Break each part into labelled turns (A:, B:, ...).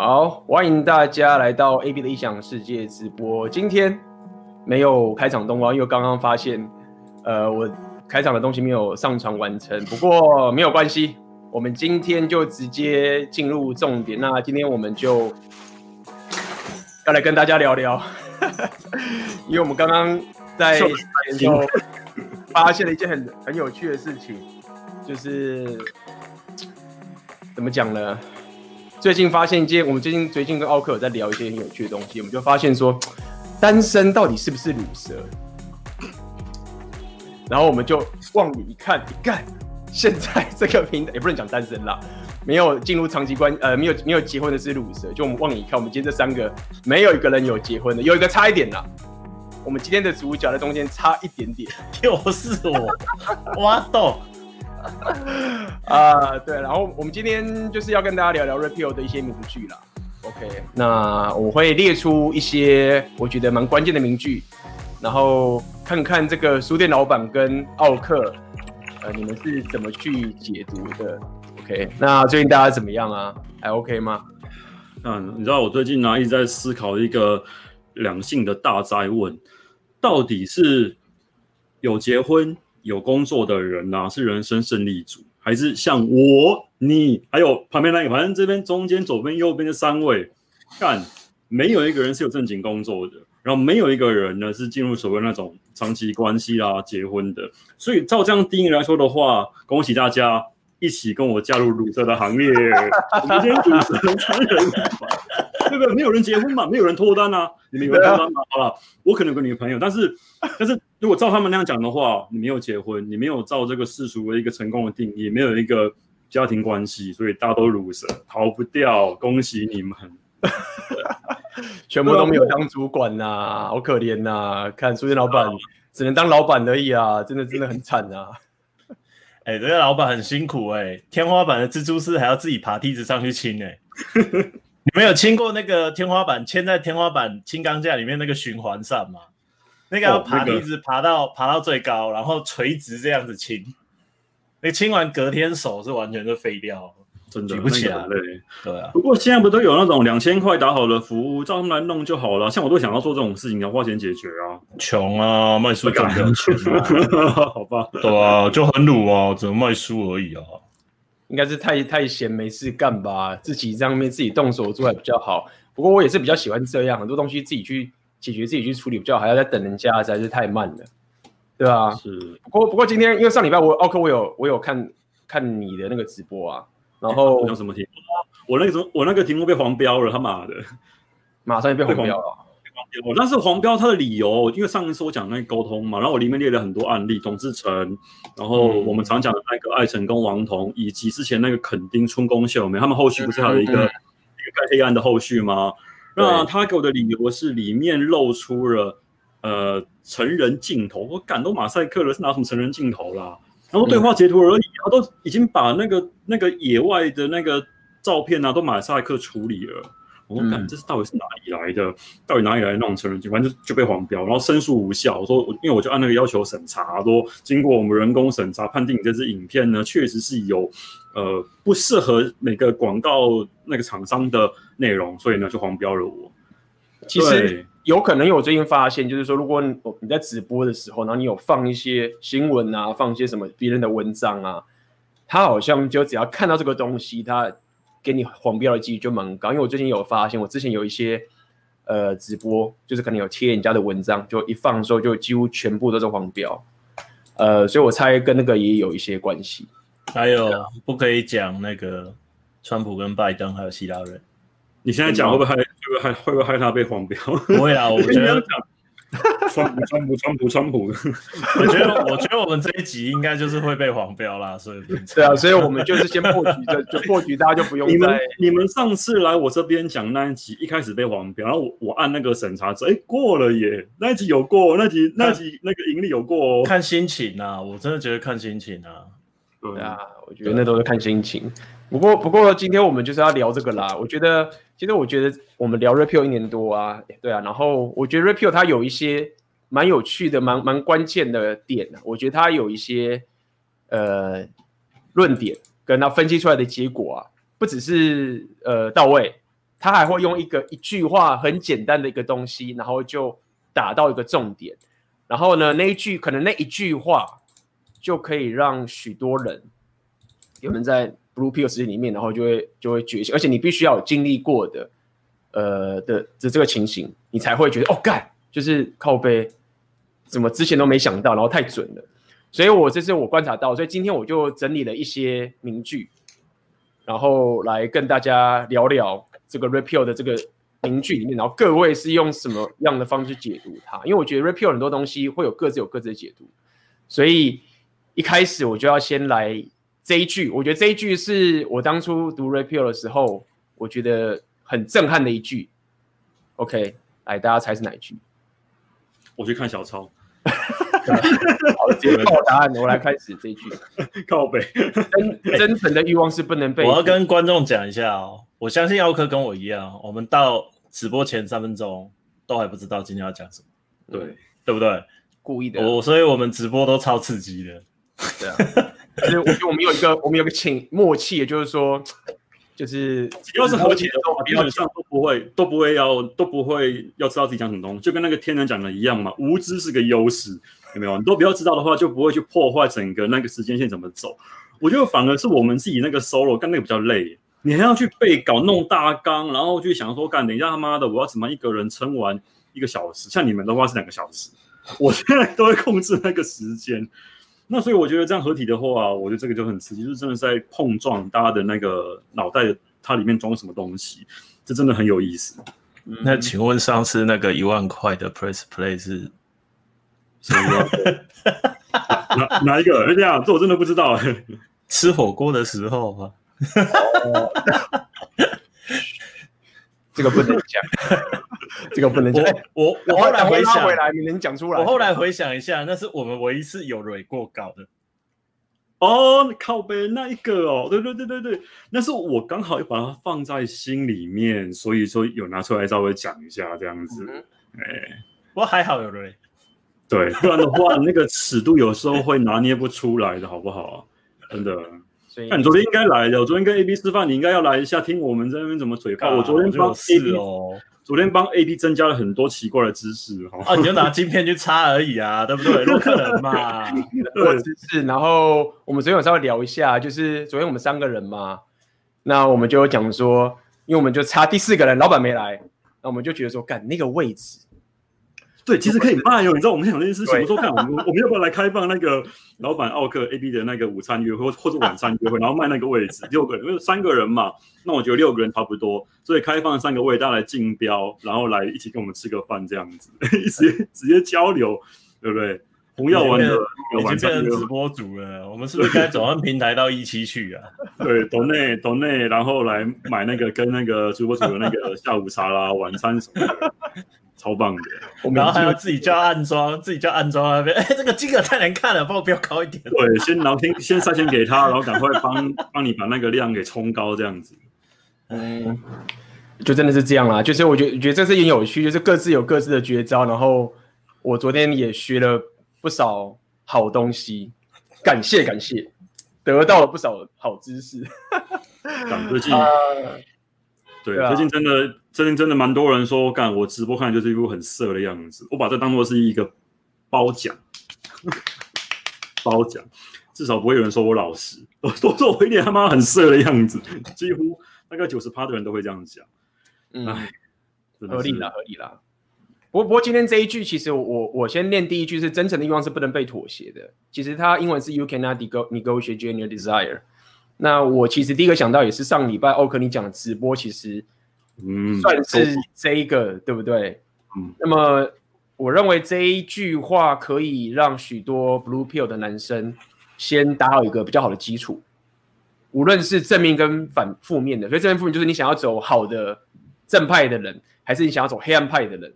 A: 好，欢迎大家来到 AB 的异想世界直播。今天没有开场动画，因为刚刚发现，呃，我开场的东西没有上传完成。不过没有关系，我们今天就直接进入重点。那今天我们就要来跟大家聊聊，因为我们刚刚在研究发现了一件很很有趣的事情，就是怎么讲呢？最近发现一件，我们最近最近跟奥克有在聊一些很有趣的东西，我们就发现说，单身到底是不是乳蛇？然后我们就往里一看，一看，现在这个平台也不能讲单身啦，没有进入长期关呃，没有没有结婚的是乳蛇。就我们往里一看，我们今天这三个没有一个人有结婚的，有一个差一点啦。我们今天的主角在中间差一点点，
B: 就是我，挖豆。
A: 啊，对，然后我们今天就是要跟大家聊聊 Red Pill 的一些名句啦。OK，那我会列出一些我觉得蛮关键的名句，然后看看这个书店老板跟奥克，呃，你们是怎么去解读的？OK，那最近大家怎么样啊？还 OK 吗？
C: 嗯，你知道我最近呢、一直在思考一个两性的大哉问，到底是有结婚？有工作的人呐、啊，是人生胜利组，还是像我、你，还有旁边那个，反正这边中间、左边、右边的三位，看没有一个人是有正经工作的，然后没有一个人呢是进入所谓那种长期关系啊、结婚的。所以照这样定义来说的话，恭喜大家一起跟我加入鲁蛇的行列。我们今天主持人三人。对不对？没有人结婚嘛，没有人脱单啊。你们有人脱单吗？好了，我可能有个女朋友，但是，但是如果照他们那样讲的话，你没有结婚，你没有照这个世俗的一个成功的定义，没有一个家庭关系，所以大家都鲁蛇，逃不掉。恭喜你们，
A: 全部都没有当主管呐、啊，好可怜呐、啊！看书店老板 只能当老板而已啊，真的真的很惨啊。
B: 哎、欸，这个老板很辛苦哎、欸，天花板的蜘蛛丝还要自己爬梯子上去清哎、欸。你们有清过那个天花板，嵌在天花板轻钢架里面那个循环扇吗？那个要爬梯子爬到、哦那个、爬到最高，然后垂直这样子清。那清完隔天手是完全就废掉，
C: 真的
B: 举不起来。
C: 那个、
B: 对啊。
C: 不过现在不都有那种两千块打好的服务，照他们来弄就好了。像我都想要做这种事情，要花钱解决啊。
B: 穷啊，卖书赚不了钱啊。
C: 好吧。
B: 对啊，就很鲁啊，只能卖书而已啊。
A: 应该是太太闲没事干吧，自己这样面自己动手做还比较好。不过我也是比较喜欢这样，很多东西自己去解决、自己去处理比较好，还要再等人家实在是太慢了，对啊？
C: 是。
A: 不过不过今天因为上礼拜我奥克我有我有看看你的那个直播啊，然后
C: 有什么题目？我那个什么我那个题目被黄标了，他妈的，
A: 马上就被黄标了。
C: 我但是黄标他的理由，因为上一次我讲那个沟通嘛，然后我里面列了很多案例，董志成，然后我们常讲的那个艾成跟王彤，以及之前那个垦丁春宫秀美，他们后续不是还有一个、嗯、一个更黑暗的后续吗？那他给我的理由是里面露出了呃成人镜头，我感动马赛克了，是拿什么成人镜头啦？然后对话截图而已，他都已经把那个那个野外的那个照片啊都马赛克处理了。我说：“这是到底是哪里来的？嗯、到底哪里来的那种成人镜？反正就就被黄标，然后申诉无效。我说，因为我就按那个要求审查，说经过我们人工审查，判定你这支影片呢，确实是有呃不适合每个广告那个厂商的内容，所以呢就黄标了我。
A: 其实有可能，因为我最近发现，就是说，如果你在直播的时候，然后你有放一些新闻啊，放一些什么别人的文章啊，他好像就只要看到这个东西，他。”给你黄标的几率就蛮高，因为我最近有发现，我之前有一些呃直播，就是可能有贴人家的文章，就一放的时候就几乎全部都是黄标，呃，所以我猜跟那个也有一些关系。
B: 还有不可以讲那个川普跟拜登还有希拉蕊，
C: 你现在讲会不会害会不会害会不会害他被黄标？
B: 不会啦，我觉得。
C: 川普，川普，川普，川普。
B: 我觉得，我觉得我们这一集应该就是会被黄标啦，所以
A: 对啊，所以我们就是先破局，就就破局，大家就不用再。
C: 你们 你们上次来我这边讲那一集，一开始被黄标，然后我我按那个审查值，哎、欸，过了耶，那一集有过，那集那集那个盈利有过哦。
B: 看心情啊，我真的觉得看心情啊。
A: 对啊，我觉得那都是看心情。不过不过今天我们就是要聊这个啦，我觉得。其实我觉得我们聊 repeal 一年多啊，对啊，然后我觉得 repeal 它有一些蛮有趣的、蛮蛮关键的点，我觉得它有一些呃论点跟它分析出来的结果啊，不只是呃到位，他还会用一个一句话很简单的一个东西，然后就打到一个重点，然后呢，那一句可能那一句话就可以让许多人有人在 Blue Pill 时间里面，然后就会就会觉醒，而且你必须要有经历过的，呃的的这个情形，你才会觉得哦干，就是靠背，怎么之前都没想到，然后太准了，所以我这是我观察到，所以今天我就整理了一些名句，然后来跟大家聊聊。这个 Red Pill 的这个名句里面，然后各位是用什么样的方式解读它？因为我觉得 Red Pill 很多东西会有各自有各自的解读，所以一开始我就要先来这一句。我觉得这一句是我当初读 repeal 的时候，我觉得很震撼的一句。OK，来大家猜是哪一句？
C: 我去看小抄。
A: 好，直接报答案。我来开始这一句。
C: 靠北，
A: 真 真诚的欲望是不能被。
B: 我要跟观众讲一下哦。我相信奥克跟我一样，我们到直播前三分钟都还不知道今天要讲什么，对对不对？
A: 故意的。
B: 我所以，我们直播都超刺激的。
A: 对啊，其实我觉得我们有一个，我们有个情默契，也就是说，就是
C: 只要是和解的时候，基本上都不会都不会要都不会要知道自己讲什么东西，就跟那个天人讲的一样嘛。无知是个优势，有没有？你都不要知道的话，就不会去破坏整个那个时间线怎么走。我觉得反而是我们自己那个 solo 干那个比较累。你还要去背稿、弄大纲，然后去想说干，等一下他妈的，我要怎么一个人撑完一个小时？像你们的话是两个小时，我现在都会控制那个时间。那所以我觉得这样合体的话，我觉得这个就很刺激，就是真的在碰撞大家的那个脑袋，它里面装什么东西，这真的很有意思。
B: 嗯、那请问上次那个一万块的 Press Play 是
C: 什么？哪哪一个？这样，这我真的不知道。
B: 吃火锅的时候吗？
A: 哦，这个不能讲，这个不能讲。
B: 我我后来回想
A: 回来，你能讲出来？
B: 我后来回想一下，那是我们唯一次有蕊过稿的。
C: 哦，靠背那一个哦，对对对对对，那是我刚好又把它放在心里面，所以说有拿出来稍微讲一下这样子。哎、
B: 不过还好有蕊。
C: 对，不然的话那个尺度有时候会拿捏不出来的，好不好？真的。那你昨天应该来的，我昨天跟 A B 吃饭，你应该要来一下，听我们在那边怎么嘴炮。我昨天帮 A B 哦，昨天帮 A B 增加了很多奇怪的知识。
B: 哦，你就拿晶片去插而已啊，对不对？不可能嘛，
A: 多知识。然后我们昨天晚上会聊一下，就是昨天我们三个人嘛，那我们就讲说，因为我们就差第四个人，老板没来，那我们就觉得说，干那个位置。
C: 对，其实可以卖哦。你知道我们想这件事情，我说看我们我们要不要来开放那个老板奥克 A B 的那个午餐约会或者晚餐约会，然后卖那个位置，六个人，因为三个人嘛，那我觉得六个人差不多，所以开放三个位，大家来竞标，然后来一起跟我们吃个饭这样子，直接直接交流，对不对？红药丸的
B: 已经变成直播主了，我们是不是该转换平台到一期去啊？
C: 对，抖内抖内，然后来买那个跟那个直播主的那个下午茶啦、晚餐什么的。超棒的，我
B: 然后还要自己叫暗装，自己叫暗装那边。哎，这个金额太难看了，帮我标高一点。
C: 对，先然后先先塞钱给他，然后赶快帮帮你把那个量给冲高，这样子。
A: 嗯，就真的是这样啦。就是我觉得觉得这是很有趣，就是各自有各自的绝招。然后我昨天也学了不少好东西，感谢感谢，得到了不少好知识。
C: 最近，呃、对，最近真的。最近真的蛮多人说，干我直播看就是一副很色的样子，我把这当做是一个褒奖，褒奖，至少不会有人说我老实，我 多说我一点他妈很色的样子，几乎大概九十趴的人都会这样讲。
A: 嗯，合理啦，合理啦。不过不过今天这一句，其实我我先念第一句是真诚的欲望是不能被妥协的。其实它英文是 You cannot negotiate genuine desire。那我其实第一个想到也是上礼拜欧克你讲的直播，其实。嗯，算是这一个对不对？嗯，那么我认为这一句话可以让许多 Blue Pill 的男生先打好一个比较好的基础，无论是正面跟反负面的。所以正面负面就是你想要走好的正派的人，还是你想要走黑暗派的人，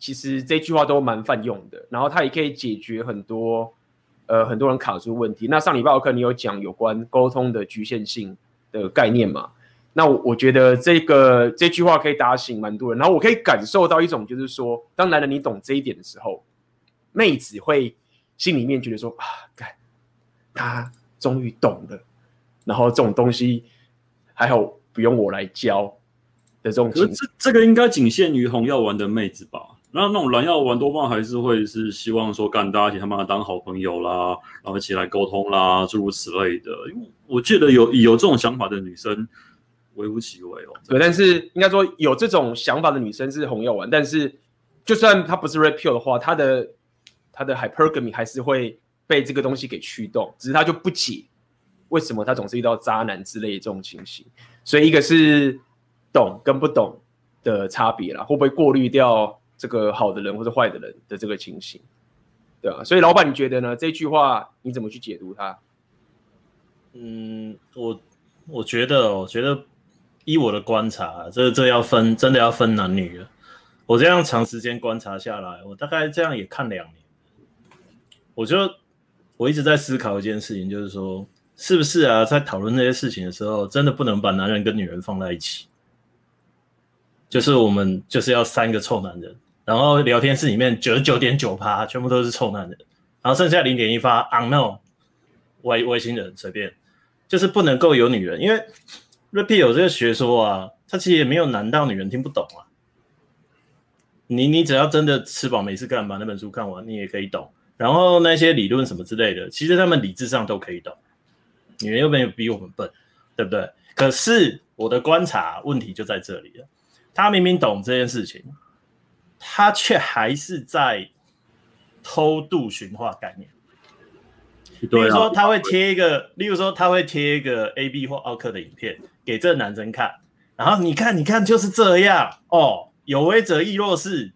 A: 其实这句话都蛮泛用的。然后它也可以解决很多呃很多人卡住问题。那上礼拜我课你有讲有关沟通的局限性的概念嘛？那我我觉得这个这句话可以打醒蛮多人，然后我可以感受到一种就是说，当男人你懂这一点的时候，妹子会心里面觉得说啊，干，他终于懂了，然后这种东西还好不用我来教的这种。
C: 这这个应该仅限于红药丸的妹子吧？那那种蓝药丸多半还是会是希望说，干大家一起他妈当好朋友啦，然后一起来沟通啦，诸如此类的。因为我记得有有这种想法的女生微乎其微哦。
A: 对，但是应该说有这种想法的女生是红药丸，但是就算她不是 red pill 的话，她的她的 hypergamy 还是会被这个东西给驱动，只是她就不解为什么她总是遇到渣男之类的这种情形。所以一个是懂跟不懂的差别啦，会不会过滤掉？这个好的人或者坏的人的这个情形，对啊，所以老板，你觉得呢？这句话你怎么去解读它？
B: 嗯，我我觉得，我觉得依我的观察，这这要分，真的要分男女了。我这样长时间观察下来，我大概这样也看两年。我就我一直在思考一件事情，就是说，是不是啊，在讨论这些事情的时候，真的不能把男人跟女人放在一起？就是我们就是要三个臭男人。然后聊天室里面九十九点九趴全部都是臭男人，然后剩下零点一发 unknown 外外星人随便，就是不能够有女人，因为 Red Pill 有这个学说啊，它其实也没有难到女人听不懂啊。你你只要真的吃饱没事干，把那本书看完，你也可以懂。然后那些理论什么之类的，其实他们理智上都可以懂。女人又没有比我们笨，对不对？可是我的观察问题就在这里了，他明明懂这件事情。他却还是在偷渡驯化概念，比如说他会贴一个，例如说他会贴一个 A B 或奥克的影片给这个男生看，然后你看，你看就是这样哦，有为者亦若是。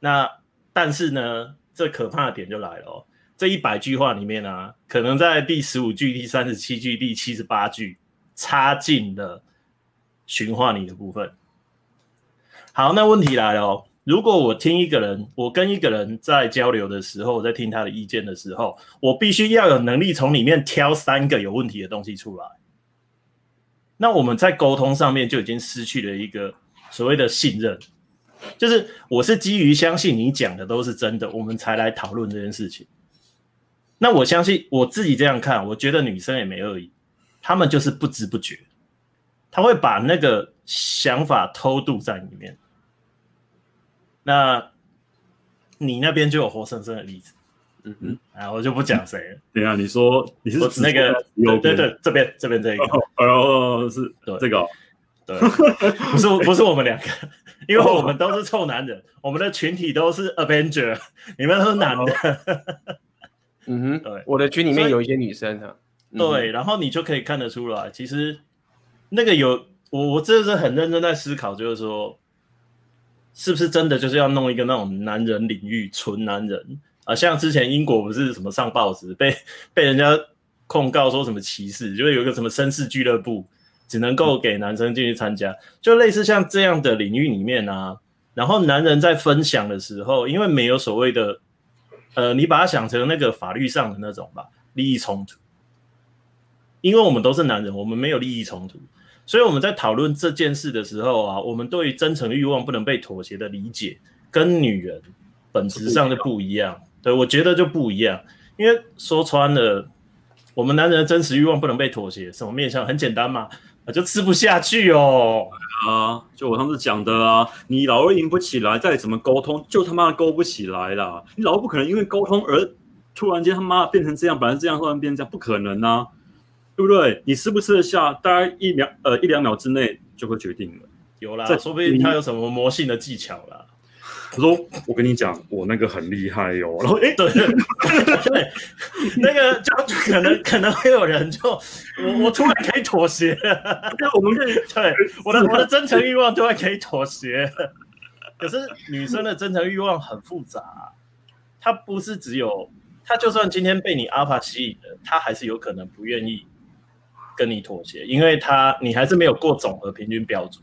B: 那但是呢，这可怕的点就来了哦，这一百句话里面呢、啊，可能在第十五句、第三十七句、第七十八句插进了驯化你的部分。好，那问题来了哦。如果我听一个人，我跟一个人在交流的时候，在听他的意见的时候，我必须要有能力从里面挑三个有问题的东西出来。那我们在沟通上面就已经失去了一个所谓的信任，就是我是基于相信你讲的都是真的，我们才来讨论这件事情。那我相信我自己这样看，我觉得女生也没恶意，她们就是不知不觉。他会把那个想法偷渡在里面，那你那边就有活生生的例子，嗯哼，啊，我就不讲谁了。
C: 等一下，你说你是
B: 那个对对对，这边这边这一个，
C: 哦，是对。这个，
B: 对，不是不是我们两个，因为我们都是臭男人，我们的群体都是 Avenger，你们都是男的，
A: 嗯哼，对，我的群里面有一些女生啊，
B: 对，然后你就可以看得出来，其实。那个有我，我真的是很认真在思考，就是说，是不是真的就是要弄一个那种男人领域，纯男人啊？像之前英国不是什么上报纸被被人家控告说什么歧视，就是有一个什么绅士俱乐部只能够给男生进去参加，就类似像这样的领域里面啊。然后男人在分享的时候，因为没有所谓的，呃，你把它想成那个法律上的那种吧，利益冲突，因为我们都是男人，我们没有利益冲突。所以我们在讨论这件事的时候啊，我们对于真诚欲望不能被妥协的理解，跟女人本质上就不一样。对，我觉得就不一样，因为说穿了，我们男人的真实欲望不能被妥协，什么面向？很简单嘛，就吃不下去哦。
C: 啊，就我上次讲的啊，你老二赢不起来，再怎么沟通，就他妈的勾不起来啦。你老不可能因为沟通而突然间他妈变成这样，本来这样突然变成这样，不可能啊。对不对？你吃不吃得下？大概一秒呃一两秒之内就会决定了。
B: 有啦，说不定他有什么魔性的技巧啦。
C: 他说，我跟你讲，我那个很厉害哟、哦。然后哎，对
B: 对，那个就可能可能会有人就我我突然可以妥协，
C: 我们可以
B: 对我的我的真诚欲望突然可以妥协。可是女生的真诚欲望很复杂，她不是只有她，就算今天被你阿法吸引了，她还是有可能不愿意。跟你妥协，因为他你还是没有过总和平均标准，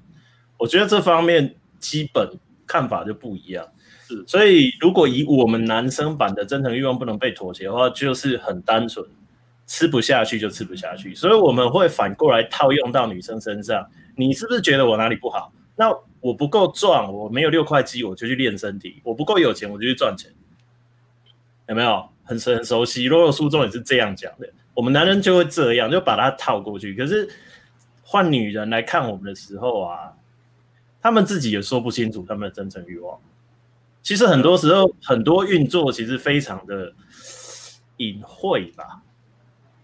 B: 我觉得这方面基本看法就不一样。是，所以如果以我们男生版的真诚欲望不能被妥协的话，就是很单纯，吃不下去就吃不下去。所以我们会反过来套用到女生身上，你是不是觉得我哪里不好？那我不够壮，我没有六块肌，我就去练身体；我不够有钱，我就去赚钱。有没有很很熟悉？洛洛书中也是这样讲的。我们男人就会这样，就把它套过去。可是换女人来看我们的时候啊，他们自己也说不清楚他们的真正欲望。其实很多时候，很多运作其实非常的隐晦吧。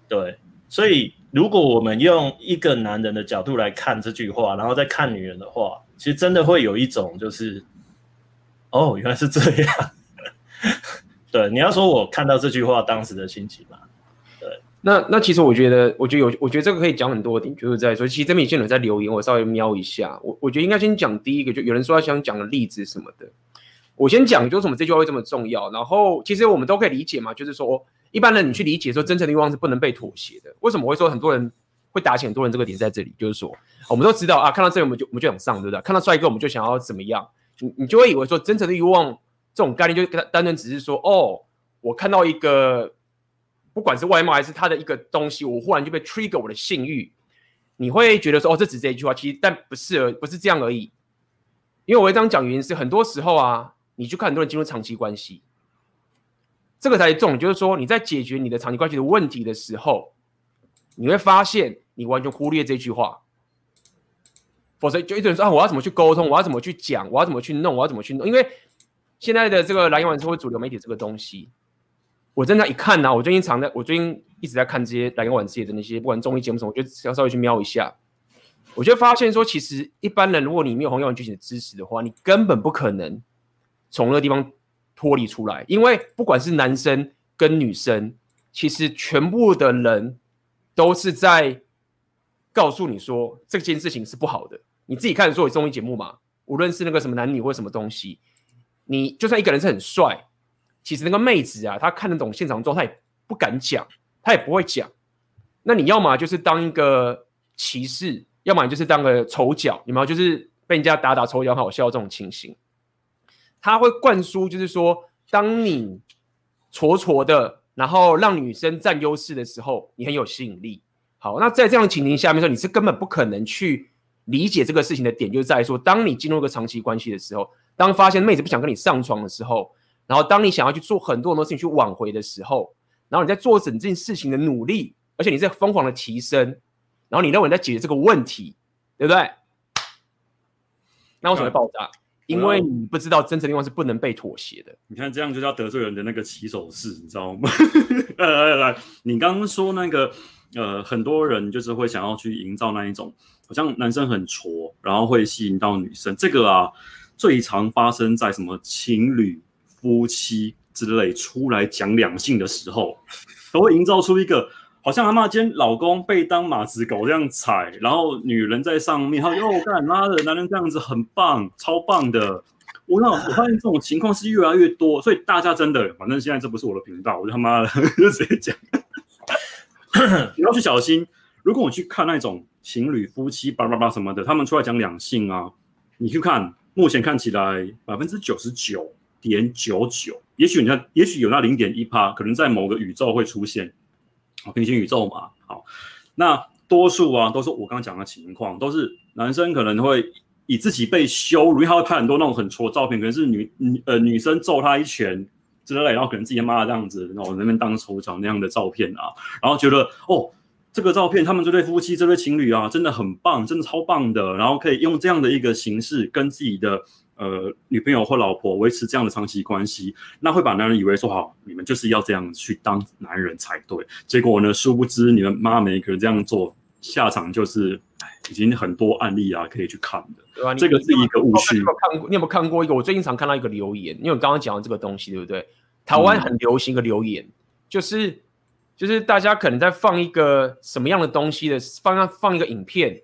B: 对，所以如果我们用一个男人的角度来看这句话，然后再看女人的话，其实真的会有一种就是，哦，原来是这样。对，你要说我看到这句话当时的心情嘛？
A: 那那其实我觉得，我觉得有，我觉得这个可以讲很多点，就是在说，其实这边有些人在留言，我稍微瞄一下，我我觉得应该先讲第一个，就有人说他想讲的例子什么的，我先讲，就是什么这句话会这么重要，然后其实我们都可以理解嘛，就是说。一般人你去理解说，真诚的欲望是不能被妥协的。为什么会说很多人会打起很多人这个点在这里？就是说，我们都知道啊，看到这里我们就我们就想上，对不对？看到帅哥我们就想要怎么样？你你就会以为说，真诚的欲望这种概念就单单纯只是说，哦，我看到一个不管是外貌还是他的一个东西，我忽然就被 trigger 我的性欲。你会觉得说，哦，这只是这一句话，其实但不是而不是这样而已。因为我会这样讲，原因是很多时候啊，你去看很多人进入长期关系。这个才是重点，就是说你在解决你的长期关系的问题的时候，你会发现你完全忽略这句话，否则就一堆人说啊，我要怎么去沟通，我要怎么去讲，我要怎么去弄，我要怎么去弄？因为现在的这个蓝药丸社会主流媒体这个东西，我真的，一看呢、我最近常在，我最近一直在看这些蓝药丸系列的那些不管综艺节目什么，我就要稍微去瞄一下，我就发现说，其实一般人如果你没有红药丸剧情的知识的话，你根本不可能从那个地方。脱离出来，因为不管是男生跟女生，其实全部的人都是在告诉你说这件事情是不好的。你自己看所有综艺节目嘛，无论是那个什么男女或什么东西，你就算一个人是很帅，其实那个妹子啊，她看得懂现场状态，不敢讲，她也不会讲。那你要么就是当一个骑士，要么就是当个丑角，你们就是被人家打打丑角好笑这种情形。他会灌输，就是说，当你挫挫的，然后让女生占优势的时候，你很有吸引力。好，那在这样的情形下面说，你是根本不可能去理解这个事情的点，就是在说，当你进入一个长期关系的时候，当发现妹子不想跟你上床的时候，然后当你想要去做很多很多事情去挽回的时候，然后你在做整件事情的努力，而且你在疯狂的提升，然后你认为你在解决这个问题，对不对？那为什么会爆炸？因为你不知道真诚的欲望是不能被妥协的。
C: 你看这样就叫得罪人的那个起手式，你知道吗？来 来来，你刚刚说那个呃，很多人就是会想要去营造那一种，好像男生很挫，然后会吸引到女生。这个啊，最常发生在什么情侣、夫妻之类出来讲两性的时候，都会营造出一个。好像阿妈今天老公被当马子狗这样踩，然后女人在上面，他说：“哦，干妈的，男人这样子很棒，超棒的。”我那我发现这种情况是越来越多，所以大家真的，反正现在这不是我的频道，我就他妈的 就直接讲，你要去小心。如果我去看那种情侣、夫妻叭叭叭什么的，他们出来讲两性啊，你去看，目前看起来百分之九十九点九九，也许你看，也许有那零点一趴，可能在某个宇宙会出现。平行宇宙嘛，好，那多数啊都是我刚刚讲的情况，都是男生可能会以自己被羞辱，因为他会拍很多那种很挫的照片，可能是女女呃女生揍他一拳之类，然后可能自己妈这样子，然后那边当丑角那样的照片啊，然后觉得哦，这个照片他们这对夫妻这对情侣啊真的很棒，真的超棒的，然后可以用这样的一个形式跟自己的。呃，女朋友或老婆维持这样的长期关系，那会把男人以为说好，你们就是要这样去当男人才对。结果呢，殊不知你们妈每一个人这样做，下场就是，哎，已经很多案例啊可以去看的。对啊，这个是一个误区。你有没有看过？你有没有看过一个？我最近常看到一个留言，因为我刚刚讲的这个东西，对不对？台湾很流行一个留言，嗯、就是就是大家可能在放一个什么样的东西的，放放一个影片，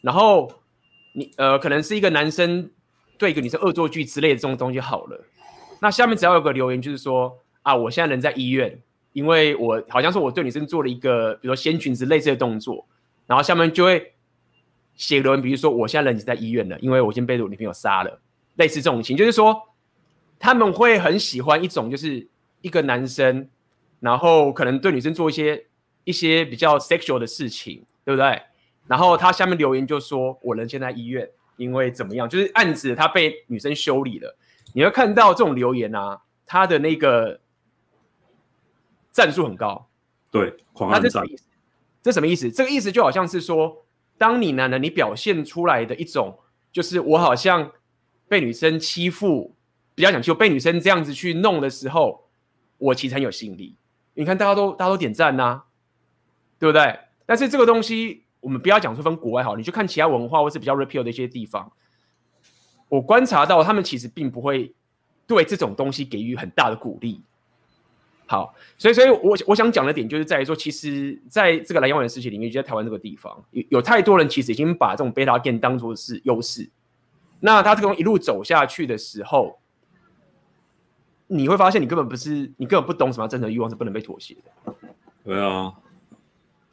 C: 然后你呃，可能是一个男生。对一个女生恶作剧之类的这种东西好了，那下面只要有个留言，就是说啊，我现在人在医院，因为我好像是我对女生做了一个，比如说掀裙子类似的动作，然后下面就会写留言，比如说我现在人已经在医院了，因为我已经被我女朋友杀了，类似这种情，就是说他们会很喜欢一种，就是一个男生，然后可能对女生做一些一些比较 sexual 的事情，对不对？然后他下面留言就说我人现在医院。因为怎么样，就是案子他被女生修理了。你会看到这种留言啊，他的那个战术很高。对，狂按赞。
A: 这什么意思？这个意思就好像是说，当你男人你表现出来的一种，就是我好像被女生欺负，比较讲究被女生这样子去弄的时候，我其实很有吸引力。你看大家都大家都点赞呐、啊，对不对？但是这个东西我们不要讲说分国外好，你去看其他文化或是比较 repeal 的一些地方，我观察到他们其实并不会对这种东西给予很大的鼓励。好，所以，所以我我想讲的点就是在于说，其实在这个蓝药丸的世界里面，就在台湾这个地方，有有太多人其实已经把这种 beta game 当做是优势。那他这种一路走下去的时候，你会发现你根本不是，你根本不懂什么真正的欲望是不能被妥协的。
C: 对啊，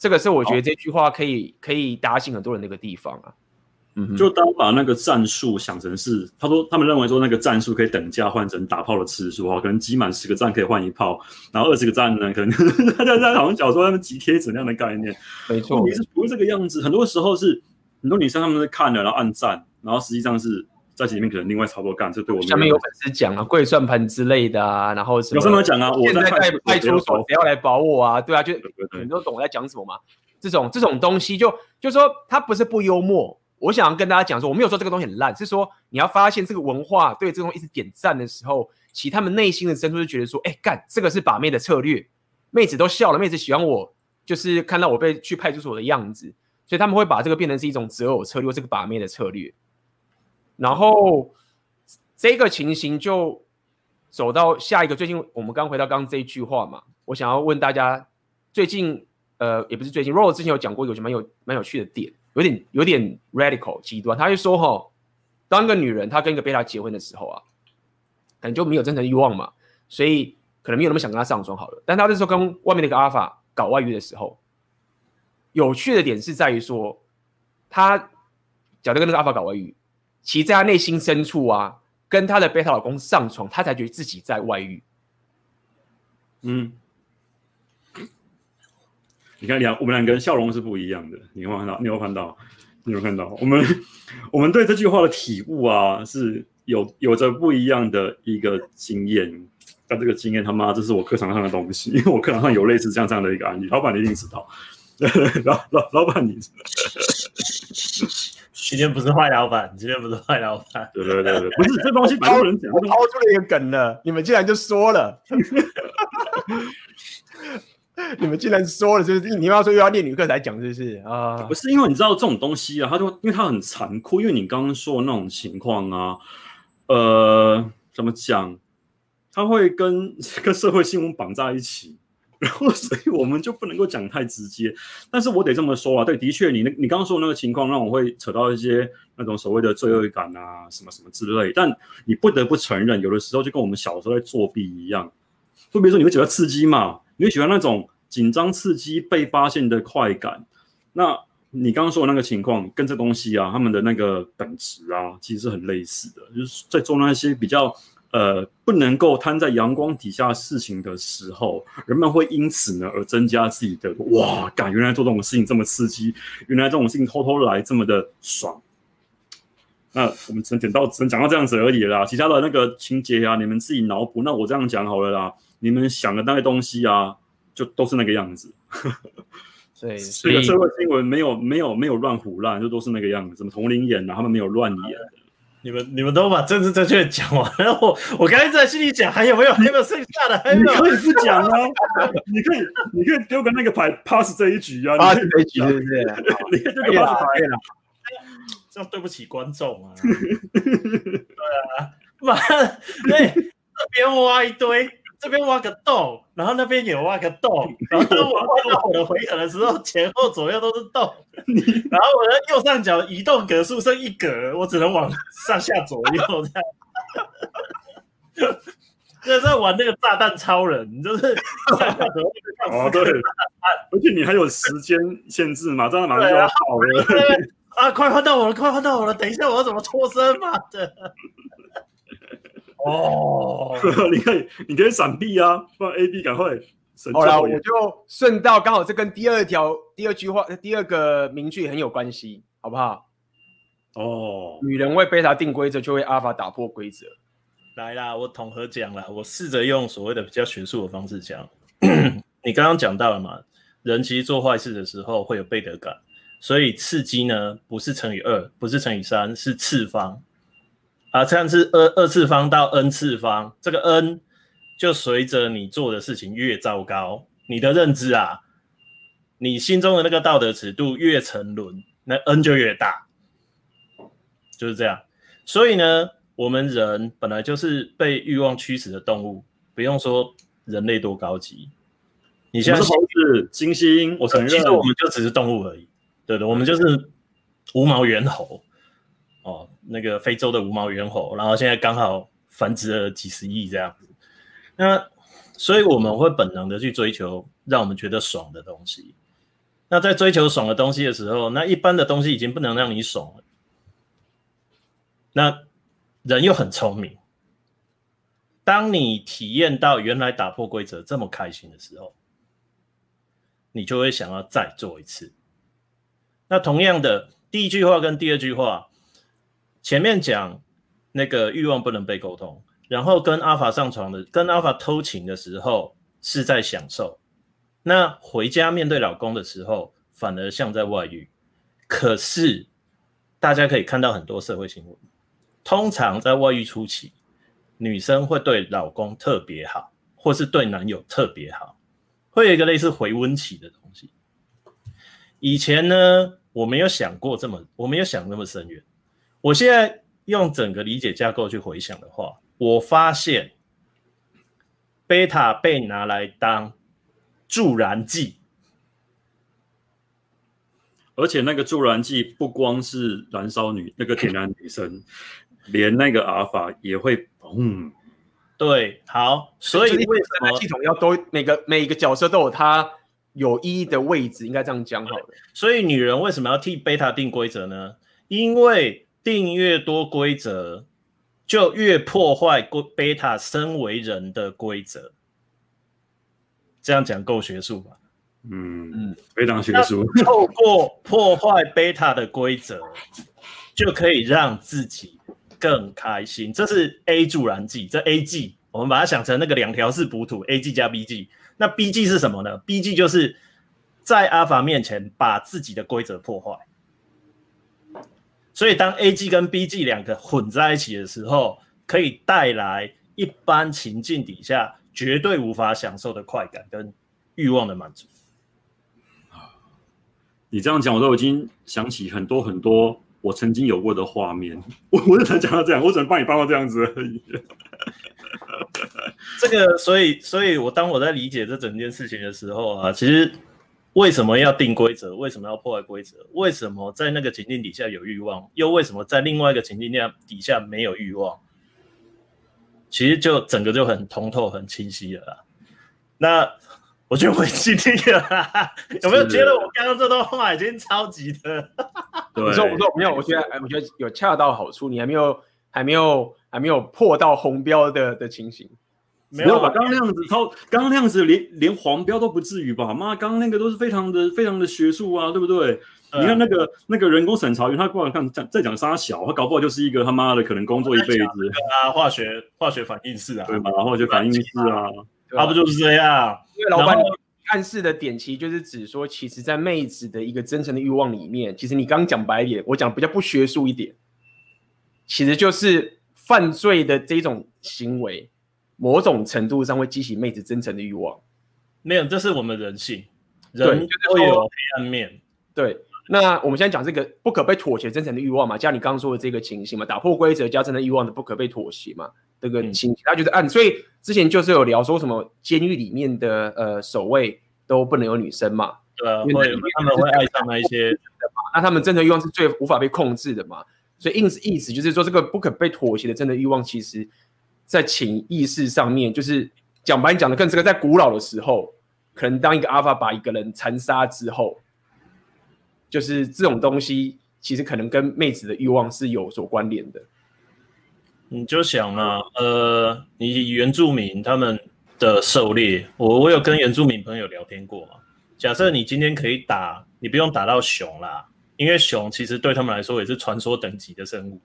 A: 这个是我觉得这句话可以可以打醒很多人的一个地方啊。
C: 嗯，就当把那个战术想成是，他说他们认为说那个战术可以等价换成打炮的次数啊，可能集满十个赞可以换一炮，然后二十个赞呢，可能 大家在好像讲说他们集贴纸那样的概念，
A: 没错，
C: 也是不是这个样子。很多时候是很多女生他们是看了然后按赞，然后实际上是在里面可能另外操作干，这对我们
A: 下面有粉丝讲啊，跪算盘之类的啊，然后什么
C: 有什么讲啊，我在
A: 派派出所谁要来保我啊？对啊，就你都懂我在讲什么吗？这种这种东西就就说他不是不幽默。我想要跟大家讲说，我没有说这个东西很烂，是说你要发现这个文化对这个东西一直点赞的时候，其实他们内心的深处就觉得说，哎，干这个是把妹的策略，妹子都笑了，妹子喜欢我，就是看到我被去派出所的样子，所以他们会把这个变成是一种择偶策略，这个把妹的策略。然后这个情形就走到下一个，最近我们刚回到刚刚这一句话嘛，我想要问大家，最近呃也不是最近，Rose 之前有讲过一个蛮有蛮有趣的点。有点有点 radical 极端，他就说哈，当一个女人她跟一个贝塔结婚的时候啊，可能就没有真诚欲望嘛，所以可能没有那么想跟他上床好了。但他这时候跟外面那个阿法搞外遇的时候，有趣的点是在于说，他假如跟那个阿法搞外遇，其实在他内心深处啊，跟他的贝塔老公上床，他才觉得自己在外遇。
C: 嗯。你看，两我们两个人笑容是不一样的。你有没有看到？你有看到？你有看到？我们 我们对这句话的体悟啊，是有有着不一样的一个经验。但这个经验他妈，这是我课堂上的东西，因 为我课堂上有类似这样这样的一个案例。老板你一定知道，老老老板你，
B: 今天不是坏老板，今天不是坏老板。
C: 对对对对，不是这东西，蛮多人讲，
A: 我抛出了一个梗了，你们竟然就说了。你们竟然说了，就是你们要说又要练女课才讲，是不是啊？
C: 不是，因为你知道这种东西啊，他就因为他很残酷，因为你刚刚说的那种情况啊，呃，怎么讲？他会跟 跟社会新闻绑在一起，然后所以我们就不能够讲太直接。但是我得这么说啊，对，的确，你那你刚刚说的那个情况，让我会扯到一些那种所谓的罪恶感啊，什么什么之类。但你不得不承认，有的时候就跟我们小时候在作弊一样，就比如说你会觉得刺激嘛。你会喜欢那种紧张刺激被发现的快感，那你刚刚说的那个情况跟这东西啊，他们的那个本质啊，其实是很类似的，就是在做那些比较呃不能够摊在阳光底下事情的时候，人们会因此呢而增加自己的哇，感原来做这种事情这么刺激，原来这种事情偷偷来这么的爽。那我们只能讲到只能讲到这样子而已啦，其他的那个情节啊，你们自己脑补。那我这样讲好了啦。你们想的那些东西啊，就都是那个样子。
A: 对，
C: 这个社会新闻没有没有没有乱胡乱，就都是那个样子。什么同龄演啊，他们没有乱演。
B: 你们你们都把政治正确讲完，然后我刚才在心里讲，还有没有还有没有剩下的？还有没有？
C: 你可以不讲啊，你可以你可以丢个那个牌 pass 这一局啊
A: ，pass 这一局对不对？
C: 你可以丢个 pass 牌啊，
B: 这样对不起观众啊。对啊，妈，对，这边挖一堆。这边挖个洞，然后那边也挖个洞，然后当我挖到我的回合的时候，前后左右都是洞，然后我的右上角移动格数剩一格，我只能往上下左右这样。这是在玩那个炸弹超人，就是上下左右
C: 哦，对，而且你还有时间限制嘛，这样马上就要跑了。
B: 啊，快换到我了，快换到我了，等一下我要怎么脱身嘛的。哦，
C: 你可以，你可以闪避啊，不然 A B 赶快。
A: 好了，我就顺道，刚好这跟第二条、第二句话、第二个名句很有关系，好不好？
C: 哦，
A: 女人为贝塔定规则，就会阿法打破规则。
B: 来啦，我统合讲啦，我试着用所谓的比较学术的方式讲。你刚刚讲到了嘛，人其实做坏事的时候会有背德感，所以刺激呢不是乘以二，不是乘以三，是次方。啊，这样是二二次方到 n 次方，这个 n 就随着你做的事情越糟糕，你的认知啊，你心中的那个道德尺度越沉沦，那 n 就越大，就是这样。所以呢，我们人本来就是被欲望驱使的动物，不用说人类多高级，你现在是猴
C: 子、猩猩，我承认，
B: 其实我们就只是动物而已，对的，我们就是无毛猿猴。哦，那个非洲的无毛猿猴，然后现在刚好繁殖了几十亿这样子，那所以我们会本能的去追求让我们觉得爽的东西。那在追求爽的东西的时候，那一般的东西已经不能让你爽了。那人又很聪明，当你体验到原来打破规则这么开心的时候，你就会想要再做一次。那同样的，第一句话跟第二句话。前面讲那个欲望不能被沟通，然后跟阿法上床的，跟阿法偷情的时候是在享受，那回家面对老公的时候反而像在外遇。可是大家可以看到很多社会新闻，通常在外遇初期，女生会对老公特别好，或是对男友特别好，会有一个类似回温期的东西。以前呢，我没有想过这么，我没有想那么深远。我现在用整个理解架构去回想的话，我发现贝塔被拿来当助燃剂，
C: 而且那个助燃剂不光是燃烧女那个点燃女生，连那个阿尔法也会砰。
B: 对，好，所以为什么
A: 系统要都每个每一个角色都有它有意义的位置？应该这样讲好了。
B: 所以女人为什么要替贝塔定规则呢？因为定越多规则，就越破坏贝塔身为人的规则。这样讲够学术吧？
C: 嗯嗯，非常学术。
B: 透过破坏贝塔的规则，就可以让自己更开心。这是 A 助燃剂，这 A G 我们把它想成那个两条式补土 A G 加 B G。那 B G 是什么呢？B G 就是在阿法面前把自己的规则破坏。所以，当 A G 跟 B G 两个混在一起的时候，可以带来一般情境底下绝对无法享受的快感跟欲望的满足。
C: 你这样讲，我都已经想起很多很多我曾经有过的画面。我我才讲到这样，我只能帮你帮到这样子而已。
B: 这个，所以，所以我当我在理解这整件事情的时候啊，其实。为什么要定规则？为什么要破坏规则？为什么在那个情境底下有欲望？又为什么在另外一个情境下底下没有欲望？其实就整个就很通透、很清晰了啦。那我觉得我经历了，有没有觉得我刚刚这段话已经超级的？
A: 不错不错，没有，我觉得我觉得有恰到好处。你还没有还没有还没有破到红标的的情形。
C: 没有吧？刚刚那样子超，刚刚那样子连连黄标都不至于吧？妈，刚刚那个都是非常的非常的学术啊，对不对？嗯、你看那个那个人工审查员，他过来看讲在讲杀小，他搞不好就是一个他妈的可能工作一辈子
B: 啊，化学化学反应式啊，
C: 对吧？化学反应式啊，
B: 他不就是这样？
A: 因为老板暗示的点，其实就是指说，其实，在妹子的一个真诚的欲望里面，其实你刚讲白一点，我讲比较不学术一点，其实就是犯罪的这种行为。某种程度上会激起妹子真诚的欲望，
B: 没有，这是我们人性，人会有黑暗面。
A: 对，那我们现在讲这个不可被妥协真诚的欲望嘛，加你刚刚说的这个情形嘛，打破规则加真的欲望的不可被妥协嘛，这个情形，他就是按，所以之前就是有聊说什么监狱里面的呃守卫都不能有女生嘛，
B: 对啊，因为他们会爱上那一些，
A: 那他们真的欲望是最无法被控制的嘛，所以意思意思就是说这个不可被妥协的真的欲望其实。在潜意识上面，就是讲白讲的更这个，在古老的时候，可能当一个阿法把一个人残杀之后，就是这种东西，其实可能跟妹子的欲望是有所关联的。
B: 你就想啊，呃，你原住民他们的狩猎，我我有跟原住民朋友聊天过。假设你今天可以打，你不用打到熊啦，因为熊其实对他们来说也是传说等级的生物。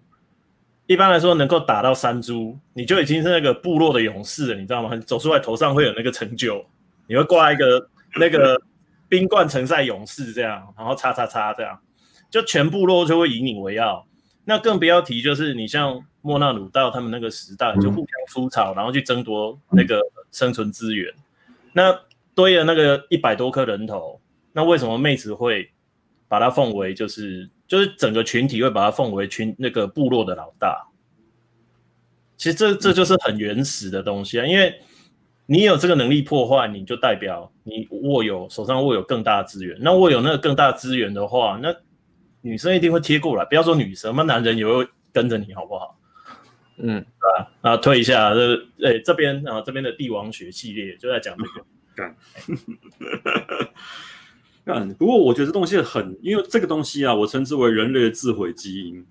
B: 一般来说，能够打到山猪，你就已经是那个部落的勇士了，你知道吗？走出来头上会有那个成就，你会挂一个 那个冰冠城塞勇士这样，然后叉叉叉这样，就全部落就会以你为傲。那更不要提，就是你像莫纳鲁道他们那个时代，就互相出草，然后去争夺那个生存资源。那堆了那个一百多颗人头，那为什么妹子会把它奉为就是就是整个群体会把他奉为群那个部落的老大？其实这这就是很原始的东西啊，因为你有这个能力破坏，你就代表你握有手上握有更大的资源。那握有那个更大的资源的话，那女生一定会贴过来。不要说女生，那男人也会跟着你，好不好？嗯，对吧？啊，推一下这诶这边啊这边的帝王学系列就在讲这个。干，
C: 干。不过我觉得这东西很，因为这个东西啊，我称之为人类的自毁基因。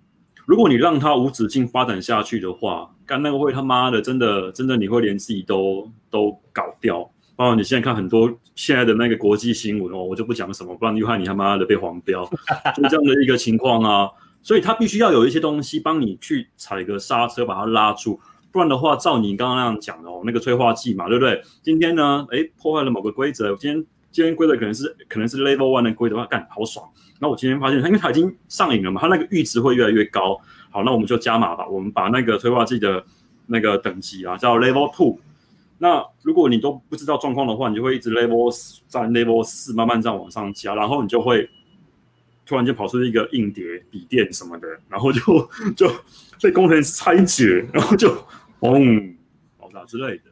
C: 如果你让它无止境发展下去的话，干那个会他妈的真的真的你会连自己都都搞掉。包括你现在看很多现在的那个国际新闻哦，我就不讲什么，不然又害你他妈的被黄标，就这样的一个情况啊。所以它必须要有一些东西帮你去踩个刹车，把它拉住。不然的话，照你刚刚那样讲的哦，那个催化剂嘛，对不对？今天呢，哎，破坏了某个规则。今天今天规则可能是可能是 level one 的规则，干好爽。那我今天发现它，因为它已经上瘾了嘛，它那个阈值会越来越高。好，那我们就加码吧，我们把那个催化剂的那个等级啊，叫 level two。那如果你都不知道状况的话，你就会一直 level 在 level 四慢慢这样往上加，然后你就会突然间跑出一个硬碟、笔电什么的，然后就 就被工程师拆解，然后就。嘣，爆炸之类的，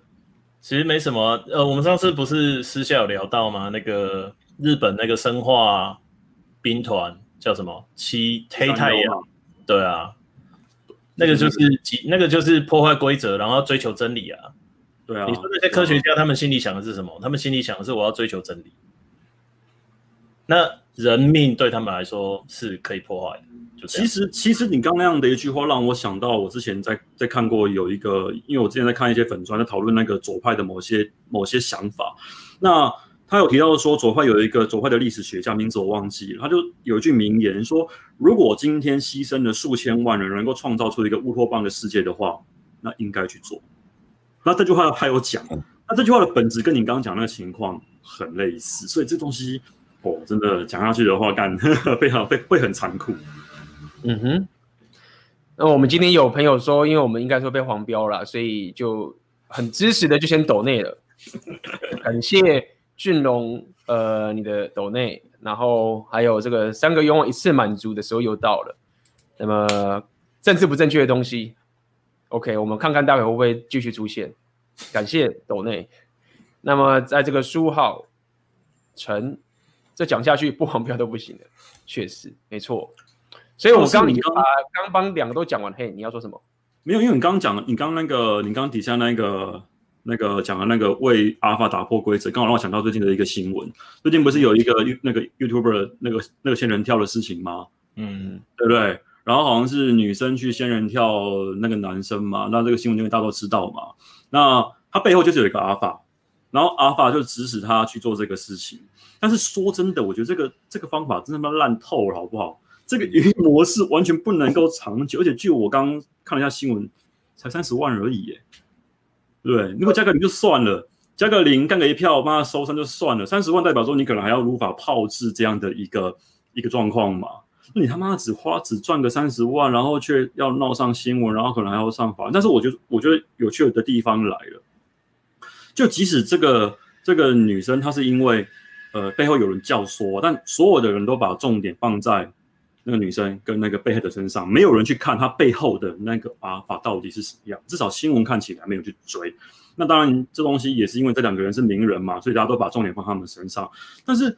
B: 其实没什么。呃，我们上次不是私下有聊到吗？那个日本那个生化兵团叫什么？七黑太阳？对啊，那个就是几，那个就是破坏规则，然后追求真理啊。
C: 对啊，
B: 你说那些科学家他们心里想的是什么？他们心里想的是我要追求真理。那人命对他们来说是可以破坏的。
C: 其实，其实你刚那样的一句话让我想到，我之前在在看过有一个，因为我之前在看一些粉专在讨论那个左派的某些某些想法。那他有提到说，左派有一个左派的历史学家，名字我忘记了，他就有一句名言说：如果今天牺牲了数千万人，能够创造出一个乌托邦的世界的话，那应该去做。那这句话还有讲，那这句话的本质跟你刚刚讲那个情况很类似，所以这东西哦，真的讲下去的话，干非常 会会很残酷。
A: 嗯哼，那我们今天有朋友说，因为我们应该说被黄标了，所以就很支持的就先抖内了。感谢俊龙，呃，你的抖内，然后还有这个三个愿望一次满足的时候又到了。那么政治不正确的东西，OK，我们看看待会会不会继续出现。感谢抖内。那么在这个书号陈，这讲下去不黄标都不行的，确实没错。所以我刚你刚刚帮两个都讲完，嘿，你要说什么？
C: 没有，因为你刚刚讲，你刚刚那个，你刚刚底下那个那个讲的那个为阿尔法打破规则，刚好让我想到最近的一个新闻。最近不是有一个那个 YouTuber 那个那个仙人跳的事情吗？嗯，对不对？然后好像是女生去仙人跳那个男生嘛，那这个新闻因为大家都知道嘛。那他背后就是有一个阿尔法，然后阿尔法就指使他去做这个事情。但是说真的，我觉得这个这个方法真他妈烂透了，好不好？这个营运模式完全不能够长久，而且据我刚看了一下新闻，才三十万而已，耶。对，如果加个零就算了，加个零干个一票，帮他收山就算了，三十万代表说你可能还要如法炮制这样的一个一个状况嘛？你他妈只花只赚个三十万，然后却要闹上新闻，然后可能还要上法。但是我觉得，我觉得有趣的地方来了，就即使这个这个女生她是因为呃背后有人教唆，但所有的人都把重点放在。那个女生跟那个被害者身上，没有人去看她背后的那个阿法到底是什么样，至少新闻看起来没有去追。那当然，这东西也是因为这两个人是名人嘛，所以大家都把重点放他们身上。但是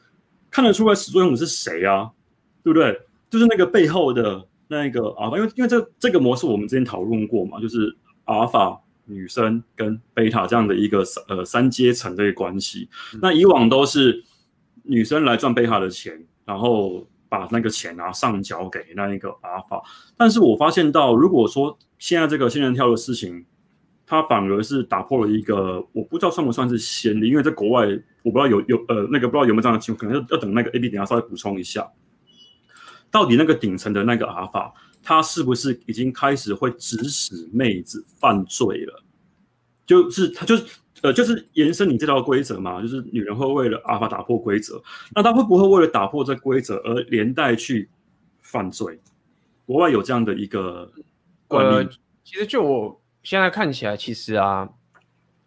C: 看得出来始作俑者是谁啊？对不对？就是那个背后的那个阿法，因为因为这这个模式我们之前讨论过嘛，就是阿尔法女生跟贝塔这样的一个呃三阶层的一个关系。那以往都是女生来赚贝塔的钱，然后。把那个钱啊上缴给那一个阿法，但是我发现到，如果说现在这个仙人跳的事情，它反而是打破了一个，我不知道算不算是先例，因为在国外我不知道有有呃那个不知道有没有这样的情况，可能要要等那个 AB 等下稍微补充一下，到底那个顶层的那个阿法，他是不是已经开始会指使妹子犯罪了？就是他就是呃，就是延伸你这套规则嘛，就是女人会为了阿法打破规则，那她会不会为了打破这规则而连带去犯罪？国外有这样的一个惯例。
A: 呃，其实就我现在看起来，其实啊，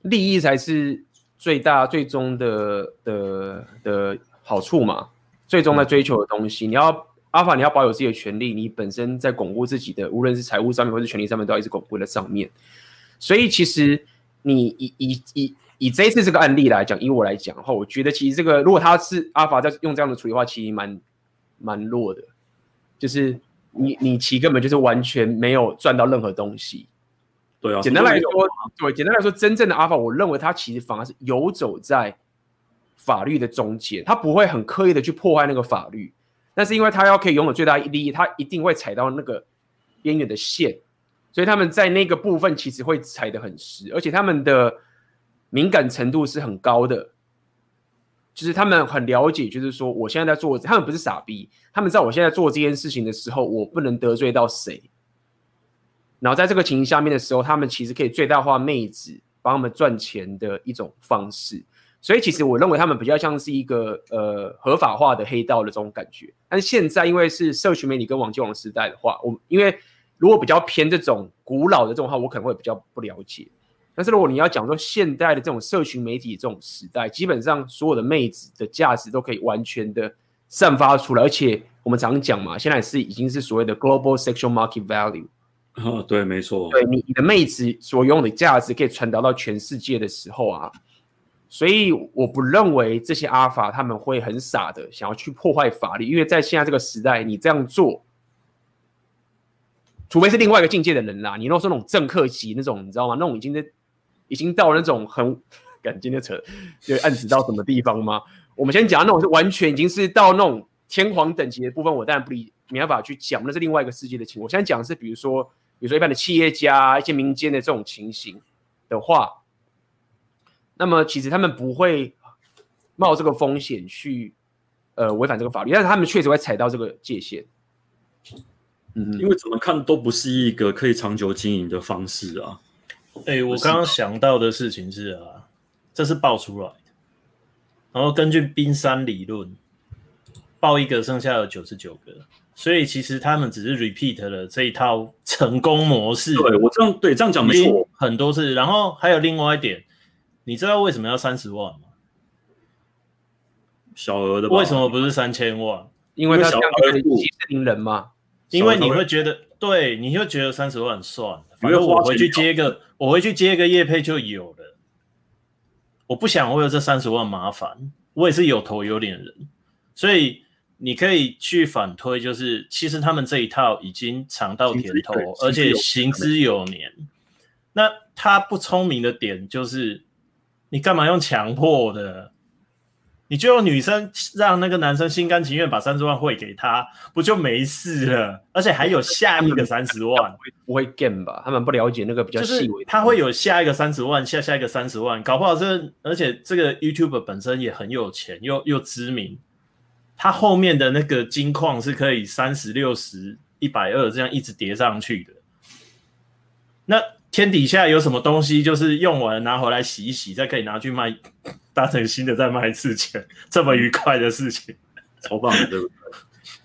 A: 利益才是最大、最终的的的好处嘛，最终在追求的东西。嗯、你要阿法，你要保有自己的权利，你本身在巩固自己的，无论是财务上面或是权利上面，都要一直巩固在上面。所以其实。你以以以以这一次这个案例来讲，以我来讲的话，我觉得其实这个如果他是阿法在用这样的处理的话，其实蛮蛮弱的，就是你你其根本就是完全没有赚到任何东西。
C: 对啊，
A: 简单来说，对，简单来说，真正的阿法，我认为他其实反而是游走在法律的中间，他不会很刻意的去破坏那个法律，但是因为他要可以拥有最大利益，他一定会踩到那个边缘的线。所以他们在那个部分其实会踩得很实，而且他们的敏感程度是很高的，就是他们很了解，就是说我现在在做，他们不是傻逼，他们知道我现在做这件事情的时候，我不能得罪到谁。然后在这个情形下面的时候，他们其实可以最大化妹子帮他们赚钱的一种方式。所以其实我认为他们比较像是一个呃合法化的黑道的这种感觉。但是现在因为是社群媒体跟网际网时代的话，我因为。如果比较偏这种古老的这种话，我可能会比较不了解。但是如果你要讲说现代的这种社群媒体这种时代，基本上所有的妹子的价值都可以完全的散发出来，而且我们常讲嘛，现在是已经是所谓的 global sexual market value。
C: 哦，对，没错。
A: 对你，你的妹子所拥有的价值可以传达到全世界的时候啊，所以我不认为这些阿法他们会很傻的想要去破坏法律，因为在现在这个时代，你这样做。除非是另外一个境界的人啦，你如果说那种政客级那种，你知道吗？那种已经在已经到那种很，感今天扯，就暗指到什么地方吗？我们先讲那种是完全已经是到那种天皇等级的部分，我当然不理，没办法去讲，那是另外一个世界的情况。我现在讲的是，比如说，比如说一般的企业家、一些民间的这种情形的话，那么其实他们不会冒这个风险去呃违反这个法律，但是他们确实会踩到这个界限。
C: 嗯，因为怎么看都不是一个可以长久经营的方式啊。
B: 哎、欸，我刚刚想到的事情是啊，这是爆出来的，然后根据冰山理论，爆一个剩下有九十九个，所以其实他们只是 repeat 了这一套成功模式。
C: 对，我这样对这样讲没错，
B: 很多次。然后还有另外一点，你知道为什么要三十万吗？
C: 小额的，
B: 为什么不是三千万？
A: 因为他小额的息事宁人嘛。
B: 因为你会觉得，对，你就觉得三十万算了，反正我回去接个，我回去接个业配就有了。我不想为了这三十万麻烦，我也是有头有脸的人，所以你可以去反推，就是其实他们这一套已经尝到甜头，而且行之有年。那他不聪明的点就是，你干嘛用强迫的？你就用女生让那个男生心甘情愿把三十万汇给他，不就没事了？而且还有下一个三十万，
A: 不会 game 吧？他们不了解那个比较细微，
B: 他会有下一个三十万，下下一个三十万，搞不好这而且这个 YouTuber 本身也很有钱，又又知名，他后面的那个金矿是可以三十六十一百二这样一直叠上去的。那天底下有什么东西，就是用完拿回来洗一洗，再可以拿去卖？当成新的再卖一次钱，这么愉快的事情，
C: 超棒的，对不对？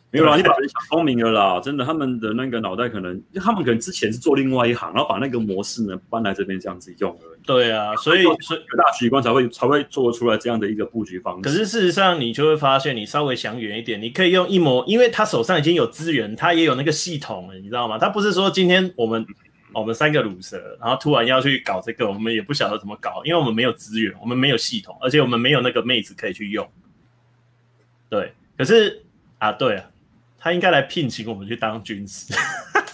C: 没有啦，你把人想聪明了啦，真的，他们的那个脑袋可能，他们可能之前是做另外一行，然后把那个模式呢搬来这边这样子用而已。
B: 对啊，所以所以
C: 大局观才会才会做出来这样的一个布局方式。
B: 可是事实上，你就会发现，你稍微想远一点，你可以用一模，因为他手上已经有资源，他也有那个系统了，你知道吗？他不是说今天我们。我们三个鲁蛇，然后突然要去搞这个，我们也不晓得怎么搞，因为我们没有资源，我们没有系统，而且我们没有那个妹子可以去用。对，可是啊，对啊，他应该来聘请我们去当军师。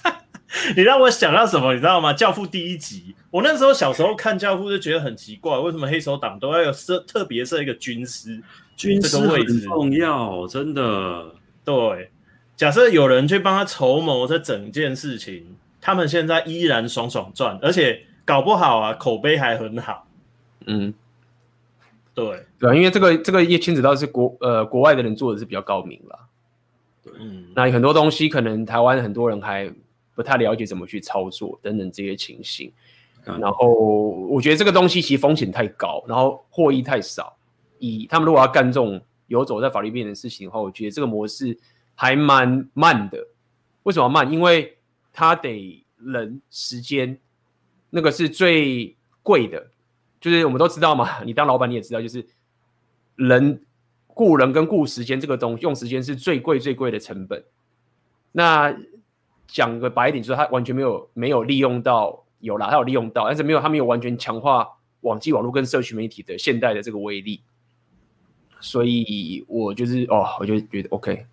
B: 你让我想到什么？你知道吗？教父第一集，我那时候小时候看教父就觉得很奇怪，为什么黑手党都要有设特别设一个军师？
C: 军师很重要，真的。
B: 对，假设有人去帮他筹谋这整件事情。他们现在依然爽爽赚，而且搞不好啊，口碑还很好。
A: 嗯，
B: 对
A: 对，因为这个这个也牵扯到是国呃国外的人做的是比较高明了。嗯，那很多东西可能台湾很多人还不太了解怎么去操作等等这些情形。
C: 嗯
A: 然后我觉得这个东西其实风险太高，然后获益太少。以他们如果要干这种游走在法律边缘的事情的话，我觉得这个模式还蛮慢的。为什么慢？因为他得人时间，那个是最贵的。就是我们都知道嘛，你当老板你也知道，就是人雇人跟雇时间这个东西，用时间是最贵最贵的成本。那讲个白一点，就是他完全没有没有利用到，有啦，他有利用到，但是没有他没有完全强化网际网络跟社群媒体的现代的这个威力。所以我就是哦，我就觉得 OK。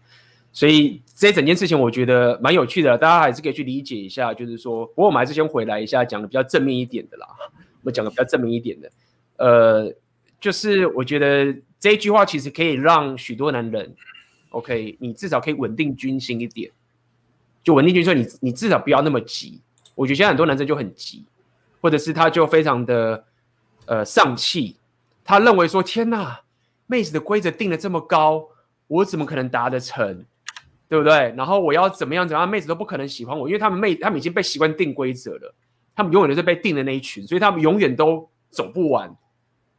A: 所以这整件事情我觉得蛮有趣的，大家还是可以去理解一下。就是说，不过我们还是先回来一下，讲的比较正面一点的啦。我们讲的比较正面一点的，呃，就是我觉得这一句话其实可以让许多男人，OK，你至少可以稳定军心一点。就稳定军心，你你至少不要那么急。我觉得现在很多男生就很急，或者是他就非常的呃丧气，他认为说天哪，妹子的规则定得这么高，我怎么可能达得成？对不对？然后我要怎么样怎么样，妹子都不可能喜欢我，因为他们妹他们已经被习惯定规则了，他们永远都是被定的那一群，所以他们永远都走不完，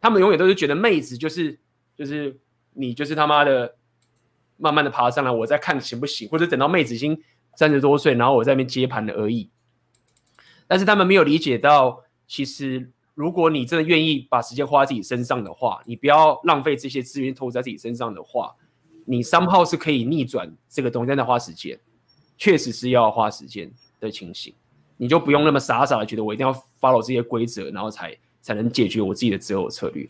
A: 他们永远都是觉得妹子就是就是你就是他妈的慢慢的爬上来，我再看行不行，或者等到妹子已经三十多岁，然后我在那边接盘了而已。但是他们没有理解到，其实如果你真的愿意把时间花在自己身上的话，你不要浪费这些资源投资在自己身上的话。你 somehow 是可以逆转这个东西，但在花时间，确实是要花时间的情形，你就不用那么傻傻的觉得我一定要 follow 这些规则，然后才才能解决我自己的择偶策略。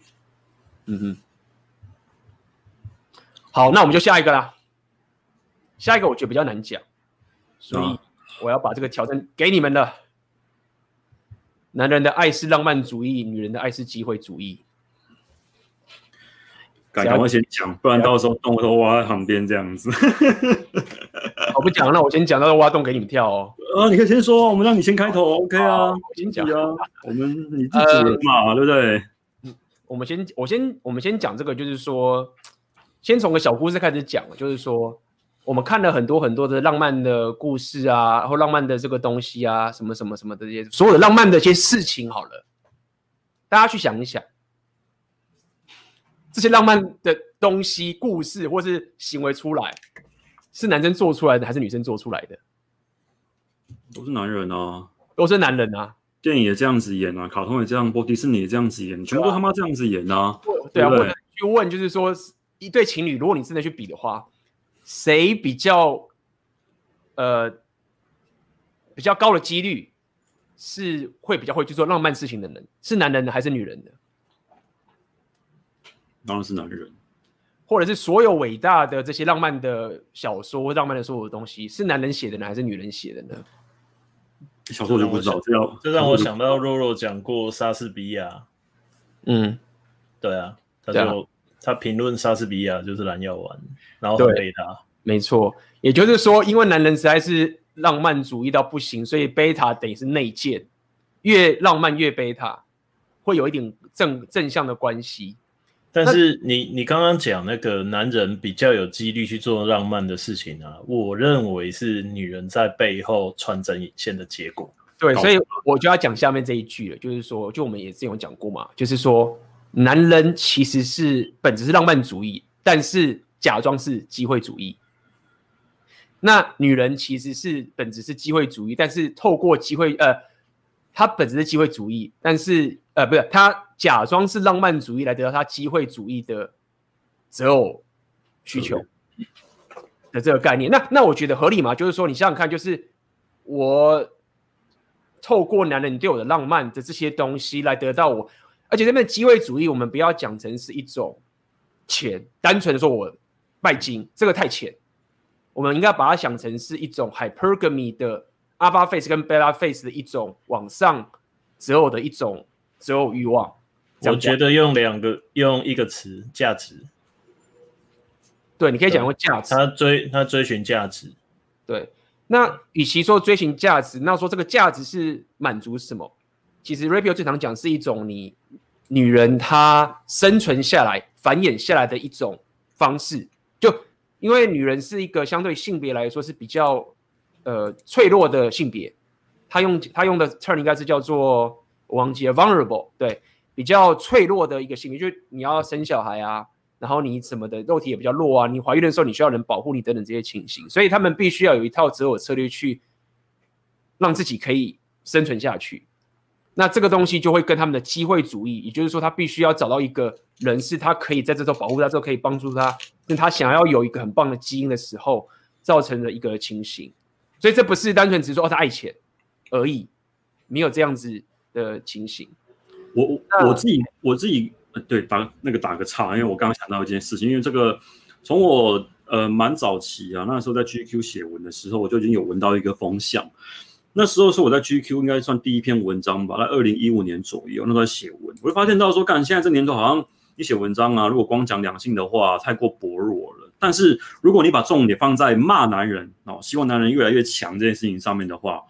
A: 嗯哼，好，那我们就下一个啦。下一个我觉得比较难讲，所以我要把这个挑战给你们了。男人的爱是浪漫主义，女人的爱是机会主义。
C: 赶快先讲，不然到时候洞都挖在旁边这样子。
A: 我不讲，那我先讲，到时候挖洞给你们跳哦。
C: 啊，你可以先说，我们让你先开头，OK 啊？
A: 我先讲
C: 啊，我们你自己人嘛，呃、对不对？
A: 我们先，我先，我们先讲这个，就是说，先从个小故事开始讲，就是说，我们看了很多很多的浪漫的故事啊，然后浪漫的这个东西啊，什么什么什么的这些，所有的浪漫的一些事情，好了，大家去想一想。这些浪漫的东西、故事或是行为出来，是男生做出来的还是女生做出来的？
C: 都是男人啊，
A: 都是男人啊。
C: 电影也这样子演啊，卡通也这样播，迪士尼也这样子演，全部都他妈这样子演啊。
A: 对啊，
C: 对不对？
A: 或者去问，就是说一对情侣，如果你真的去比的话，谁比较呃比较高的几率是会比较会去做浪漫事情的人？是男人的还是女人的？
C: 当然是男人，
A: 或者是所有伟大的这些浪漫的小说、浪漫的所有的东西，是男人写的呢，还是女人写的呢？
C: 小说我就不知道，这要
B: 这让我想到肉肉讲过莎士比亚。
A: 嗯，
B: 对啊，他就、啊、他评论莎士比亚就是蓝药丸，然后很贝塔，
A: 没错。也就是说，因为男人实在是浪漫主义到不行，所以贝塔等于是内建，越浪漫越贝塔，会有一点正正向的关系。
B: 但是你你刚刚讲那个男人比较有几率去做浪漫的事情啊，我认为是女人在背后穿针引线的结果。
A: 对，所以我就要讲下面这一句了，就是说，就我们也之前有讲过嘛，就是说，男人其实是本质是浪漫主义，但是假装是机会主义。那女人其实是本质是机会主义，但是透过机会，呃，她本质是机会主义，但是。呃，不是，他假装是浪漫主义来得到他机会主义的择偶需求的这个概念。那那我觉得合理嘛？就是说，你想想看，就是我透过男人对我的浪漫的这些东西来得到我，而且这边机会主义，我们不要讲成是一种钱，单纯的说我拜金，这个太浅。我们应该把它想成是一种 hypergamy 的 alpha face 跟 beta face 的一种往上择偶的一种。择偶欲望，
B: 我觉得用两个用一个词价值，
A: 对，你可以讲用价值。
B: 他追他追寻价值，
A: 对。那与其说追寻价值，那说这个价值是满足什么？其实 Rapio 最常讲是一种你女人她生存下来、繁衍下来的一种方式。就因为女人是一个相对性别来说是比较呃脆弱的性别，他用他用的 term 应该是叫做。我忘记 vulnerable，对，比较脆弱的一个性别，就是你要生小孩啊，然后你什么的肉体也比较弱啊，你怀孕的时候你需要人保护你等等这些情形，所以他们必须要有一套择偶策略去让自己可以生存下去。那这个东西就会跟他们的机会主义，也就是说他必须要找到一个人是他可以在这时候保护他，之后可以帮助他，那他想要有一个很棒的基因的时候造成的一个情形。所以这不是单纯只是说他爱钱而已，没有这样子的情形。
C: 我我我自己我自己对打那个打个岔，因为我刚刚想到一件事情，因为这个从我呃蛮早期啊，那时候在 GQ 写文的时候，我就已经有闻到一个风向。那时候是我在 GQ 应该算第一篇文章吧，在二零一五年左右，那时候在写文，我就发现到说，干现在这年头好像你写文章啊，如果光讲两性的话，太过薄弱了。但是如果你把重点放在骂男人哦，希望男人越来越强这件事情上面的话，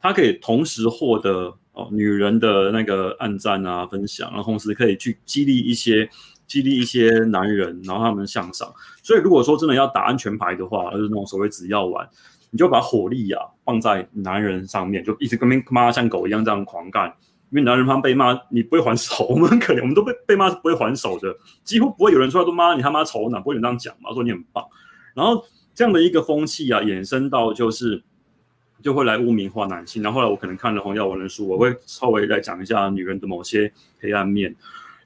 C: 他可以同时获得哦女人的那个暗赞啊、分享，然后同时可以去激励一些激励一些男人，然后他们向上。所以如果说真的要打安全牌的话，就是那种所谓只要玩，你就把火力啊放在男人上面，就一直跟妈像狗一样这样狂干。因为男人他被骂，你不会还手，我们很可怜，我们都被被骂是不会还手的，几乎不会有人出来都骂你他妈丑男，不会有人这样讲嘛，说你很棒。然后这样的一个风气啊，衍生到就是就会来污名化男性。然后后来我可能看了洪耀文的书，我会稍微来讲一下女人的某些黑暗面。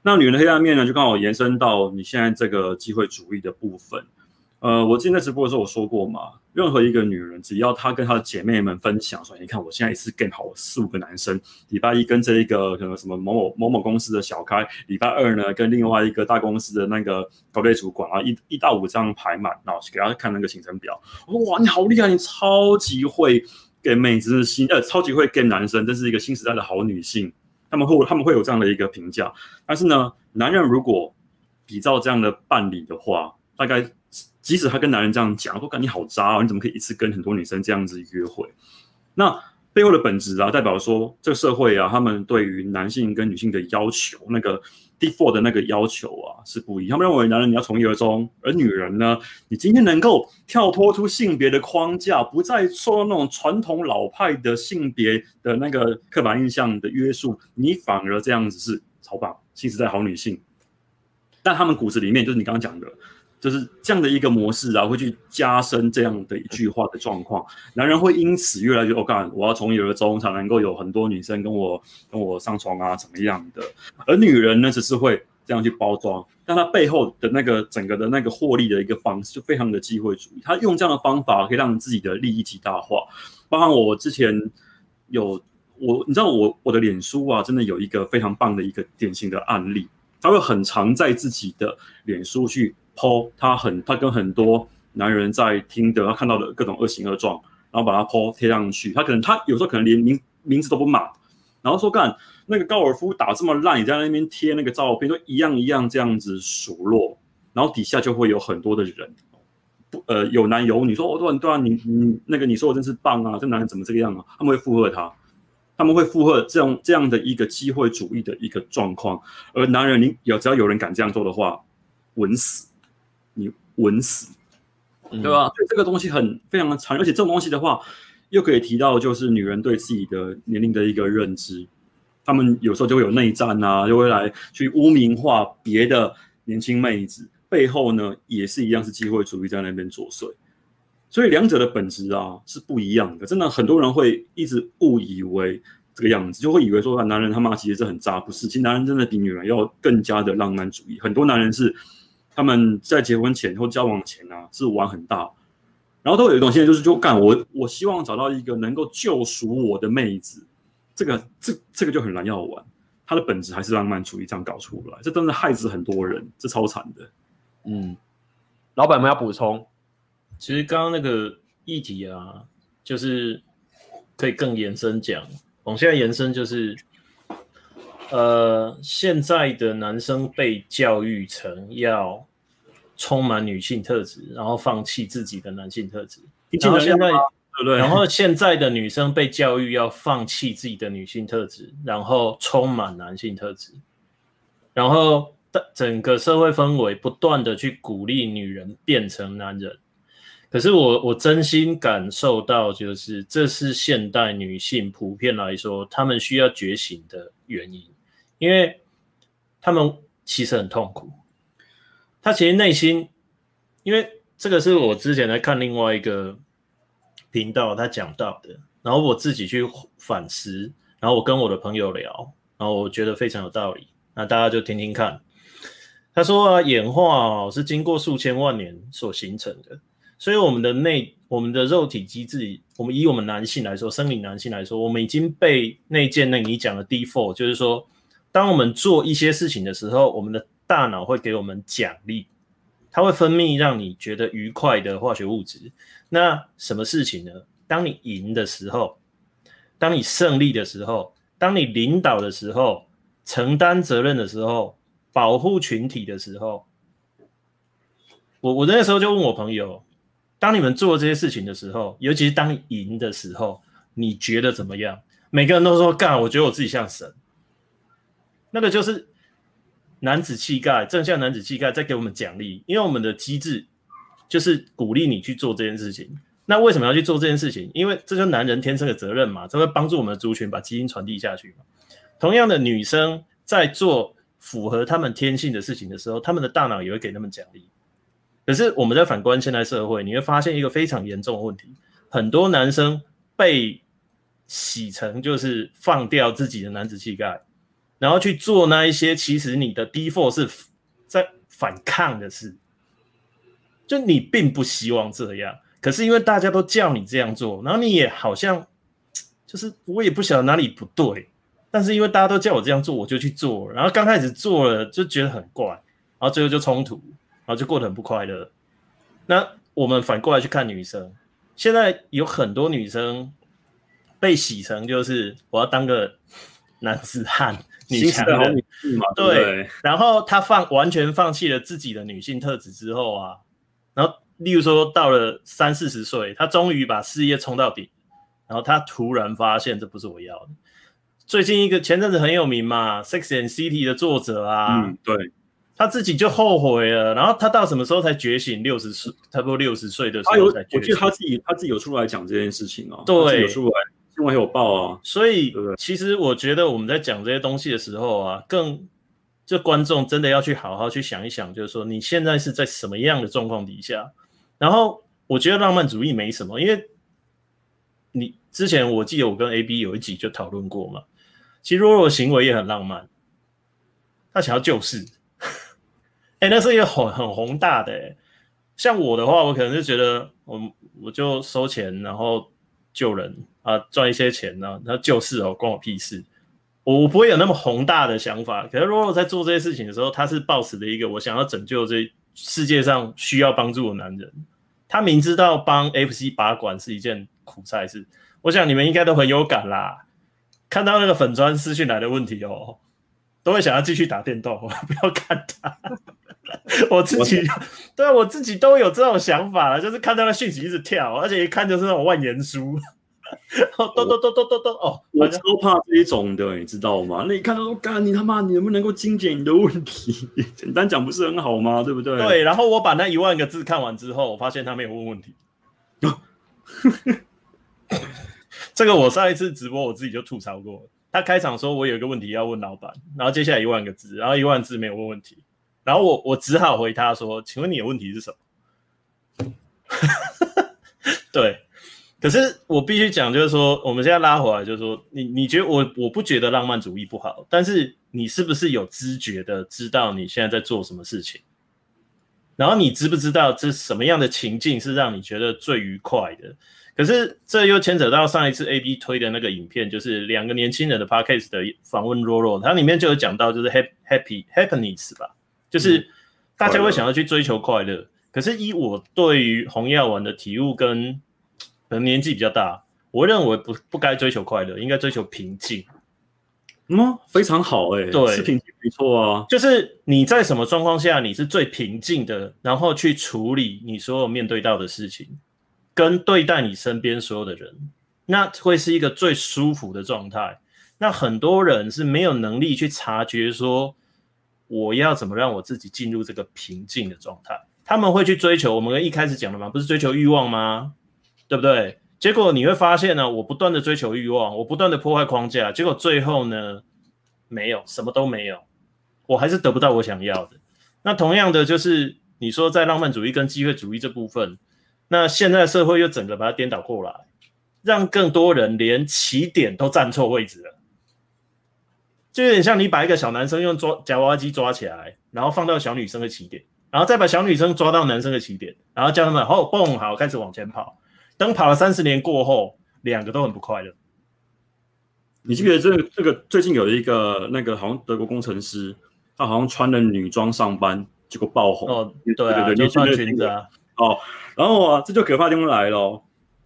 C: 那女人的黑暗面呢，就刚好延伸到你现在这个机会主义的部分。呃，我之前在直播的时候我说过嘛，任何一个女人，只要她跟她的姐妹们分享说，你看我现在一次 game 好四五个男生，礼拜一跟这一个可能什么某某某某公司的小开，礼拜二呢跟另外一个大公司的那个高阶主管啊，一一到五这样排满，然后去给他看那个行程表，哇，你好厉害，你超级会 game 妹子新呃，超级会 game 男生，这是一个新时代的好女性，他们会他们会有这样的一个评价。但是呢，男人如果比照这样的办理的话，大概。即使他跟男人这样讲，说干你好渣哦，你怎么可以一次跟很多女生这样子约会？那背后的本质啊，代表说这个社会啊，他们对于男性跟女性的要求，那个 default 的那个要求啊是不一样。他们认为男人你要从一而终，而女人呢，你今天能够跳脱出性别的框架，不再受到那种传统老派的性别的那个刻板印象的约束，你反而这样子是超棒，新时代好女性。但他们骨子里面就是你刚刚讲的。就是这样的一个模式啊，会去加深这样的一句话的状况。男人会因此越来越，我、哦、干，我要从一而终，才能够有很多女生跟我跟我上床啊，怎么样的？而女人呢，只是会这样去包装，但她背后的那个整个的那个获利的一个方式，就非常的机会主义。她用这样的方法可以让自己的利益极大化。包含我之前有我，你知道我我的脸书啊，真的有一个非常棒的一个典型的案例，他会很常在自己的脸书去。Po 他很，他跟很多男人在听的，他看到的各种恶行恶状，然后把他 po 贴上去。他可能他有时候可能连名名字都不码，然后说干那个高尔夫打这么烂，你在那边贴那个照片，都一样一样这样子数落，然后底下就会有很多的人，不呃有男有女说哦对啊对啊，你你那个你说我真是棒啊，这男人怎么这个样啊？他们会附和他，他们会附和这样这样的一个机会主义的一个状况，而男人你有只要有人敢这样做的话，稳死。你稳死，对吧？所以这个东西很非常的长，而且这种东西的话，又可以提到就是女人对自己的年龄的一个认知，他们有时候就会有内战啊，就会来去污名化别的年轻妹子，背后呢也是一样是机会主义在那边作祟，所以两者的本质啊是不一样的。真的很多人会一直误以为这个样子，就会以为说男人他妈其实是很渣，不是？其实男人真的比女人要更加的浪漫主义，很多男人是。他们在结婚前或交往前啊，是玩很大，然后都有一种现在就是就干我，我希望找到一个能够救赎我的妹子，这个这这个就很难要玩，它的本质还是浪漫主义这样搞出来，这真的害死很多人，这超惨的。
A: 嗯，老板们要补充，
B: 其实刚刚那个议题啊，就是可以更延伸讲，往下延伸就是。呃，现在的男生被教育成要充满女性特质，然后放弃自己的男性特质。然后现在，对对。然后现在的女生被教育要放弃自己的女性特质，然后充满男性特质。然后整个社会氛围不断的去鼓励女人变成男人。可是我我真心感受到，就是这是现代女性普遍来说，她们需要觉醒的。原因，因为她们其实很痛苦，他其实内心，因为这个是我之前在看另外一个频道他讲到的，然后我自己去反思，然后我跟我的朋友聊，然后我觉得非常有道理，那大家就听听看。他说啊，演化哦是经过数千万年所形成的，所以我们的内，我们的肉体机制，我们以我们男性来说，生理男性来说，我们已经被内建那你讲的 default，就是说，当我们做一些事情的时候，我们的大脑会给我们奖励，它会分泌让你觉得愉快的化学物质。那什么事情呢？当你赢的时候，当你胜利的时候，当你领导的时候，承担责任的时候。保护群体的时候，我我那时候就问我朋友，当你们做这些事情的时候，尤其是当你赢的时候，你觉得怎么样？每个人都说干，我觉得我自己像神。那个就是男子气概，正向男子气概在给我们奖励，因为我们的机制就是鼓励你去做这件事情。那为什么要去做这件事情？因为这就是男人天生的责任嘛，这会帮助我们的族群把基因传递下去嘛。同样的，女生在做。符合他们天性的事情的时候，他们的大脑也会给他们奖励。可是我们在反观现代社会，你会发现一个非常严重的问题：很多男生被洗成就是放掉自己的男子气概，然后去做那一些其实你的 default 是在反抗的事，就你并不希望这样，可是因为大家都叫你这样做，然后你也好像就是我也不晓得哪里不对。但是因为大家都叫我这样做，我就去做。然后刚开始做了就觉得很怪，然后最后就冲突，然后就过得很不快乐。那我们反过来去看女生，现在有很多女生被洗成就是我要当个男子汉、女强人对。然后他放完全放弃了自己的女性特质之后啊，然后例如说到了三四十岁，他终于把事业冲到底，然后他突然发现这不是我要的。最近一个前阵子很有名嘛，《Sex and City》的作者啊，
C: 嗯，对，
B: 他自己就后悔了。然后他到什么时候才觉醒？六十岁，差不多六十岁的时候才觉醒。
C: 我记得他自己他自己有出来讲这件事情啊，
B: 对，
C: 有出来，新闻有报啊。
B: 所以，其实我觉得我们在讲这些东西的时候啊，更就观众真的要去好好去想一想，就是说你现在是在什么样的状况底下。然后，我觉得浪漫主义没什么，因为你之前我记得我跟 AB 有一集就讨论过嘛。其实若若的行为也很浪漫，他想要救世，哎、欸，那是一个很很宏大的、欸。像我的话，我可能就觉得我我就收钱，然后救人啊，赚一些钱呢，然后救世哦，关我屁事。我不会有那么宏大的想法。可是若若在做这些事情的时候，他是抱持的一个我想要拯救这世界上需要帮助的男人。他明知道帮 FC 把管是一件苦差事，我想你们应该都很有感啦。看到那个粉砖私讯来的问题哦，都会想要继续打电动，不要看他。我自己对我自己都有这种想法了，就是看到那讯息一直跳，而且一看就是那种万言书，咚咚咚咚咚咚哦，
C: 我超怕这一种的，你知道吗？那一看到说，干你他妈，你能不能够精简你的问题？简单讲不是很好吗？对不对？
B: 对，然后我把那一万个字看完之后，我发现他没有问问题。这个我上一次直播我自己就吐槽过，他开场说我有一个问题要问老板，然后接下来一万个字，然后一万字没有问问题，然后我我只好回他说，请问你的问题是什么？对，可是我必须讲，就是说我们现在拉回来，就是说你你觉得我我不觉得浪漫主义不好，但是你是不是有知觉的知道你现在在做什么事情？然后你知不知道这什么样的情境是让你觉得最愉快的？可是这又牵扯到上一次 AB 推的那个影片，就是两个年轻人的 Podcast 的访问 Roro，它里面就有讲到，就是 Happy Happiness 吧，就是大家会想要去追求快乐。可是以我对于红药丸的体悟跟可能年纪比较大，我认为不不该追求快乐，应该追求平静。
C: 嗯，非常好哎、欸，
B: 对，
C: 是平静没错啊。
B: 就是你在什么状况下你是最平静的，然后去处理你所有面对到的事情。跟对待你身边所有的人，那会是一个最舒服的状态。那很多人是没有能力去察觉说，我要怎么让我自己进入这个平静的状态。他们会去追求，我们一开始讲的嘛，不是追求欲望吗？对不对？结果你会发现呢，我不断的追求欲望，我不断的破坏框架，结果最后呢，没有，什么都没有，我还是得不到我想要的。那同样的，就是你说在浪漫主义跟机会主义这部分，那现在社会又整个把它颠倒过来，让更多人连起点都站错位置了。就有点像你把一个小男生用抓夹娃娃机抓起来，然后放到小女生的起点，然后再把小女生抓到男生的起点，然后叫他们哦蹦好开始往前跑。等跑了三十年过后，两个都很不快乐。
C: 你记不记得这个这个最近有一个那个好像德国工程师，他好像穿了女装上班，结果爆红。
B: 哦，对啊，对对对，就穿裙子啊。
C: 哦，然后啊，这就可怕的地方来了，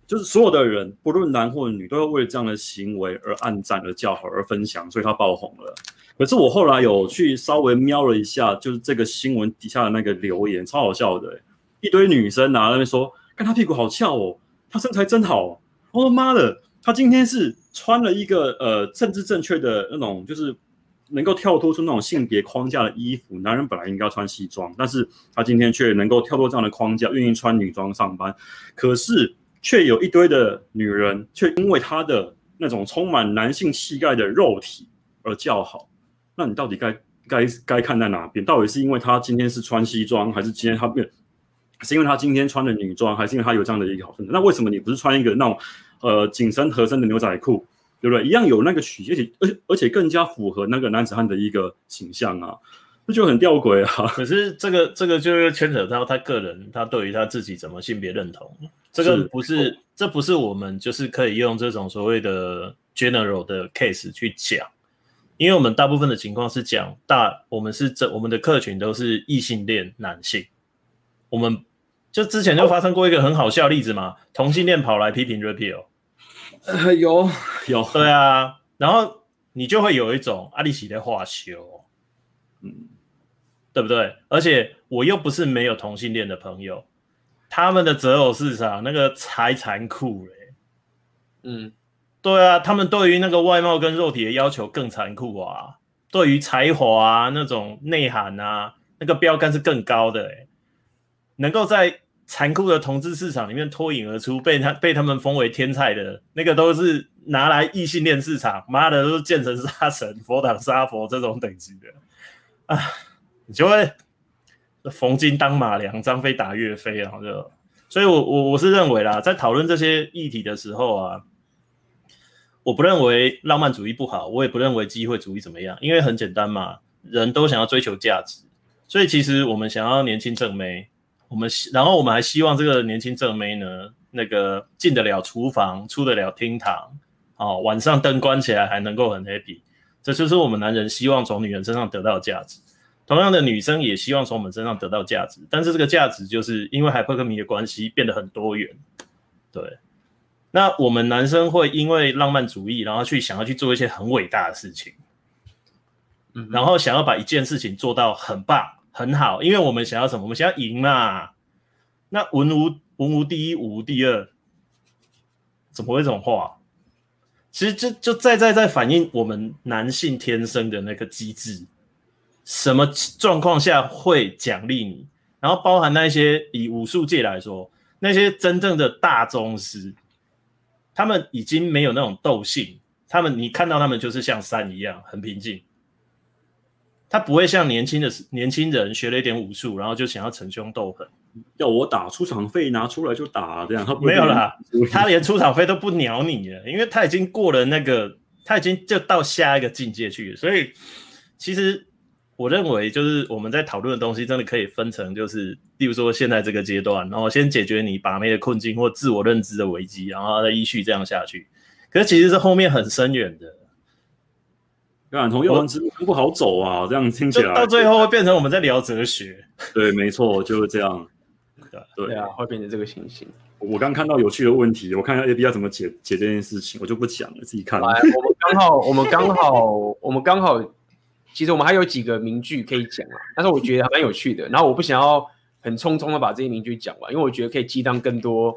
C: 就是所有的人，不论男或女，都要为了这样的行为而暗赞、而叫好、而分享，所以他爆红了。可是我后来有去稍微瞄了一下，就是这个新闻底下的那个留言，超好笑的，一堆女生拿在那边说，看他屁股好翘哦，他身材真好哦。我说妈的！他今天是穿了一个呃政治正确的那种，就是能够跳脱出那种性别框架的衣服。男人本来应该穿西装，但是他今天却能够跳脱这样的框架，愿意穿女装上班。可是却有一堆的女人，却因为他的那种充满男性气概的肉体而叫好。那你到底该该该看在哪边？到底是因为他今天是穿西装，还是今天他变？是因为他今天穿的女装，还是因为他有这样的一个好身材？那为什么你不是穿一个那种？呃，紧身合身的牛仔裤，对不对？一样有那个曲线，而且而且更加符合那个男子汉的一个形象啊，这就很吊诡啊。
B: 可是这个这个就是牵扯到他个人，他对于他自己怎么性别认同，这个不是，是这不是我们就是可以用这种所谓的 general 的 case 去讲，因为我们大部分的情况是讲大，我们是这我们的客群都是异性恋男性，我们就之前就发生过一个很好笑的例子嘛，同性恋跑来批评 repeal。
C: 呃，有。有，
B: 对啊，然后你就会有一种阿里奇的话修，嗯，对不对？而且我又不是没有同性恋的朋友，他们的择偶市场那个才残酷嘞，嗯，对啊，他们对于那个外貌跟肉体的要求更残酷啊，对于才华啊那种内涵啊，那个标杆是更高的诶，能够在。残酷的同志市场里面脱颖而出，被他被他们封为天菜的那个，都是拿来异性恋市场，妈的都是见神杀神、佛挡杀佛这种等级的啊！你就会冯金当马良，张飞打岳飞啊！就所以我，我我我是认为啦，在讨论这些议题的时候啊，我不认为浪漫主义不好，我也不认为机会主义怎么样，因为很简单嘛，人都想要追求价值，所以其实我们想要年轻正妹。我们然后我们还希望这个年轻正妹呢，那个进得了厨房，出得了厅堂，哦，晚上灯关起来还能够很 happy，这就是我们男人希望从女人身上得到的价值。同样的，女生也希望从我们身上得到价值，但是这个价值就是因为海派克迷的关系变得很多元。对，那我们男生会因为浪漫主义，然后去想要去做一些很伟大的事情，嗯，然后想要把一件事情做到很棒。很好，因为我们想要什么？我们想要赢嘛。那文无文无第一，武无第二，怎么会这种话？其实就就在在在反映我们男性天生的那个机制，什么状况下会奖励你？然后包含那些以武术界来说，那些真正的大宗师，他们已经没有那种斗性，他们你看到他们就是像山一样很平静。他不会像年轻的年轻人学了一点武术，然后就想要逞凶斗狠，
C: 要我打出场费拿出来就打这样。他
B: 没有啦，他连出场费都不鸟你了，因为他已经过了那个，他已经就到下一个境界去了。所以其实我认为，就是我们在讨论的东西，真的可以分成，就是例如说现在这个阶段，然后先解决你把妹的困境或自我认知的危机，然后再依序这样下去。可是其实是后面很深远的。
C: 感同又之不好走啊，这样听起来
B: 到最后会变成我们在聊哲学。
C: 对，没错，就是这样。
A: 对对啊，会变成这个情形。
C: 我刚看到有趣的问题，我看一下 A B 要怎么解解这件事情，我就不讲了，自己看。
A: 来，我们刚好，我们刚好，我们刚好，其实我们还有几个名句可以讲啊，但是我觉得还蛮有趣的。然后我不想要很匆匆的把这些名句讲完，因为我觉得可以激荡更多，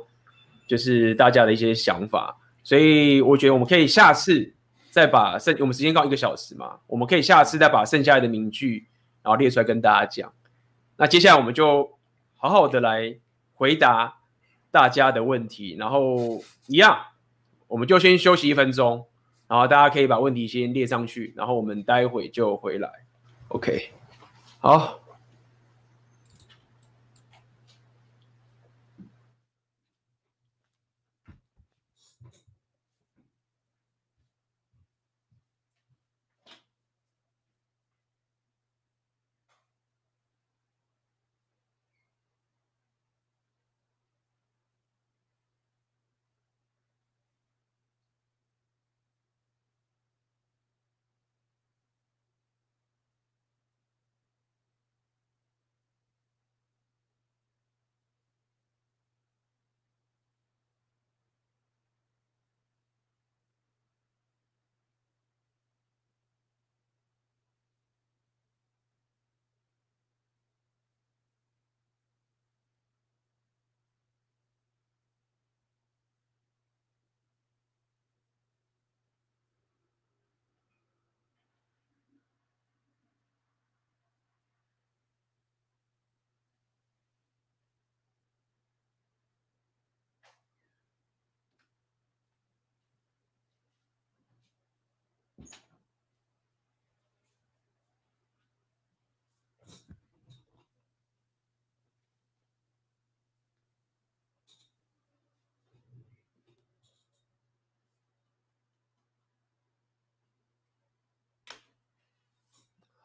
A: 就是大家的一些想法。所以我觉得我们可以下次。再把剩，我们时间刚一个小时嘛，我们可以下次再把剩下的名句，然后列出来跟大家讲。那接下来我们就好好的来回答大家的问题，然后一样，我们就先休息一分钟，然后大家可以把问题先列上去，然后我们待会就回来。OK，好。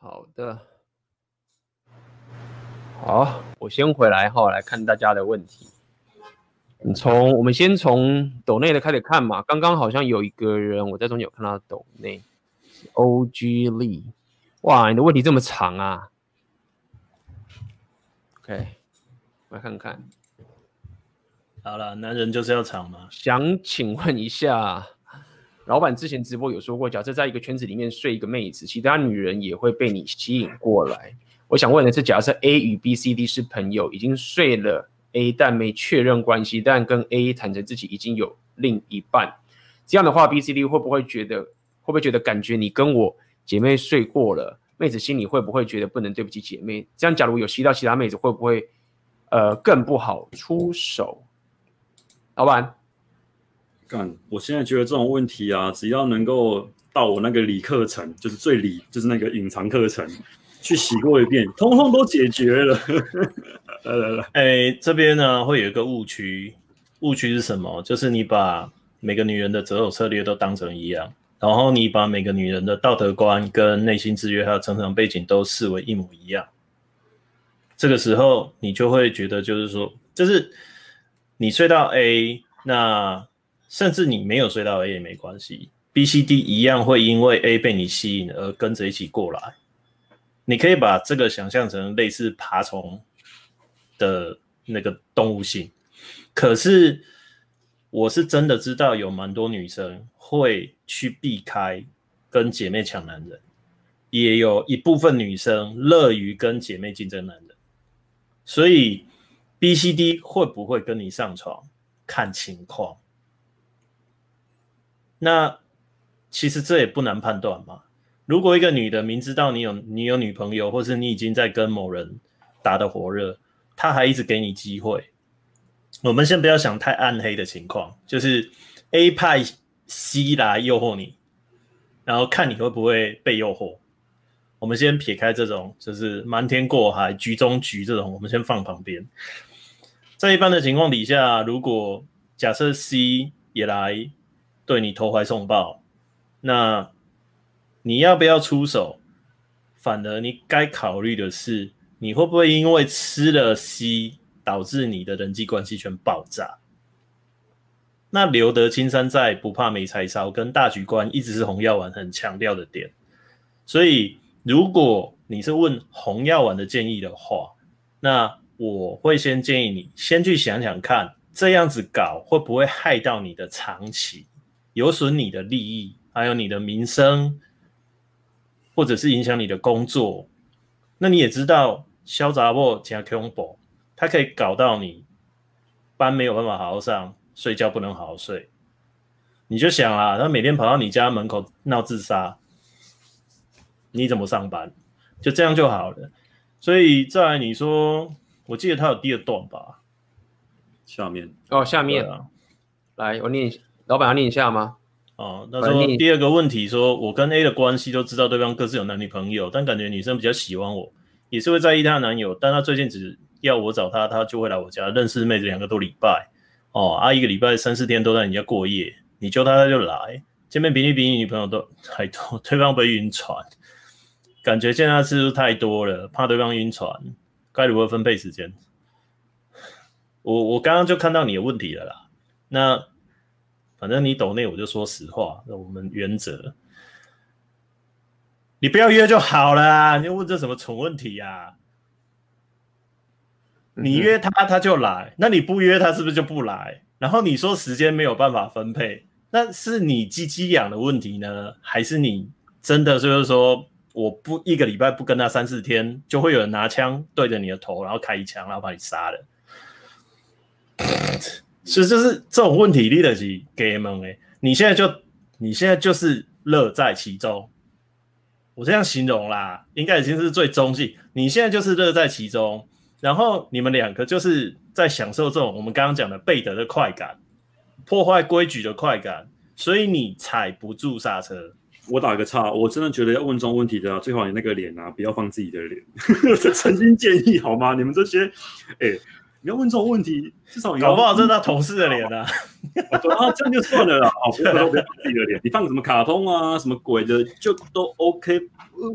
A: 好的，好，我先回来哈来看大家的问题。你从我们先从抖内的开始看嘛。刚刚好像有一个人，我在中间有看到抖内，OG Lee，哇，你的问题这么长啊？OK，我来看看。
B: 好了，男人就是要长嘛。
A: 想请问一下。老板之前直播有说过，假设在一个圈子里面睡一个妹子，其他女人也会被你吸引过来。我想问的是，假设 A 与 B、C、D 是朋友，已经睡了 A，但没确认关系，但跟 A 坦诚自己已经有另一半，这样的话，B、C、D 会不会觉得，会不会觉得感觉你跟我姐妹睡过了，妹子心里会不会觉得不能对不起姐妹？这样假如有吸到其他妹子，会不会呃更不好出手？老
C: 板。我现在觉得这种问题啊，只要能够到我那个理课程，就是最理，就是那个隐藏课程，去洗过一遍，通通都解决了。来来来，
B: 哎、这边呢会有一个误区，误区是什么？就是你把每个女人的择偶策略都当成一样，然后你把每个女人的道德观、跟内心制约还有成长背景都视为一模一样。这个时候你就会觉得，就是说，就是你睡到 A 那。甚至你没有睡到 A 也没关系，B、C、D 一样会因为 A 被你吸引而跟着一起过来。你可以把这个想象成类似爬虫的那个动物性。可是我是真的知道有蛮多女生会去避开跟姐妹抢男人，也有一部分女生乐于跟姐妹竞争男人。所以 B、C、D 会不会跟你上床，看情况。那其实这也不难判断嘛。如果一个女的明知道你有你有女朋友，或是你已经在跟某人打得火热，她还一直给你机会，我们先不要想太暗黑的情况，就是 A 派 C 来诱惑你，然后看你会不会被诱惑。我们先撇开这种，就是瞒天过海、局中局这种，我们先放旁边。在一般的情况底下，如果假设 C 也来。对你投怀送抱，那你要不要出手？反而你该考虑的是，你会不会因为吃了 C，导致你的人际关系全爆炸？那留得青山在，不怕没柴烧，跟大局观一直是红药丸很强调的点。所以，如果你是问红药丸的建议的话，那我会先建议你先去想想看，这样子搞会不会害到你的长期？有损你的利益，还有你的名声，或者是影响你的工作。那你也知道，小杂货加恐怖，它可以搞到你班没有办法好好上，睡觉不能好好睡。你就想啊，他每天跑到你家门口闹自杀，你怎么上班？就这样就好了。所以再来你说，我记得他有第二段吧？
C: 下面
A: 哦，下面啊，来我念一下。老板要念一下吗？
B: 哦，他说第二个问题说，我跟 A 的关系都知道对方各自有男女朋友，但感觉女生比较喜欢我，也是会在意她的男友，但她最近只要我找她，她就会来我家认识妹子两个多礼拜。哦，啊，一个礼拜三四天都在你家过夜，你叫她她就来，见面比你比你女朋友都还多，对方不会晕船，感觉见她次数太多了，怕对方晕船，该如何分配时间？我我刚刚就看到你的问题了啦，那。反正你抖内我就说实话，那我们原则，你不要约就好了，你问这什么蠢问题呀、啊？你约他他就来，那你不约他是不是就不来？然后你说时间没有办法分配，那是你鸡鸡痒的问题呢，还是你真的就是说我不一个礼拜不跟他三四天，就会有人拿枪对着你的头，然后开一枪，然后把你杀了？其实就是这种问题，你得是给问的。你现在就，你现在就是乐在其中。我这样形容啦，应该已经是最中性。你现在就是乐在其中，然后你们两个就是在享受这种我们刚刚讲的背德的快感，破坏规矩的快感，所以你踩不住刹车。
C: 我打个岔，我真的觉得要问这种问题的，最好你那个脸啊，不要放自己的脸。这诚心建议好吗？你们这些，哎、你要问这种问题，至少
B: 搞不好这是他同事的脸啊！
C: 啊，这样就算了啦。哦，不要不要自己的脸，你放什么卡通啊，什么鬼的，就都 OK。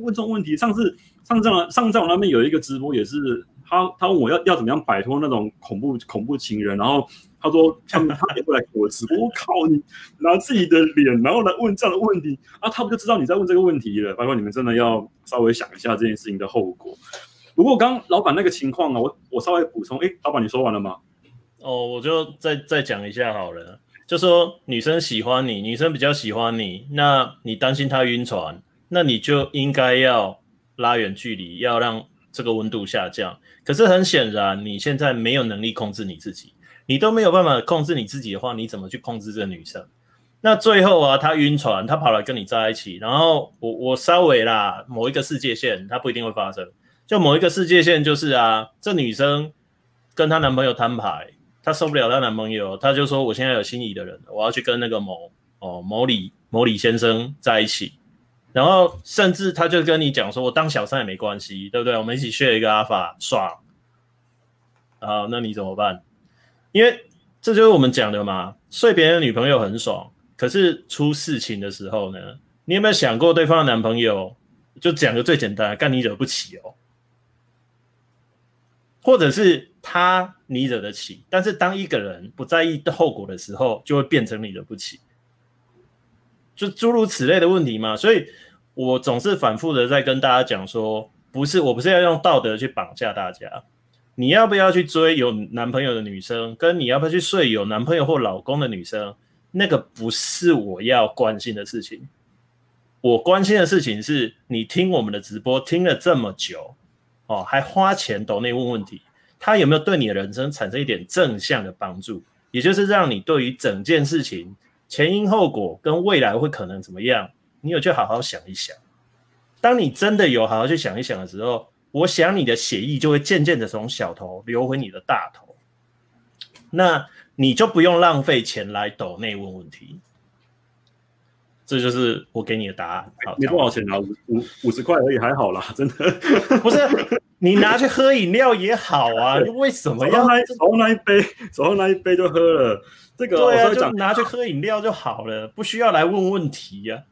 C: 问这种问题，上次上次上次我那边有一个直播，也是他他问我要要怎么样摆脱那种恐怖恐怖情人，然后他说他们他也会来给我直播。我靠，你拿自己的脸，然后来问这样的问题啊？他不就知道你在问这个问题了？包括你们真的要稍微想一下这件事情的后果。不过刚老板那个情况啊，我我稍微补充，哎，老板你说完了吗？
B: 哦，我就再再讲一下好了，就说女生喜欢你，女生比较喜欢你，那你担心她晕船，那你就应该要拉远距离，要让这个温度下降。可是很显然，你现在没有能力控制你自己，你都没有办法控制你自己的话，你怎么去控制这个女生？那最后啊，她晕船，她跑来跟你在一起，然后我我稍微啦，某一个世界线，它不一定会发生。就某一个世界线，就是啊，这女生跟她男朋友摊牌，她受不了她男朋友，她就说：“我现在有心仪的人，我要去跟那个某哦某李某李先生在一起。”然后甚至她就跟你讲说：“我当小三也没关系，对不对？我们一起 share 一个阿法爽。”啊，那你怎么办？因为这就是我们讲的嘛，睡别人的女朋友很爽，可是出事情的时候呢，你有没有想过对方的男朋友？就讲个最简单，干你惹不起哦。或者是他你惹得起，但是当一个人不在意的后果的时候，就会变成你惹不起，就诸如此类的问题嘛。所以我总是反复的在跟大家讲说，不是，我不是要用道德去绑架大家。你要不要去追有男朋友的女生，跟你要不要去睡有男朋友或老公的女生，那个不是我要关心的事情。我关心的事情是你听我们的直播听了这么久。哦，还花钱抖内问问题，他有没有对你的人生产生一点正向的帮助？也就是让你对于整件事情前因后果跟未来会可能怎么样，你有去好好想一想。当你真的有好好去想一想的时候，我想你的血液就会渐渐的从小头流回你的大头，那你就不用浪费钱来抖内问问题。这就是我给你的答案。好，
C: 你多少钱啊？五五五十块而已，还好啦，真的。
B: 不是，你拿去喝饮料也好啊。你为什么要
C: 手上那一杯，手上那一杯就喝了？这个
B: 对啊，就拿去喝饮料就好了，不需要来问问题呀、啊。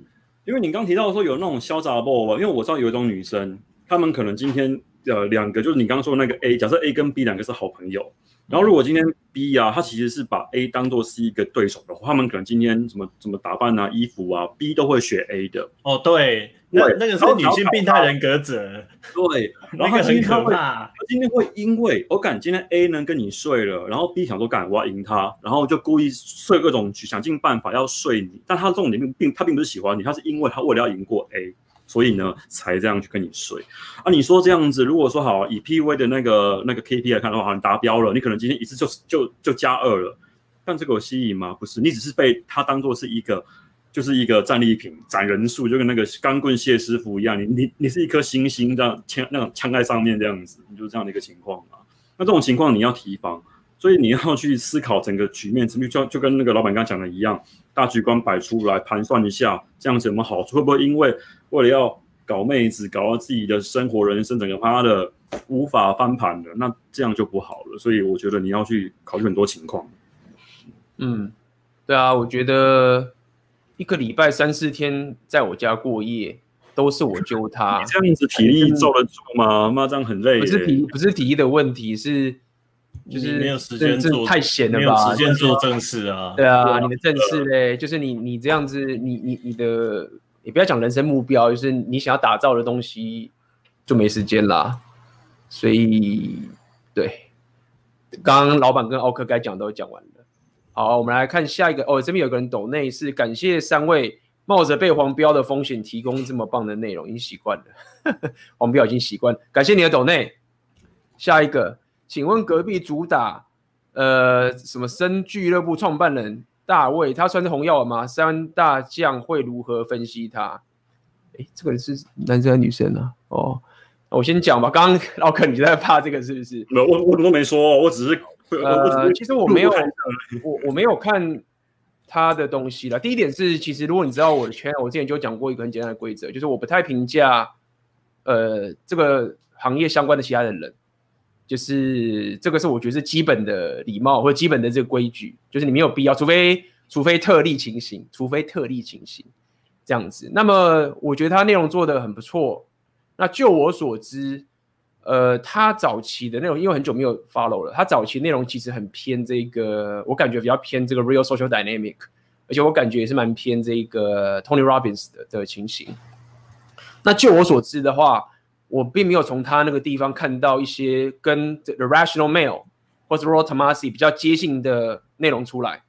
C: 因为你刚提到说有那种潇洒 boy，因为我知道有一种女生，她们可能今天呃两个，就是你刚刚说的那个 A，假设 A 跟 B 两个是好朋友。然后，如果今天 B 啊，他其实是把 A 当做是一个对手的话，他们可能今天怎么怎么打扮啊、衣服啊，B 都会选 A 的。
B: 哦，对，那那个是女性病态人格者。
C: 对，然后他今天会，他今天会因为我感今天 A 能跟你睡了，然后 B 想说干我要赢他，然后就故意睡各种想尽办法要睡你，但他这种点并并他并不是喜欢你，他是因为他为了要赢过 A。所以呢，才这样去跟你睡啊？你说这样子，如果说好以 PUA 的那个那个 K P 来看的话，你达标了，你可能今天一次就就就加二了。但这个有吸引吗？不是，你只是被他当做是一个，就是一个战利品，攒人数，就跟那个钢棍谢师傅一样。你你你是一颗星星这样枪那种枪在上面这样子，你就这样的一个情况啊。那这种情况你要提防，所以你要去思考整个局面，就就跟那个老板刚刚讲的一样，大局观摆出来盘算一下，这样子有没有好处？会不会因为为了要搞妹子，搞到自己的生活人生整个趴的无法翻盘的，那这样就不好了。所以我觉得你要去考虑很多情况。
A: 嗯，对啊，我觉得一个礼拜三四天在我家过夜，都是我揪他。
C: 你这样子体力受得住吗？妈，这样很累。
A: 不是体不是体力的问题，是就是
B: 没有时间做，
A: 太闲了吧？
B: 没有时间做正事啊。
A: 对啊，你的正事嘞，就是你你这样子，你你你的，你不要讲人生目标，就是你想要打造的东西就没时间啦。所以，对，刚刚老板跟奥克该讲都讲完了。好，我们来看下一个哦。这边有个人抖内是感谢三位冒着被黄标的风险提供这么棒的内容，已经习惯了，黄标已经习惯。感谢你的抖内。下一个，请问隔壁主打呃什么生俱乐部创办人大卫，他算是红药丸吗？三大将会如何分析他？哎，这个人是男生还是女生呢？哦，我先讲吧。刚刚老肯你在怕这个是不是？
C: 没有，我我都没说，我只是。
A: 呃，其实我没有，我我没有看他的东西啦。第一点是，其实如果你知道我的圈，我之前就讲过一个很简单的规则，就是我不太评价呃这个行业相关的其他的人，就是这个是我觉得是基本的礼貌或基本的这个规矩，就是你没有必要，除非除非特例情形，除非特例情形这样子。那么我觉得他内容做的很不错。那就我所知。呃，他早期的内容，因为很久没有 follow 了，他早期内容其实很偏这个，我感觉比较偏这个 real social dynamic，而且我感觉也是蛮偏这个 Tony Robbins 的的情形。那就我所知的话，我并没有从他那个地方看到一些跟 The Rational Male 或者 Royal Tomasi 比较接近的内容出来。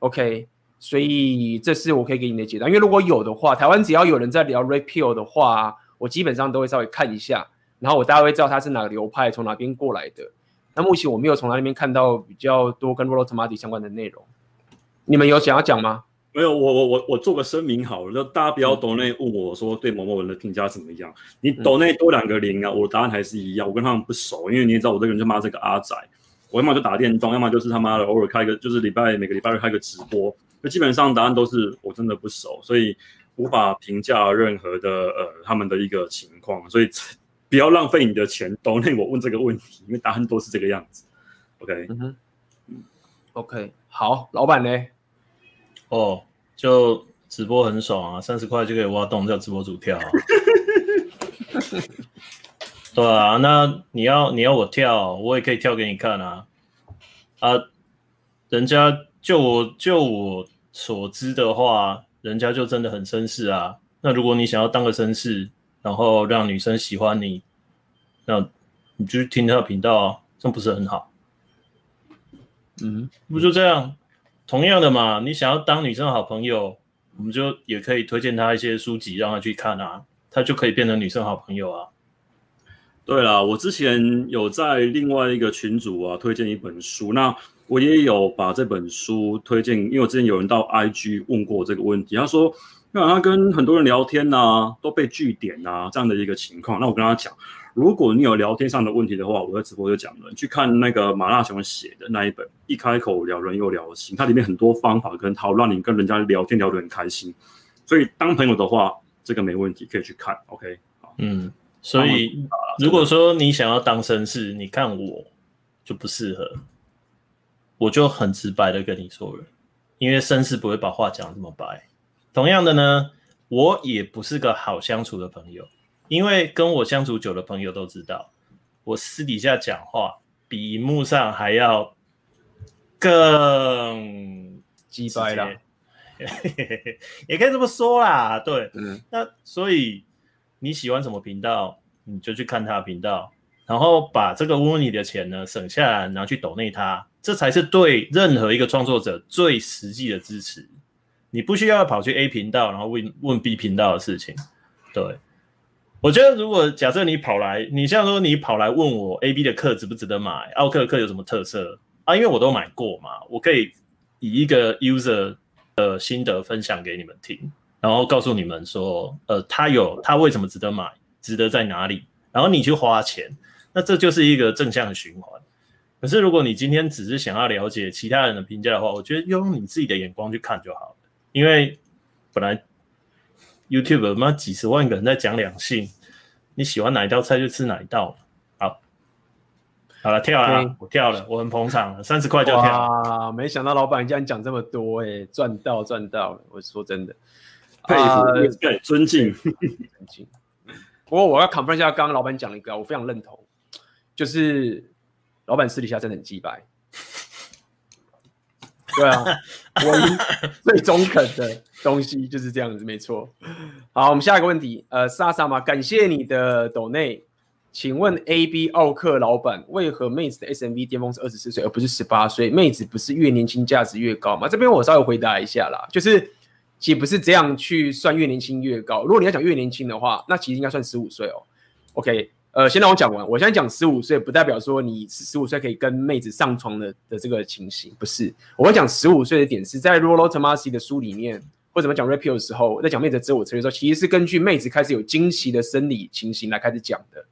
A: OK，所以这是我可以给你的解答。因为如果有的话，台湾只要有人在聊 repeal 的话，我基本上都会稍微看一下。然后我大概会知道他是哪个流派，从哪边过来的。那目前我没有从他那边看到比较多跟 Royal Tomasi 相关的内容。你们有想要讲吗？
C: 没有，我我我我做个声明好了，就大家不要抖内问我说对某某人的评价怎么样。嗯、你抖内多两个零啊，我答案还是一样。我跟他们不熟，因为你也知道我这个人就骂这个阿仔，我要么就打电动，要么就是他妈的偶尔开个，就是礼拜每个礼拜日开个直播。就基本上答案都是我真的不熟，所以无法评价任何的呃他们的一个情况，所以。不要浪费你的钱，抖内我问这个问题，因为答案都是这个样子。OK，嗯哼
A: ，OK，好，老板呢？
B: 哦，就直播很爽啊，三十块就可以挖洞叫直播主跳。对啊，那你要你要我跳，我也可以跳给你看啊。啊，人家就我就我所知的话，人家就真的很绅士啊。那如果你想要当个绅士，然后让女生喜欢你，那你就听他的频道啊，这不是很好？嗯，不就这样？同样的嘛，你想要当女生好朋友，我们就也可以推荐她一些书籍，让她去看啊，她就可以变成女生好朋友啊。
C: 对啦，我之前有在另外一个群组啊推荐一本书，那我也有把这本书推荐，因为我之前有人到 IG 问过这个问题，他说。那他跟很多人聊天呐、啊，都被句点呐、啊，这样的一个情况。那我跟他讲，如果你有聊天上的问题的话，我在直播就讲了，你去看那个马拉松写的那一本《一开口聊人又聊心》，它里面很多方法跟套，让你跟人家聊天聊得很开心。所以当朋友的话，这个没问题，可以去看。OK，
B: 嗯，所以如果说你想要当绅士，你看我就不适合，我就很直白的跟你说了，因为绅士不会把话讲这么白。同样的呢，我也不是个好相处的朋友，因为跟我相处久的朋友都知道，我私底下讲话比荧幕上还要更
A: 鸡掰啦，
B: 也可以这么说啦。对，嗯，那所以你喜欢什么频道，你就去看他的频道，然后把这个问你的钱呢省下来，拿去抖内他，这才是对任何一个创作者最实际的支持。你不需要跑去 A 频道，然后问问 B 频道的事情。对，我觉得如果假设你跑来，你像说你跑来问我 A、B 的课值不值得买，奥克的课有什么特色啊？因为我都买过嘛，我可以以一个 user 的心得分享给你们听，然后告诉你们说，呃，他有他为什么值得买，值得在哪里，然后你去花钱，那这就是一个正向的循环。可是如果你今天只是想要了解其他人的评价的话，我觉得用你自己的眼光去看就好了。因为本来 YouTube 妈，几十万个人在讲两性，你喜欢哪一道菜就吃哪一道。好，好了，跳了我跳了，我很捧场了，三十块就跳。
A: 哇，没想到老板竟然讲这么多，哎，赚到赚到！我说真的，
C: 佩服，对，尊敬，尊
A: 敬。不过我要 confirm 一下，刚刚老板讲了一个，我非常认同，就是老板私底下真的很鸡掰。对啊，我 最中肯的东西就是这样子，没错。好，我们下一个问题，呃，莎莎嘛，感谢你的抖内，请问 A B 奥克老板，为何妹子的 S M V 巅峰是二十四岁，而不是十八岁？妹子不是越年轻价值越高吗？这边我稍微回答一下啦，就是其实不是这样去算越年轻越高。如果你要讲越年轻的话，那其实应该算十五岁哦。OK。呃，先让我讲完。我现在讲十五岁，不代表说你十五岁可以跟妹子上床的的这个情形，不是。我会讲十五岁的点是在 Rollo Tomasi 的书里面，或者我们讲 Rapio 的时候，在讲妹子自我策略的时候，其实是根据妹子开始有惊奇的生理情形来开始讲的。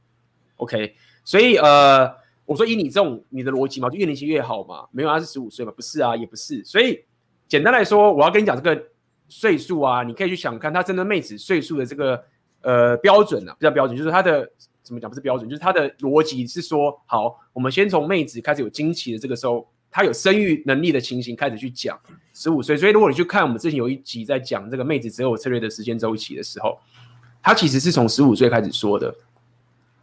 A: OK，所以呃，我说以你这种你的逻辑嘛，就越年轻越好嘛，没有他，是十五岁嘛，不是啊，也不是。所以简单来说，我要跟你讲这个岁数啊，你可以去想看他针对妹子岁数的这个呃标准啊，比较标准，就是他的。怎么讲不是标准，就是他的逻辑是说，好，我们先从妹子开始有惊奇的这个时候，她有生育能力的情形开始去讲，十五岁。所以如果你去看我们之前有一集在讲这个妹子择偶策略的时间周期的时候，他其实是从十五岁开始说的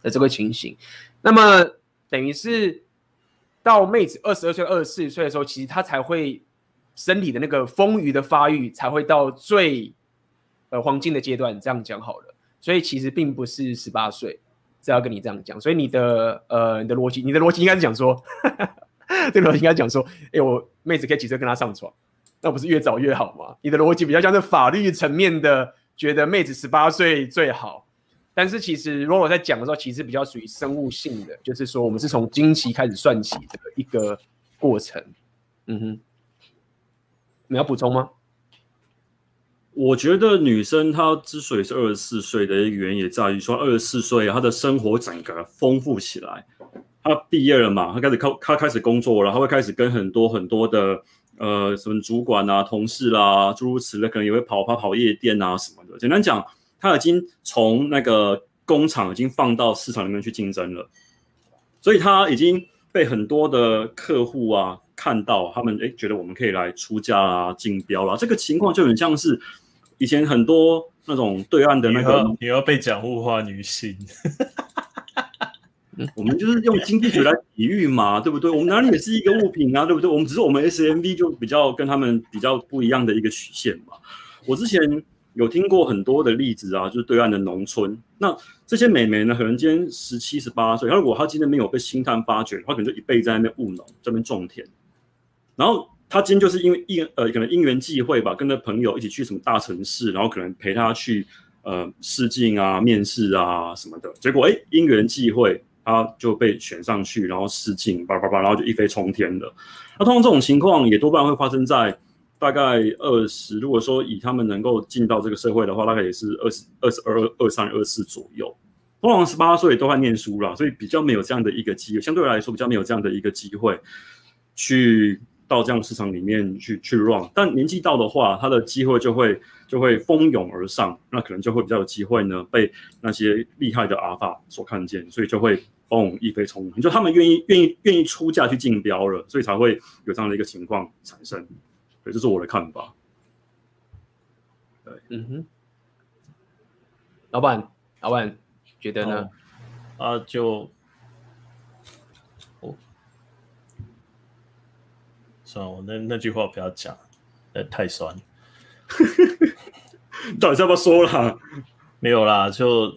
A: 的这个情形。那么等于是到妹子二十二岁、二十四岁的时候，其实她才会身体的那个丰腴的发育才会到最呃黄金的阶段。这样讲好了，所以其实并不是十八岁。是要跟你这样讲，所以你的呃，你的逻辑，你的逻辑应该是讲说，这个逻辑应该讲说，哎、我妹子可以几岁跟他上床，那不是越早越好吗？你的逻辑比较像是法律层面的，觉得妹子十八岁最好，但是其实如果在讲的时候，其实比较属于生物性的，就是说我们是从经期开始算起的一个过程。嗯哼，你要补充吗？
C: 我觉得女生她之所以是二十四岁的原因，也在于说二十四岁她的生活整个丰富起来。她毕业了嘛，她开始靠她开始工作了，她会开始跟很多很多的呃什么主管啊、同事啦诸如此类，可能也会跑跑跑夜店啊什么的。简单讲，她已经从那个工厂已经放到市场里面去竞争了，所以她已经被很多的客户啊看到，他们诶觉得我们可以来出价啊、竞标啦。这个情况就很像是。以前很多那种对岸的那个，
B: 你要被讲物化女性，
C: 我们就是用经济学来比喻嘛，对不对？我们哪里也是一个物品啊，对不对？我们只是我们 SMV 就比较跟他们比较不一样的一个曲线嘛。我之前有听过很多的例子啊，就是对岸的农村，那这些美眉呢，可能今天十七、十八岁，如果她今天没有被星探发掘，她可能就一辈子在那边务农，这边种田，然后。他今天就是因为因呃可能因缘际会吧，跟着朋友一起去什么大城市，然后可能陪他去呃试镜啊、面试啊什么的。结果哎，因缘际会，他就被选上去，然后试镜叭叭叭，然后就一飞冲天了。那通常这种情况也多半会发生在大概二十，如果说以他们能够进到这个社会的话，大概也是二十二十二、二三、二四左右。通常十八岁都在念书了，所以比较没有这样的一个机会，相对来说比较没有这样的一个机会去。到这样的市场里面去去 run，但年纪到的话，他的机会就会就会蜂拥而上，那可能就会比较有机会呢，被那些厉害的阿法所看见，所以就会嘣一飞冲天，就他们愿意愿意愿意出价去竞标了，所以才会有这样的一个情况产生。对，这是我的看法。
A: 对，嗯哼，老板，老板觉得呢？
B: 哦、啊，就。算了，我那那句话不要讲，呃，太酸。
C: 到底是要不要说啦？
B: 没有啦，就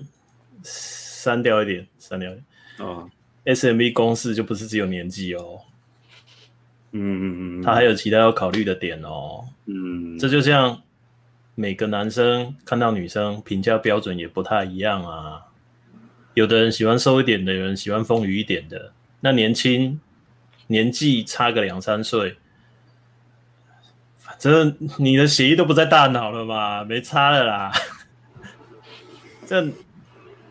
B: 删掉一点，删掉一点。
C: 哦
B: ，SMV 公式就不是只有年纪哦。
C: 嗯嗯嗯，
B: 他还有其他要考虑的点哦。
C: 嗯，
B: 这就像每个男生看到女生评价标准也不太一样啊。有的人喜欢瘦一点的，有人喜欢丰腴一点的。那年轻年纪差个两三岁。这你的血液都不在大脑了嘛？没差了啦。这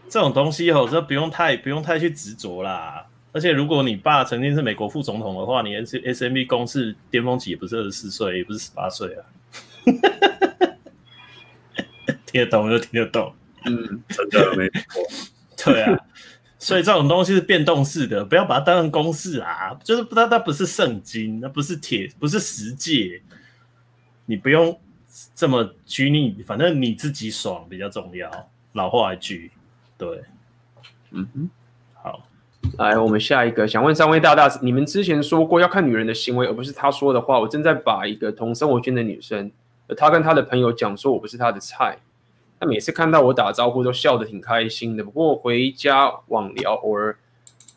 B: 这种东西哦，这不用太不用太去执着啦。而且如果你爸曾经是美国副总统的话，你 S S M B 公式巅峰期也不是二十四岁，也不是十八岁啊。听得懂就听得懂，
C: 嗯，真的没错。
B: 对啊，所以这种东西是变动式的，不要把它当成公式啊。就是不知道它不是圣经，那不是铁，不是十诫，你不用这么拘泥，反正你自己爽比较重要。老话一句，对，
A: 嗯哼，
B: 好，
A: 来，我们下一个，想问三位大大，你们之前说过要看女人的行为，而不是她说的话。我正在把一个同生活圈的女生，她跟她的朋友讲说我不是她的菜。她每次看到我打招呼都笑得挺开心的，不过回家网聊偶尔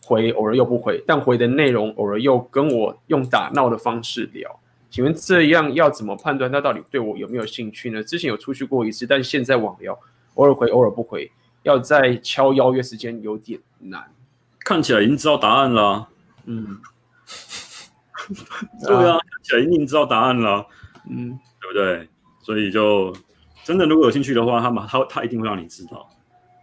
A: 回，偶尔又不回，但回的内容偶尔又跟我用打闹的方式聊。请问这样要怎么判断他到底对我有没有兴趣呢？之前有出去过一次，但现在网聊偶尔回，偶尔不回，要再敲邀约时间有点难。
C: 看起来已经知道答案了。
A: 嗯，
C: 对啊，看起来已经知道答案了。
A: 嗯，
C: 对不对？所以就。真的，如果有兴趣的话，他们他他一定会让你知道，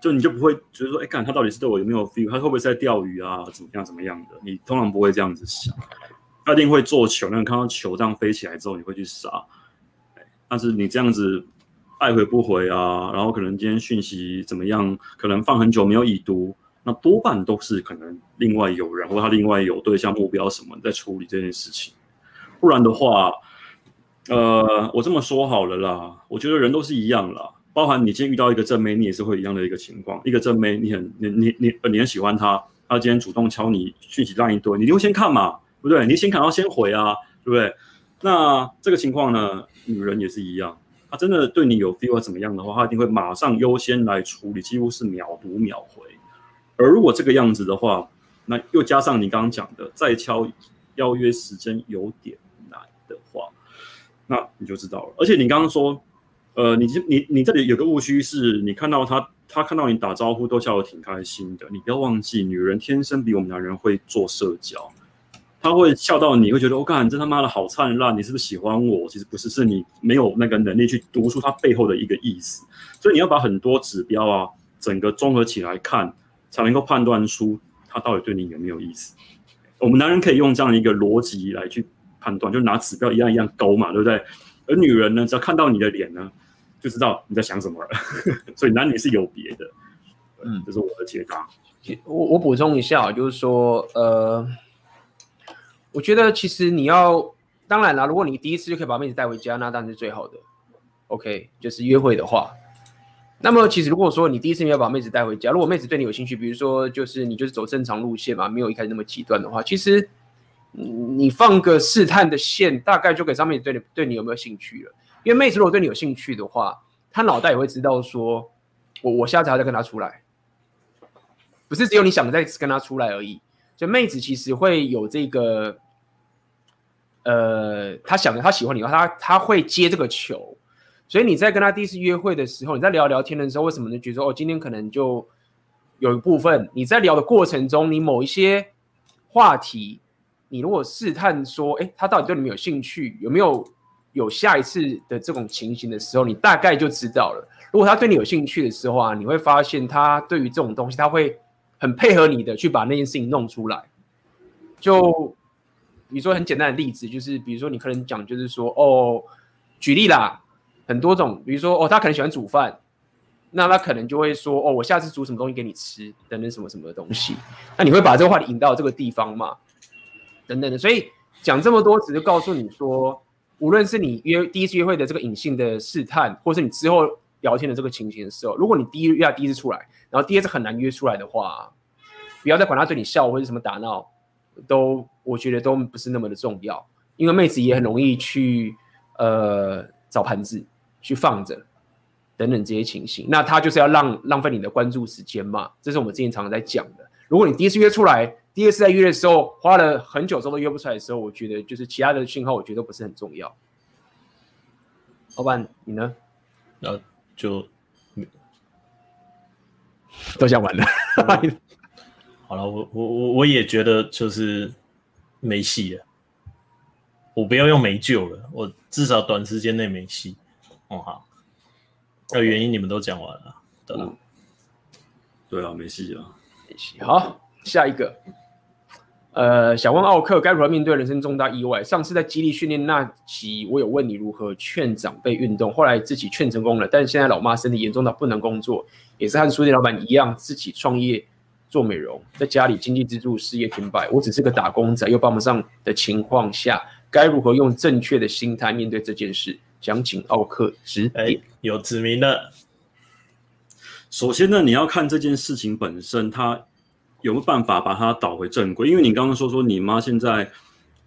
C: 就你就不会觉得说，哎，看他到底是对我有没有 feel，他会不会在钓鱼啊，怎么样怎么样的？你通常不会这样子想，他一定会做球，那你看到球这样飞起来之后，你会去杀。但是你这样子爱回不回啊，然后可能今天讯息怎么样，可能放很久没有已读，那多半都是可能另外有人或他另外有对象目标什么在处理这件事情，不然的话。呃，我这么说好了啦，我觉得人都是一样啦，包含你今天遇到一个正妹，你也是会一样的一个情况。一个正妹，你很你你你你很喜欢她，她今天主动敲你讯息烂一堆，你一定会先看嘛，不对？你先看到先回啊，对不对？那这个情况呢，女人也是一样，她真的对你有 feel 怎么样的话，她一定会马上优先来处理，几乎是秒读秒回。而如果这个样子的话，那又加上你刚刚讲的再敲邀约时间有点难的话。那你就知道了，而且你刚刚说，呃，你你你这里有个误区是，你看到他，他看到你打招呼都笑得挺开心的。你不要忘记，女人天生比我们男人会做社交，她会笑到你会觉得，我、哦、靠，你这他妈的好灿烂，你是不是喜欢我？其实不是，是你没有那个能力去读出他背后的一个意思。所以你要把很多指标啊，整个综合起来看，才能够判断出他到底对你有没有意思。我们男人可以用这样的一个逻辑来去。判断就拿指标一样一样勾嘛，对不对？而女人呢，只要看到你的脸呢，就知道你在想什么了。所以男女是有别的，嗯，这是我的解答。
A: 我我补充一下，就是说，呃，我觉得其实你要，当然啦，如果你第一次就可以把妹子带回家，那当然是最好的。OK，就是约会的话，那么其实如果说你第一次没有把妹子带回家，如果妹子对你有兴趣，比如说就是你就是走正常路线嘛，没有一开始那么极端的话，其实。你放个试探的线，大概就给上面对你对你有没有兴趣了。因为妹子如果对你有兴趣的话，她脑袋也会知道说，我我下次还要再跟她出来，不是只有你想再跟她出来而已。就妹子其实会有这个，呃，她想着她喜欢你的话，她她会接这个球。所以你在跟她第一次约会的时候，你在聊聊天的时候，为什么呢？觉得哦，今天可能就有一部分你在聊的过程中，你某一些话题。你如果试探说，哎，他到底对你们有兴趣，有没有有下一次的这种情形的时候，你大概就知道了。如果他对你有兴趣的时候啊，你会发现他对于这种东西，他会很配合你的去把那件事情弄出来。就比如说很简单的例子，就是比如说你可能讲，就是说，哦，举例啦，很多种，比如说，哦，他可能喜欢煮饭，那他可能就会说，哦，我下次煮什么东西给你吃，等等什么什么的东西。那你会把这个话题引到这个地方嘛？等等的，所以讲这么多，只是告诉你说，无论是你约第一次约会的这个隐性的试探，或是你之后聊天的这个情形的时候，如果你第一约第一次出来，然后第二次很难约出来的话，不要再管他对你笑或者什么打闹，都我觉得都不是那么的重要，因为妹子也很容易去呃找盘子去放着，等等这些情形，那他就是要浪浪费你的关注时间嘛，这是我们之前常常在讲的。如果你第一次约出来，第二次在约的时候花了很久之后都约不出来的时候，我觉得就是其他的讯号，我觉得都不是很重要。老板，你呢？
B: 呃就
A: 都讲完了。
B: 好了，我我我我也觉得就是没戏了。我不要用没救了，我至少短时间内没戏。哦、嗯，好。那原因你们都讲完了，对吧？
C: 对啊，没戏啊，
A: 没戏。好，下一个。呃，想问奥克该如何面对人生重大意外？上次在激励训练那集，我有问你如何劝长辈运动，后来自己劝成功了，但是现在老妈身体严重到不能工作，也是和书店老板一样自己创业做美容，在家里经济支柱，事业停摆。我只是个打工仔，又帮不上的情况下，该如何用正确的心态面对这件事？想请奥克指
B: 点。有指明的。
C: 首先呢，你要看这件事情本身，它。有没有办法把它导回正轨？因为你刚刚说说你妈现在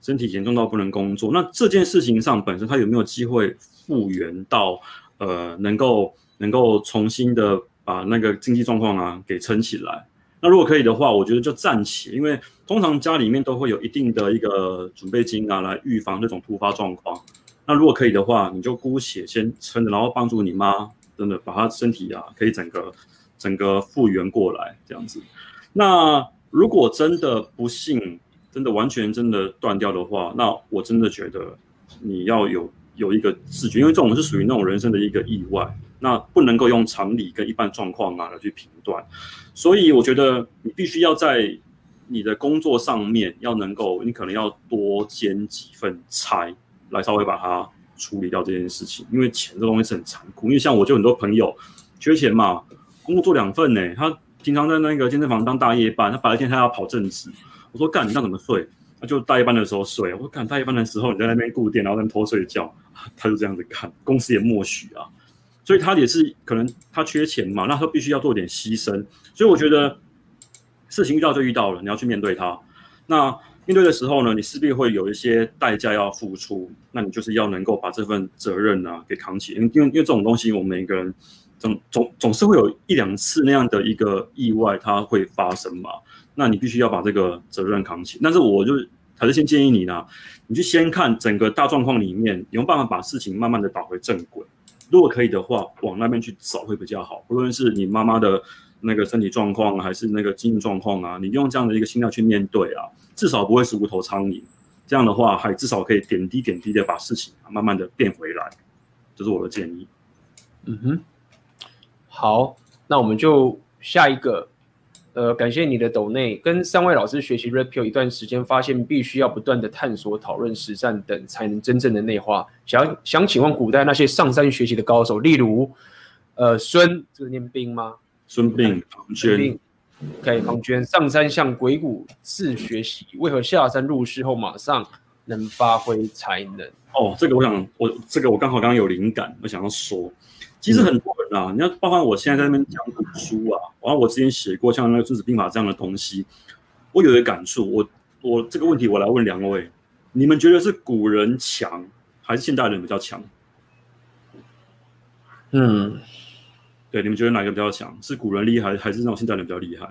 C: 身体严重到不能工作，那这件事情上本身她有没有机会复原到呃能够能够重新的把那个经济状况啊给撑起来？那如果可以的话，我觉得就暂且，因为通常家里面都会有一定的一个准备金啊，来预防这种突发状况。那如果可以的话，你就姑且先撑着，然后帮助你妈真的把她身体啊可以整个整个复原过来这样子。那如果真的不幸，真的完全真的断掉的话，那我真的觉得你要有有一个自觉，因为这种是属于那种人生的一个意外，那不能够用常理跟一般状况啊来去评断，所以我觉得你必须要在你的工作上面要能够，你可能要多兼几份差，来稍微把它处理掉这件事情，因为钱这东西是很残酷，因为像我就很多朋友缺钱嘛，工作做两份呢、他。经常在那个健身房当大夜班，他白天他要跑正职。我说干，你那怎么睡？他就大夜班的时候睡。我说干，大夜班的时候你在那边固定，然后在那偷睡觉。他就这样子干，公司也默许啊。所以他也是可能他缺钱嘛，那他必须要做点牺牲。所以我觉得事情遇到就遇到了，你要去面对它。那面对的时候呢，你势必会有一些代价要付出。那你就是要能够把这份责任啊给扛起，因为因为这种东西，我们每个人。总总总是会有一两次那样的一个意外，它会发生嘛？那你必须要把这个责任扛起。但是我就还是先建议你呢，你去先看整个大状况里面，有没有办法把事情慢慢的导回正轨。如果可以的话，往那边去走会比较好。不论是你妈妈的那个身体状况，还是那个经济状况啊，你用这样的一个心态去面对啊，至少不会是无头苍蝇。这样的话，还至少可以点滴点滴的把事情啊慢慢的变回来。这是我的建议。
A: 嗯哼。好，那我们就下一个。呃，感谢你的抖内，跟三位老师学习 Red Pill 一段时间，发现必须要不断的探索、讨论、实战等，才能真正的内化。想想请问，古代那些上山学习的高手，例如，呃，孙，这个念兵吗？
C: 孙膑、庞涓，
A: 可以，庞涓上山向鬼谷子学习，为何下山入世后马上能发挥才能？
C: 哦，这个我想，我这个我刚好刚刚有灵感，我想要说。其实很多人啊，你要包括我现在在那边讲古书啊，然后我之前写过像那个《孙子兵法》这样的东西，我有一个感触。我我这个问题我来问两位，你们觉得是古人强还是现代人比较强？
A: 嗯，
C: 对，你们觉得哪个比较强？是古人厉害还是那种现代人比较厉害？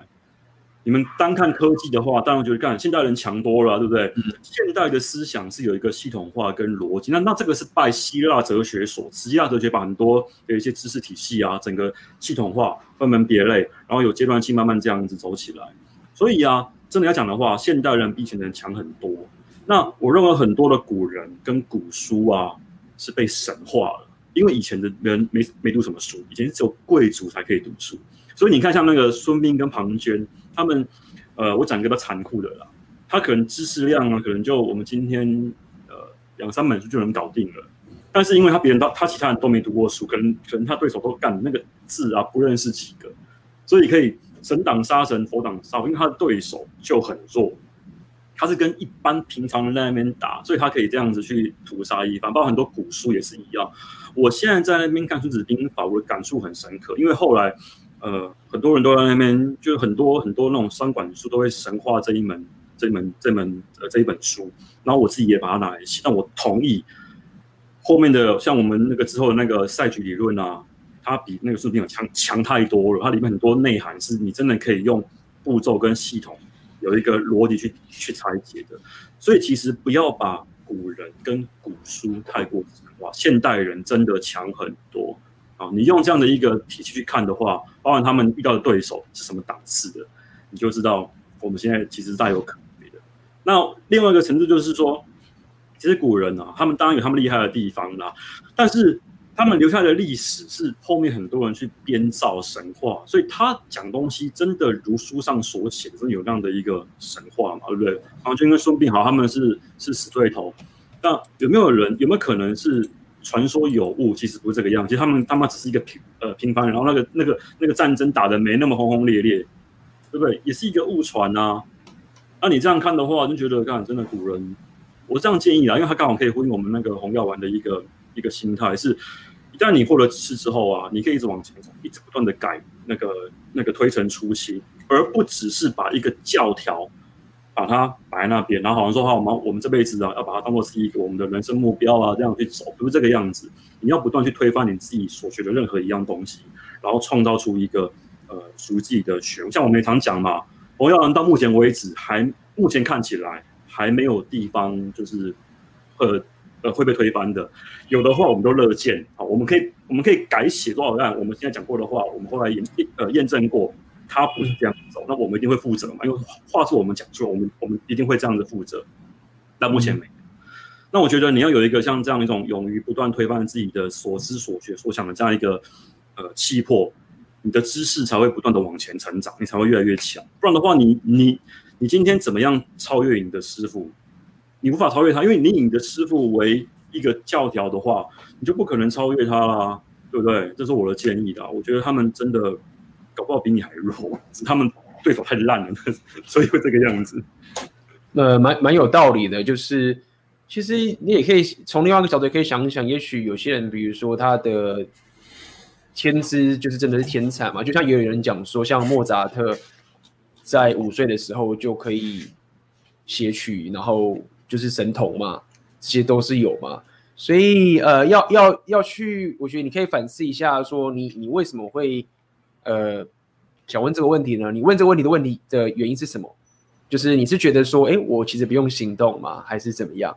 C: 你们单看科技的话，当然觉得干现代人强多了，对不对？嗯、现代的思想是有一个系统化跟逻辑，那那这个是拜希腊哲学所赐。希腊哲学把很多的一些知识体系啊，整个系统化、分门别类，然后有阶段性慢慢这样子走起来。所以啊，真的要讲的话，现代人比以前的人强很多。那我认为很多的古人跟古书啊是被神化了，因为以前的人没没读什么书，以前只有贵族才可以读书。所以你看，像那个孙膑跟庞涓。他们，呃，我讲一个比较残酷的啦，他可能知识量啊，可能就我们今天呃两三本书就能搞定了，但是因为他别人都他其他人都没读过书，可能可能他对手都干那个字啊不认识几个，所以可以神挡杀神，佛挡杀佛，因为他的对手就很弱，他是跟一般平常人在那边打，所以他可以这样子去屠杀一番，包括很多古书也是一样。我现在在那边看《孙子兵法》，我的感触很深刻，因为后来。呃，很多人都在那边，就是很多很多那种商管书都会神化这一门、这一门、这门呃这一本书，然后我自己也把它拿来写。但我同意后面的像我们那个之后的那个赛局理论啊，它比那个书里强强太多了。它里面很多内涵是你真的可以用步骤跟系统有一个逻辑去去拆解的。所以其实不要把古人跟古书太过神化，现代人真的强很多。你用这样的一个体系去看的话，包含他们遇到的对手是什么档次的，你就知道我们现在其实大有可为的。那另外一个层次就是说，其实古人啊，他们当然有他们厉害的地方啦，但是他们留下的历史是后面很多人去编造神话，所以他讲东西真的如书上所写，真的有那样的一个神话嘛？对不对？黄军跟孙膑好他们是是死对头，那有没有人有没有可能是传说有误？其实不是这个样，其实他们他妈只是一个平呃平凡人，然后那个那个那个战争打得没那么轰轰烈烈，对不对？也是一个误传啊。那你这样看的话，就觉得看真的古人，我这样建议啊，因为他刚好可以呼应我们那个红药丸的一个。一个心态是，一旦你获得知识之后啊，你可以一直往前走，一直不断的改那个那个推陈出新，而不只是把一个教条把它摆在那边，然后好像说好，我们我们这辈子啊要把它当做是一个我们的人生目标啊，这样去走，不是这个样子。你要不断去推翻你自己所学的任何一样东西，然后创造出一个呃属于自己的学。像我们也常讲嘛，红药丸到目前为止还目前看起来还没有地方就是呃。呃，会被推翻的，有的话我们都乐见。好，我们可以我们可以改写多少案？我们现在讲过的话，我们后来验呃验证过，它不是这样走，那我们一定会负责嘛？因为话是我们讲出来，我们我们一定会这样子负责。但目前没有。那我觉得你要有一个像这样一种勇于不断推翻自己的所知所学所想的这样一个呃气魄，你的知识才会不断的往前成长，你才会越来越强。不然的话你，你你你今天怎么样超越你的师傅？你无法超越他，因为你以你的师傅为一个教条的话，你就不可能超越他啦，对不对？这是我的建议的。我觉得他们真的搞不好比你还弱，是 他们对手太烂了，所以会这个样子。
A: 呃，蛮蛮有道理的，就是其实你也可以从另外一个角度可以想一想，也许有些人，比如说他的天资就是真的是天才嘛，就像也有人讲说，像莫扎特在五岁的时候就可以写曲，然后。就是神童嘛，这些都是有嘛，所以呃，要要要去，我觉得你可以反思一下，说你你为什么会呃想问这个问题呢？你问这个问题的问题的原因是什么？就是你是觉得说，哎，我其实不用行动吗？还是怎么样？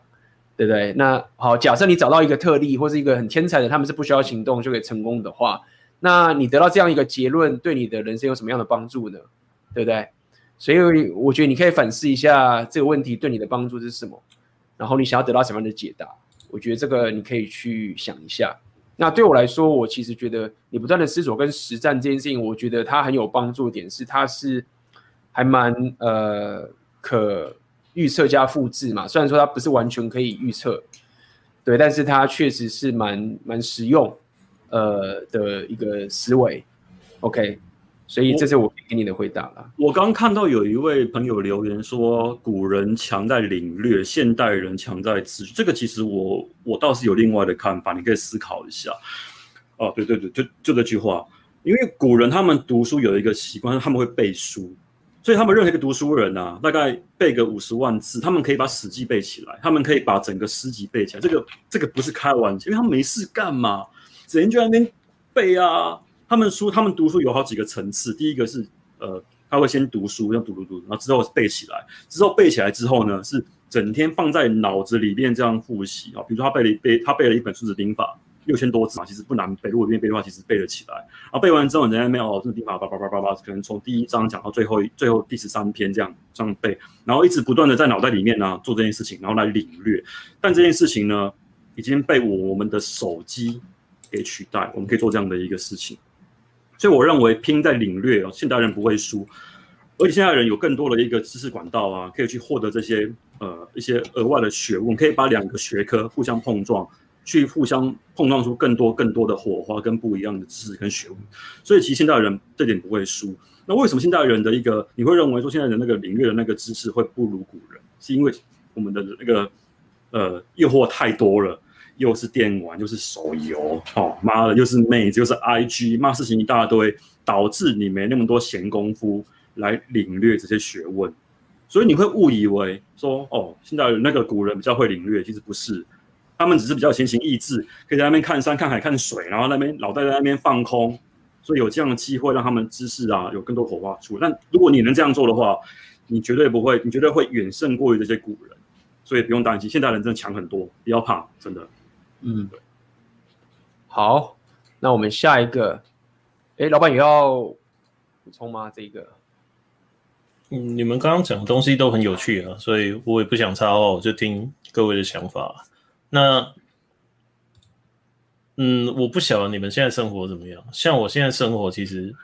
A: 对不对？那好，假设你找到一个特例或是一个很天才的，他们是不需要行动就可以成功的话，那你得到这样一个结论，对你的人生有什么样的帮助呢？对不对？所以我觉得你可以反思一下这个问题对你的帮助是什么，然后你想要得到什么样的解答？我觉得这个你可以去想一下。那对我来说，我其实觉得你不断的思索跟实战这件事情，我觉得它很有帮助点是，它是还蛮呃可预测加复制嘛。虽然说它不是完全可以预测，对，但是它确实是蛮蛮实用呃的一个思维。OK。所以这是我给你的回答了。
C: 我刚看到有一位朋友留言说，古人强在领略，现代人强在知。这个其实我我倒是有另外的看法，你可以思考一下。哦，对对对，就就这句话。因为古人他们读书有一个习惯，他们会背书，所以他们任何一个读书人啊，大概背个五十万字，他们可以把《史记》背起来，他们可以把整个诗集背起来。这个这个不是开玩笑，因为他们没事干嘛，整天就在那边背啊。他们书，他们读书有好几个层次。第一个是，呃，他会先读书，要读读读，然后之后背起来。之后背起来之后呢，是整天放在脑子里面这样复习啊。比如说他背了一背，他背了一本《孙子兵法》，六千多字嘛，其实不难背。如果愿意背的话，其实背得起来。然后背完之后，人家没有，《孙子兵法》叭叭叭叭叭，可能从第一章讲到最后最后第十三篇这样这样背，然后一直不断的在脑袋里面呢做这件事情，然后来领略。但这件事情呢，已经被我们的手机给取代。我们可以做这样的一个事情。所以我认为拼在领略哦，现代人不会输，而且现代人有更多的一个知识管道啊，可以去获得这些呃一些额外的学问，可以把两个学科互相碰撞，去互相碰撞出更多更多的火花跟不一样的知识跟学问。所以其实现代人这点不会输。那为什么现代人的一个你会认为说现在的那个领略的那个知识会不如古人？是因为我们的那个呃诱惑太多了。又是电玩，又是手游，哦妈的，又是妹子，又是 IG，骂事情一大堆，导致你没那么多闲工夫来领略这些学问，所以你会误以为说，哦，现在那个古人比较会领略，其实不是，他们只是比较闲情逸致，可以在那边看山看海看水，然后那边脑袋在那边放空，所以有这样的机会让他们知识啊有更多火花出。但如果你能这样做的话，你绝对不会，你绝对会远胜过于这些古人，所以不用担心，现代人真的强很多，不要怕，真的。嗯，
A: 好，那我们下一个，哎，老板有要补充吗？这个，
B: 嗯，你们刚刚讲的东西都很有趣啊，所以我也不想插话，我就听各位的想法。那嗯，我不晓得你们现在生活怎么样。像我现在生活其实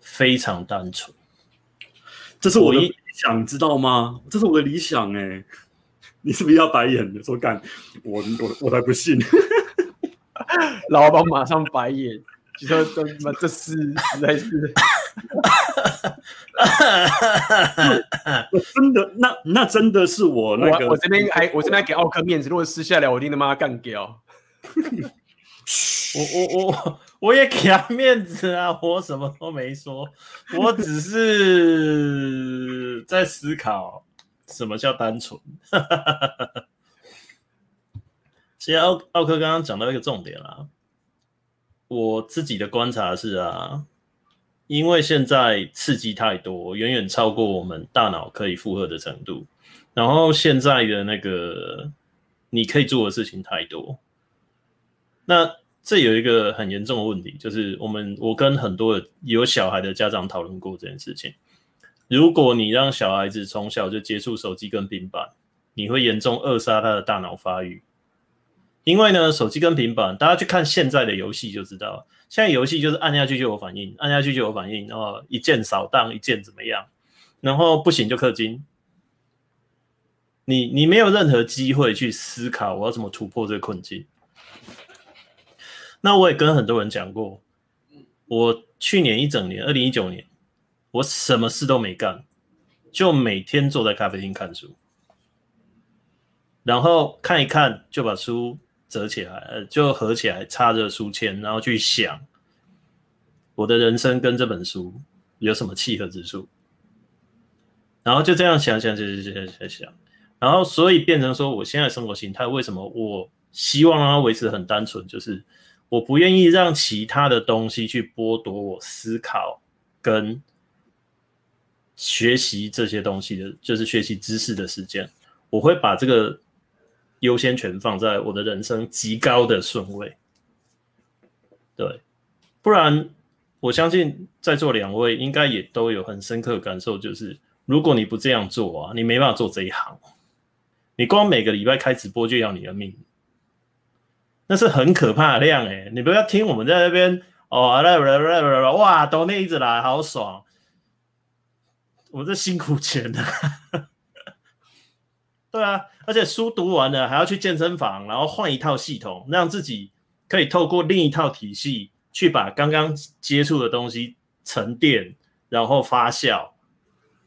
B: 非常单纯，
C: 这是我的理想，知道吗？这是我的理想哎、欸。你是不是要白眼的？说干，我我我才不信。
A: 老板马上白眼，就说这妈这是实在是。
C: 真的，那那真的是我那个。
A: 我，我这边还我这边还给奥克面子，如果私下聊，我一定他妈干掉。
B: 我我我我也给他面子啊，我什么都没说，我只是在思考什么叫单纯。其实奥奥克刚刚讲到一个重点啦，我自己的观察是啊，因为现在刺激太多，远远超过我们大脑可以负荷的程度，然后现在的那个你可以做的事情太多。那这有一个很严重的问题，就是我们我跟很多有小孩的家长讨论过这件事情。如果你让小孩子从小就接触手机跟平板，你会严重扼杀他的大脑发育。因为呢，手机跟平板，大家去看现在的游戏就知道，现在游戏就是按下去就有反应，按下去就有反应，然后一键扫荡，一键怎么样，然后不行就氪金。你你没有任何机会去思考我要怎么突破这个困境。那我也跟很多人讲过，我去年一整年，二零一九年，我什么事都没干，就每天坐在咖啡厅看书，然后看一看就把书折起来，就合起来插着书签，然后去想我的人生跟这本书有什么契合之处，然后就这样想想想想想想想，然后所以变成说，我现在生活形态为什么我希望让它维持很单纯，就是。我不愿意让其他的东西去剥夺我思考跟学习这些东西的，就是学习知识的时间。我会把这个优先权放在我的人生极高的顺位。对，不然我相信在座两位应该也都有很深刻感受，就是如果你不这样做啊，你没办法做这一行。你光每个礼拜开直播就要你的命。那是很可怕的量哎！你不要听我们在那边哦，来来来来来，哇，抖内一直来，好爽！我这辛苦钱的，对啊，而且书读完了还要去健身房，然后换一套系统，让自己可以透过另一套体系去把刚刚接触的东西沉淀，然后发酵。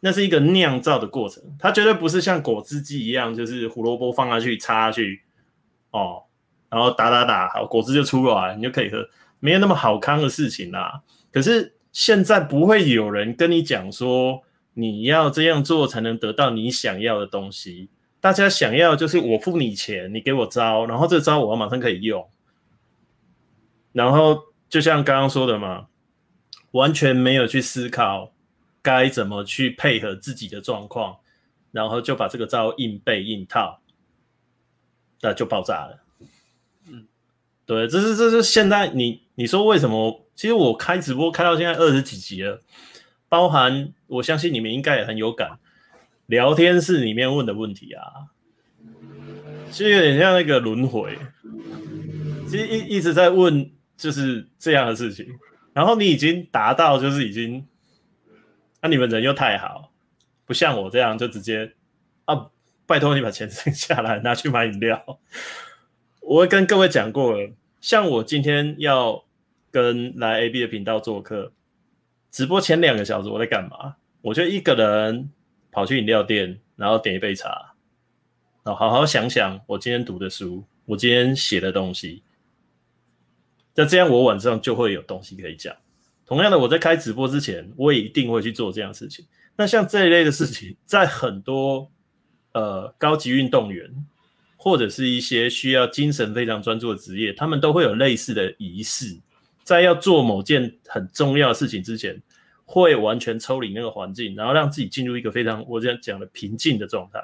B: 那是一个酿造的过程，它绝对不是像果汁机一样，就是胡萝卜放下去插下去哦。然后打打打，好，果汁就出来，你就可以喝，没有那么好康的事情啦。可是现在不会有人跟你讲说，你要这样做才能得到你想要的东西。大家想要就是我付你钱，你给我招，然后这招我要马上可以用。然后就像刚刚说的嘛，完全没有去思考该怎么去配合自己的状况，然后就把这个招硬背硬套，那就爆炸了。嗯对，这是这是现在你你说为什么？其实我开直播开到现在二十几集了，包含我相信你们应该也很有感，聊天室里面问的问题啊，其实有点像那个轮回，其实一一直在问就是这样的事情，然后你已经达到就是已经，那、啊、你们人又太好，不像我这样就直接啊，拜托你把钱省下来拿去买饮料。我会跟各位讲过了，像我今天要跟来 AB 的频道做客，直播前两个小时我在干嘛？我就一个人跑去饮料店，然后点一杯茶，然后好好想想我今天读的书，我今天写的东西。那这样我晚上就会有东西可以讲。同样的，我在开直播之前，我也一定会去做这样的事情。那像这一类的事情，在很多呃高级运动员。或者是一些需要精神非常专注的职业，他们都会有类似的仪式，在要做某件很重要的事情之前，会完全抽离那个环境，然后让自己进入一个非常我这样讲的平静的状态。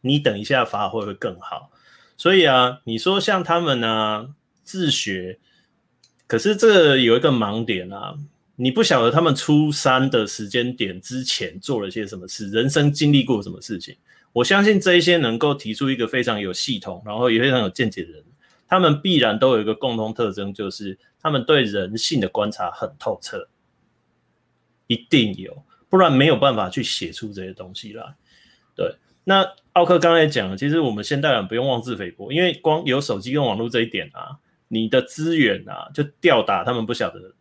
B: 你等一下发挥会更好。所以啊，你说像他们呢、啊、自学，可是这有一个盲点啊，你不晓得他们初三的时间点之前做了些什么事，人生经历过什么事情。我相信这一些能够提出一个非常有系统，然后也非常有见解的人，他们必然都有一个共同特征，就是他们对人性的观察很透彻，一定有，不然没有办法去写出这些东西来。对，那奥克刚才讲了，其实我们现代人不用妄自菲薄，因为光有手机跟网络这一点啊，你的资源啊，就吊打他们不晓得。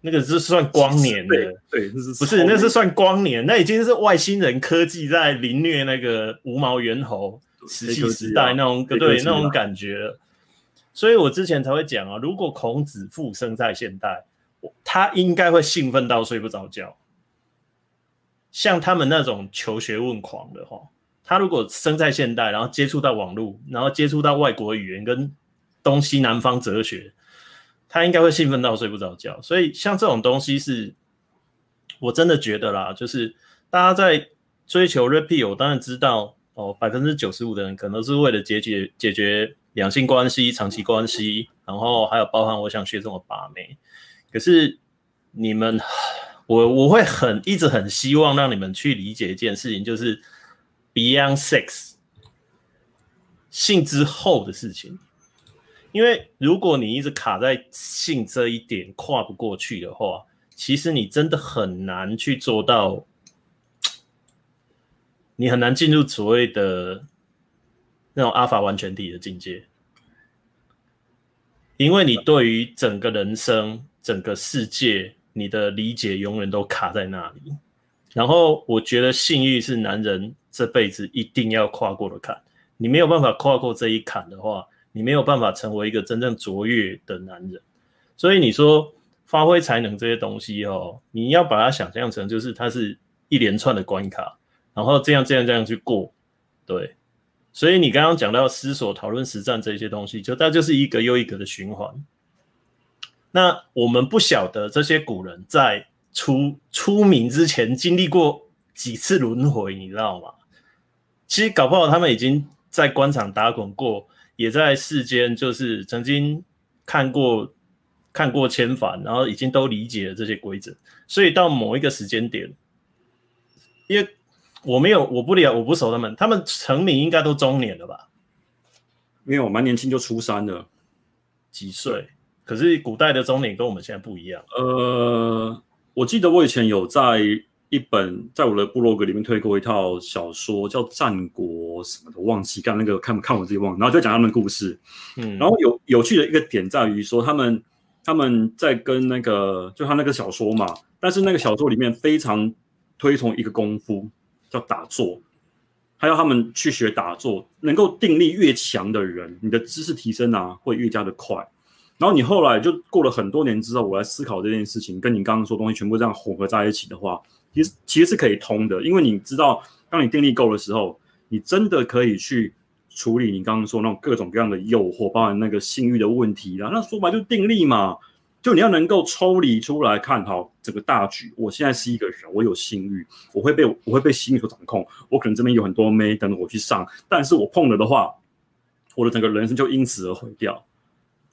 B: 那个是算光年的，
C: 对，
B: 不是，那是算光年，那已经是外星人科技在凌虐那个无毛猿猴石器时代那种，对，那种感觉。所以我之前才会讲啊，如果孔子复生在现代，他应该会兴奋到睡不着觉。像他们那种求学问狂的话，他如果生在现代，然后接触到网络，然后接触到外国语言跟东西南方哲学。他应该会兴奋到睡不着觉，所以像这种东西是，我真的觉得啦，就是大家在追求 repeal，我当然知道哦，百分之九十五的人可能是为了解决解决两性关系、长期关系，然后还有包含我想学这种把妹。可是你们，我我会很一直很希望让你们去理解一件事情，就是 Beyond Sex 性之后的事情。因为如果你一直卡在性这一点跨不过去的话，其实你真的很难去做到，你很难进入所谓的那种阿法完全体的境界，因为你对于整个人生、整个世界，你的理解永远都卡在那里。然后我觉得性欲是男人这辈子一定要跨过的坎，你没有办法跨过这一坎的话。你没有办法成为一个真正卓越的男人，所以你说发挥才能这些东西哦，你要把它想象成就是它是一连串的关卡，然后这样这样这样去过，对。所以你刚刚讲到思索、讨论、实战这些东西，就它就是一个又一个的循环。那我们不晓得这些古人在出出名之前经历过几次轮回，你知道吗？其实搞不好他们已经在官场打滚过。也在世间，就是曾经看过看过千帆，然后已经都理解了这些规则，所以到某一个时间点，因为我没有我不了我不熟他们，他们成名应该都中年了吧？
C: 没有，蛮年轻就出山了，
B: 几岁？可是古代的中年跟我们现在不一样。
C: 呃，我记得我以前有在。一本在我的部落格里面推过一套小说，叫《战国》什么的，忘记刚那个看看我自己忘了，然后就讲他们的故事。嗯，然后有有趣的一个点在于说，他们他们在跟那个就他那个小说嘛，但是那个小说里面非常推崇一个功夫叫打坐，还要他们去学打坐，能够定力越强的人，你的知识提升啊会越加的快。然后你后来就过了很多年之后，我来思考这件事情，跟你刚刚说东西全部这样混合在一起的话。其实其实是可以通的，因为你知道，当你定力够的时候，你真的可以去处理你刚刚说那种各种各样的诱惑，包含那个性欲的问题啦。那说白就是定力嘛，就你要能够抽离出来看好整个大局。我现在是一个人，我有性欲，我会被我会被性欲所掌控，我可能这边有很多妹等着我去上，但是我碰了的话，我的整个人生就因此而毁掉，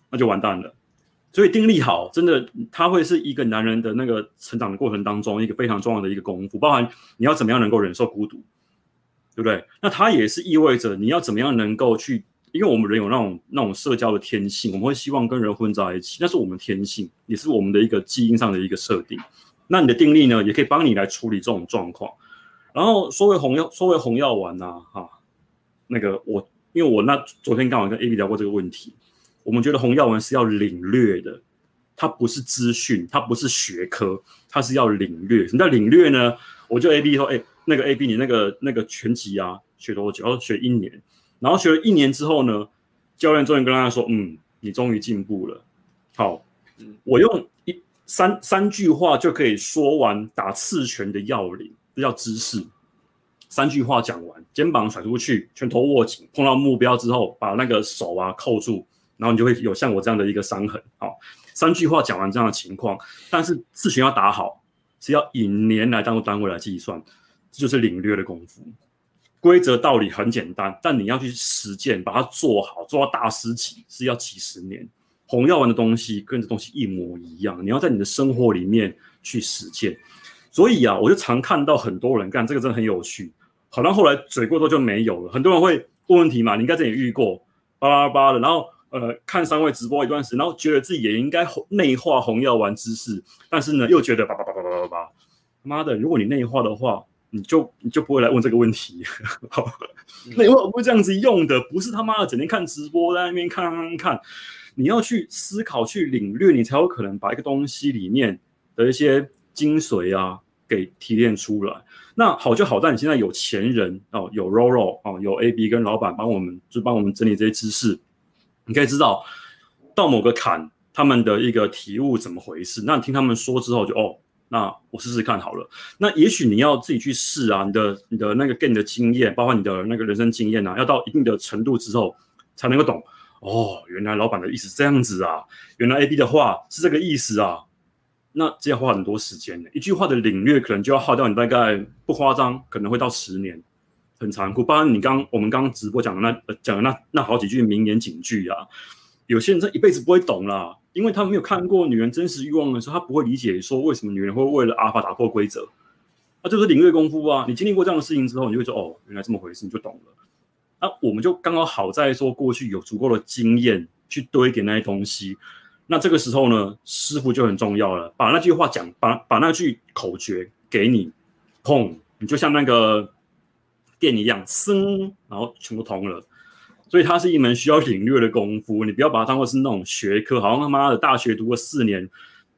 C: 那就完蛋了。所以定力好，真的，他会是一个男人的那个成长的过程当中一个非常重要的一个功夫，包含你要怎么样能够忍受孤独，对不对？那它也是意味着你要怎么样能够去，因为我们人有那种那种社交的天性，我们会希望跟人混在一起，那是我们天性，也是我们的一个基因上的一个设定。那你的定力呢，也可以帮你来处理这种状况。然后说回红药，说回红药丸呐，哈，那个我，因为我那昨天刚好跟 AB 聊过这个问题。我们觉得红药文是要领略的，它不是资讯，它不是学科，它是要领略。什么叫领略呢？我就 A B 说，哎，那个 A B，你那个那个拳击啊，学多久？要学一年。然后学了一年之后呢，教练终于跟他说，嗯，你终于进步了。好，我用一三三句话就可以说完打刺拳的要领，这叫知识。三句话讲完，肩膀甩出去，拳头握紧，碰到目标之后，把那个手啊扣住。然后你就会有像我这样的一个伤痕。好，三句话讲完这样的情况，但是事情要打好，是要以年来当做单位来计算，这就是领略的功夫。规则道理很简单，但你要去实践，把它做好，做到大师级是要几十年。红药丸的东西跟这东西一模一样，你要在你的生活里面去实践。所以啊，我就常看到很多人干这个，真的很有趣。好像后来嘴过多就没有了。很多人会问问题嘛，你应该这也遇过，巴拉巴拉的，然后。呃看三位直播一段时间，然后觉得自己也应该内化红药丸知识，但是呢又觉得叭叭叭叭叭叭叭，妈的，如果你内化的话，你就你就不会来问这个问题。好，内化不会这样子用的，不是他妈的整天看直播在那边看看看，你要去思考去领略，你才有可能把一个东西里面的一些精髓啊给提炼出来。那好就好在你现在有钱人哦，有 Roro 哦，有 AB 跟老板帮我们，就帮我们整理这些知识。你可以知道到某个坎，他们的一个体悟怎么回事。那你听他们说之后就，哦，那我试试看好了。那也许你要自己去试啊，你的你的那个 gain 的经验，包括你的那个人生经验啊，要到一定的程度之后才能够懂。哦，原来老板的意思这样子啊，原来 AB 的话是这个意思啊。那这要花很多时间的，一句话的领略可能就要耗掉你大概不夸张，可能会到十年，很残酷。包括你刚我们刚直播讲的那讲的那那好几句名言警句啊，有些人这一辈子不会懂啦，因为他没有看过女人真实欲望的时候，他不会理解说为什么女人会为了阿尔法打破规则。那就是领略功夫啊，你经历过这样的事情之后，你就会说哦，原来这么回事，你就懂了。那我们就刚刚好在说过去有足够的经验去堆叠那些东西。那这个时候呢，师傅就很重要了。把那句话讲，把把那句口诀给你，砰，你就像那个电一样，噌，然后全部通了。所以它是一门需要领略的功夫，你不要把它当做是那种学科，好像他妈的大学读了四年，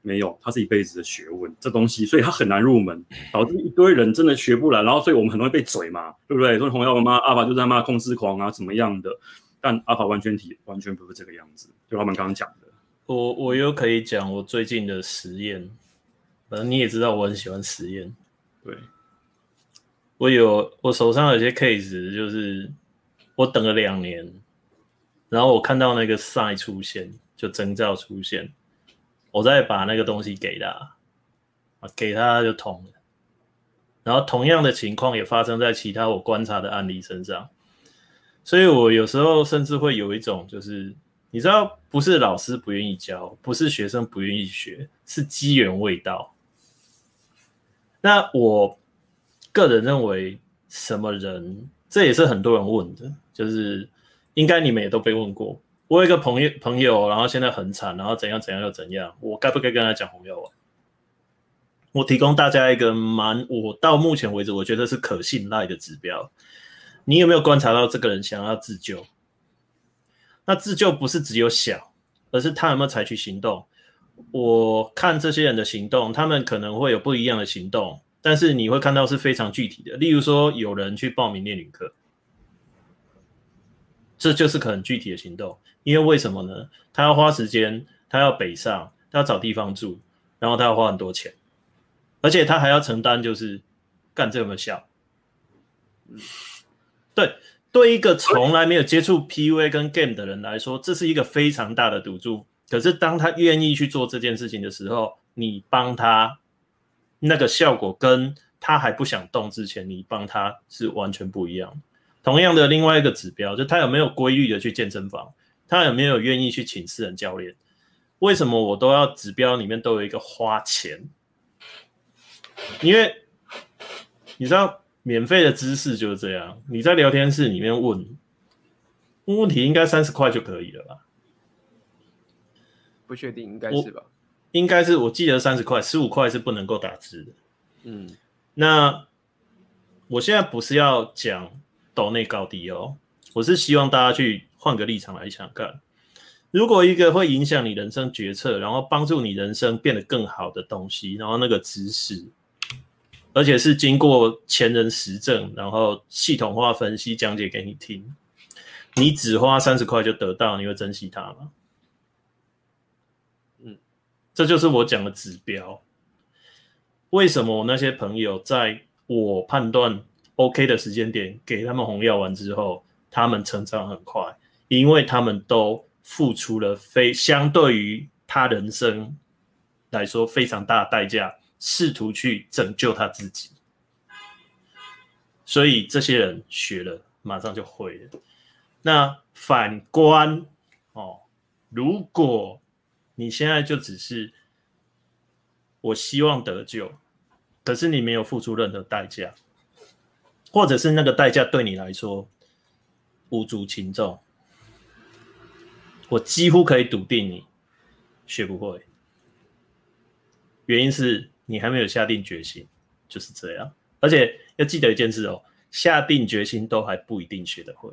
C: 没有，它是一辈子的学问。这东西，所以它很难入门，导致一堆人真的学不来。然后，所以我们很容易被嘴嘛，对不对？说红药丸妈阿法就是他妈控制狂啊，怎么样的？但阿法完全体完全不是这个样子，就他们刚刚讲的。
B: 我我又可以讲我最近的实验，反正你也知道我很喜欢实验。
C: 对，
B: 我有我手上有些 case，就是我等了两年，然后我看到那个 sign 出现，就征兆出现，我再把那个东西给他，啊，给他就通了。然后同样的情况也发生在其他我观察的案例身上，所以我有时候甚至会有一种就是。你知道，不是老师不愿意教，不是学生不愿意学，是机缘未到。那我个人认为，什么人，这也是很多人问的，就是应该你们也都被问过。我有一个朋友，朋友，然后现在很惨，然后怎样怎样又怎样，我该不该跟他讲红药丸？我提供大家一个蛮，我到目前为止我觉得是可信赖的指标。你有没有观察到这个人想要自救？那自救不是只有想，而是他有没有采取行动。我看这些人的行动，他们可能会有不一样的行动，但是你会看到是非常具体的。例如说，有人去报名练女课，这就是很具体的行动。因为为什么呢？他要花时间，他要北上，他要找地方住，然后他要花很多钱，而且他还要承担，就是干这有没有效？嗯，对。对一个从来没有接触 PUA 跟 Game 的人来说，这是一个非常大的赌注。可是当他愿意去做这件事情的时候，你帮他那个效果跟他还不想动之前，你帮他是完全不一样。同样的，另外一个指标，就他有没有规律的去健身房，他有没有愿意去请私人教练。为什么我都要指标里面都有一个花钱？因为你知道。免费的知识就是这样，你在聊天室里面问问问题，应该三十块就可以了吧？
A: 不确定，应该是吧？
B: 应该是，我记得三十块，十五块是不能够打字的。
A: 嗯，
B: 那我现在不是要讲岛内高低哦，我是希望大家去换个立场来想看，如果一个会影响你人生决策，然后帮助你人生变得更好的东西，然后那个知识。而且是经过前人实证，然后系统化分析讲解给你听。你只花三十块就得到，你会珍惜它吗？这就是我讲的指标。为什么我那些朋友在我判断 OK 的时间点给他们红药丸之后，他们成长很快？因为他们都付出了非相对于他人生来说非常大的代价。试图去拯救他自己，所以这些人学了，马上就会了。那反观哦，如果你现在就只是我希望得救，可是你没有付出任何代价，或者是那个代价对你来说无足轻重，我几乎可以笃定你学不会。原因是你还没有下定决心，就是这样。而且要记得一件事哦，下定决心都还不一定学得会，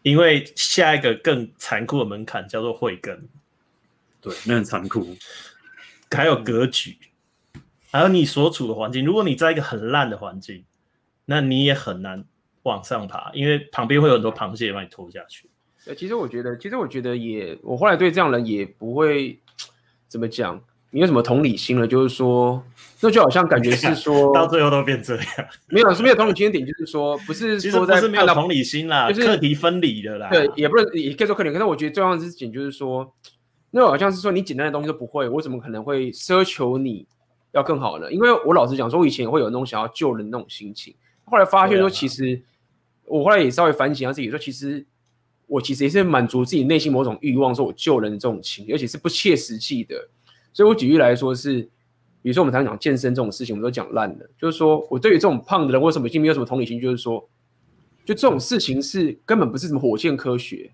B: 因为下一个更残酷的门槛叫做慧根。
C: 对，那很残酷。
B: 还有格局，还有你所处的环境。如果你在一个很烂的环境，那你也很难往上爬，因为旁边会有很多螃蟹把你拖下去。
A: 呃其实我觉得，其实我觉得也，我后来对这样人也不会 怎么讲。你有什么同理心了？就是说，那就好像感觉是说，
B: 到最后都变这样。
A: 没有，是没有同理心的点，就是说，不是说在
B: 是没有同理心啦，就是课题分离的啦。
A: 对，也不是也可以说课题，可是我觉得重要的事情就是说，那好像是说你简单的东西都不会，我怎么可能会奢求你要更好呢？因为我老实讲，说我以前会有那种想要救人的那种心情，后来发现说，其实我后来也稍微反省一下自己，说其实我其实也是满足自己内心某种欲望，说我救人的这种情，而且是不切实际的。所以，我举例来说是，比如说我们常常讲健身这种事情，我们都讲烂了。就是说我对于这种胖的人，为什么已经没有什么同理心？就是说，就这种事情是根本不是什么火箭科学，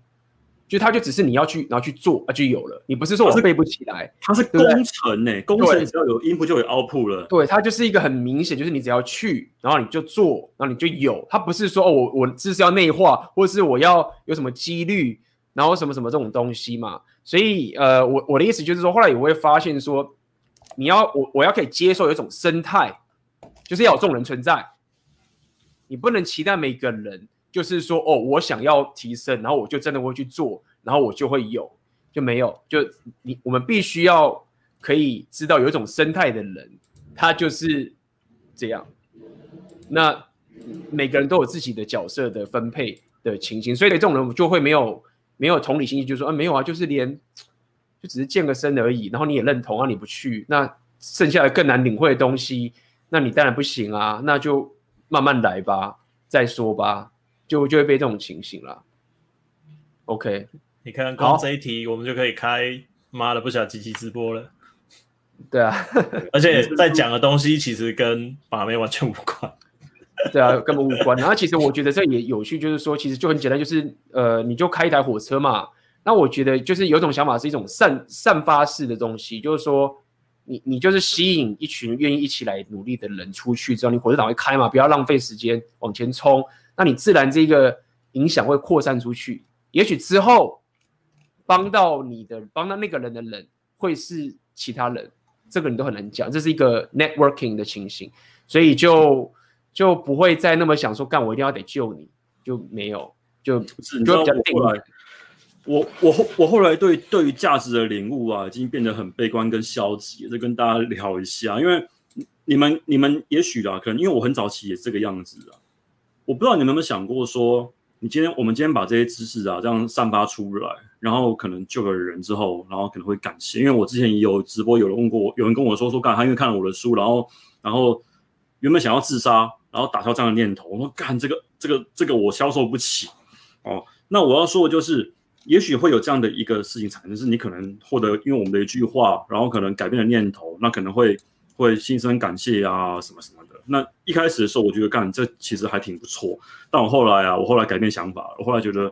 A: 就它就只是你要去然后去做啊，就有了。你不是说我背不起来，
C: 它是工程呢、欸，工程只要有 input 就有 output 了。
A: 对，它就是一个很明显，就是你只要去，然后你就做，然后你就有。它不是说哦，我我这是要内化，或者是我要有什么几率，然后什么什么这种东西嘛。所以，呃，我我的意思就是说，后来也会发现说，你要我我要可以接受有一种生态，就是要有这种人存在。你不能期待每个人就是说，哦，我想要提升，然后我就真的会去做，然后我就会有，就没有。就你我们必须要可以知道有一种生态的人，他就是这样。那每个人都有自己的角色的分配的情形，所以这种人就会没有。没有同理心，就说啊，没有啊，就是连就只是健个身而已，然后你也认同啊，你不去，那剩下的更难领会的东西，那你当然不行啊，那就慢慢来吧，再说吧，就就会被这种情形了。OK，
B: 你看光这一题，我们就可以开妈的不小机器直播了。
A: 对啊，
B: 而且在讲的东西其实跟把妹完全无关。
A: 对啊，根本无关。然后其实我觉得这也有趣，就是说，其实就很简单，就是呃，你就开一台火车嘛。那我觉得就是有一种想法是一种散散发式的东西，就是说你，你你就是吸引一群愿意一起来努力的人出去之后，你火车党会开嘛，不要浪费时间往前冲。那你自然这个影响会扩散出去。也许之后帮到你的、帮到那个人的人会是其他人，这个你都很难讲。这是一个 networking 的情形，所以就。就不会再那么想说，干我一定要得救你，就没有，就
C: 你就比较定。我我后我后来对对于价值的领悟啊，已经变得很悲观跟消极。这跟大家聊一下，因为你们你们也许啦，可能因为我很早期也是这个样子啊，我不知道你们有没有想过说，你今天我们今天把这些知识啊这样散发出来，然后可能救了人之后，然后可能会感谢，因为我之前也有直播，有人问过我，有人跟我说说，干他因为看了我的书，然后然后原本想要自杀。然后打消这样的念头，我说干这个这个这个我消受不起哦。那我要说的就是，也许会有这样的一个事情产生，是你可能获得因为我们的一句话，然后可能改变了念头，那可能会会心生感谢啊什么什么。那一开始的时候，我觉得干这其实还挺不错。但我后来啊，我后来改变想法，我后来觉得，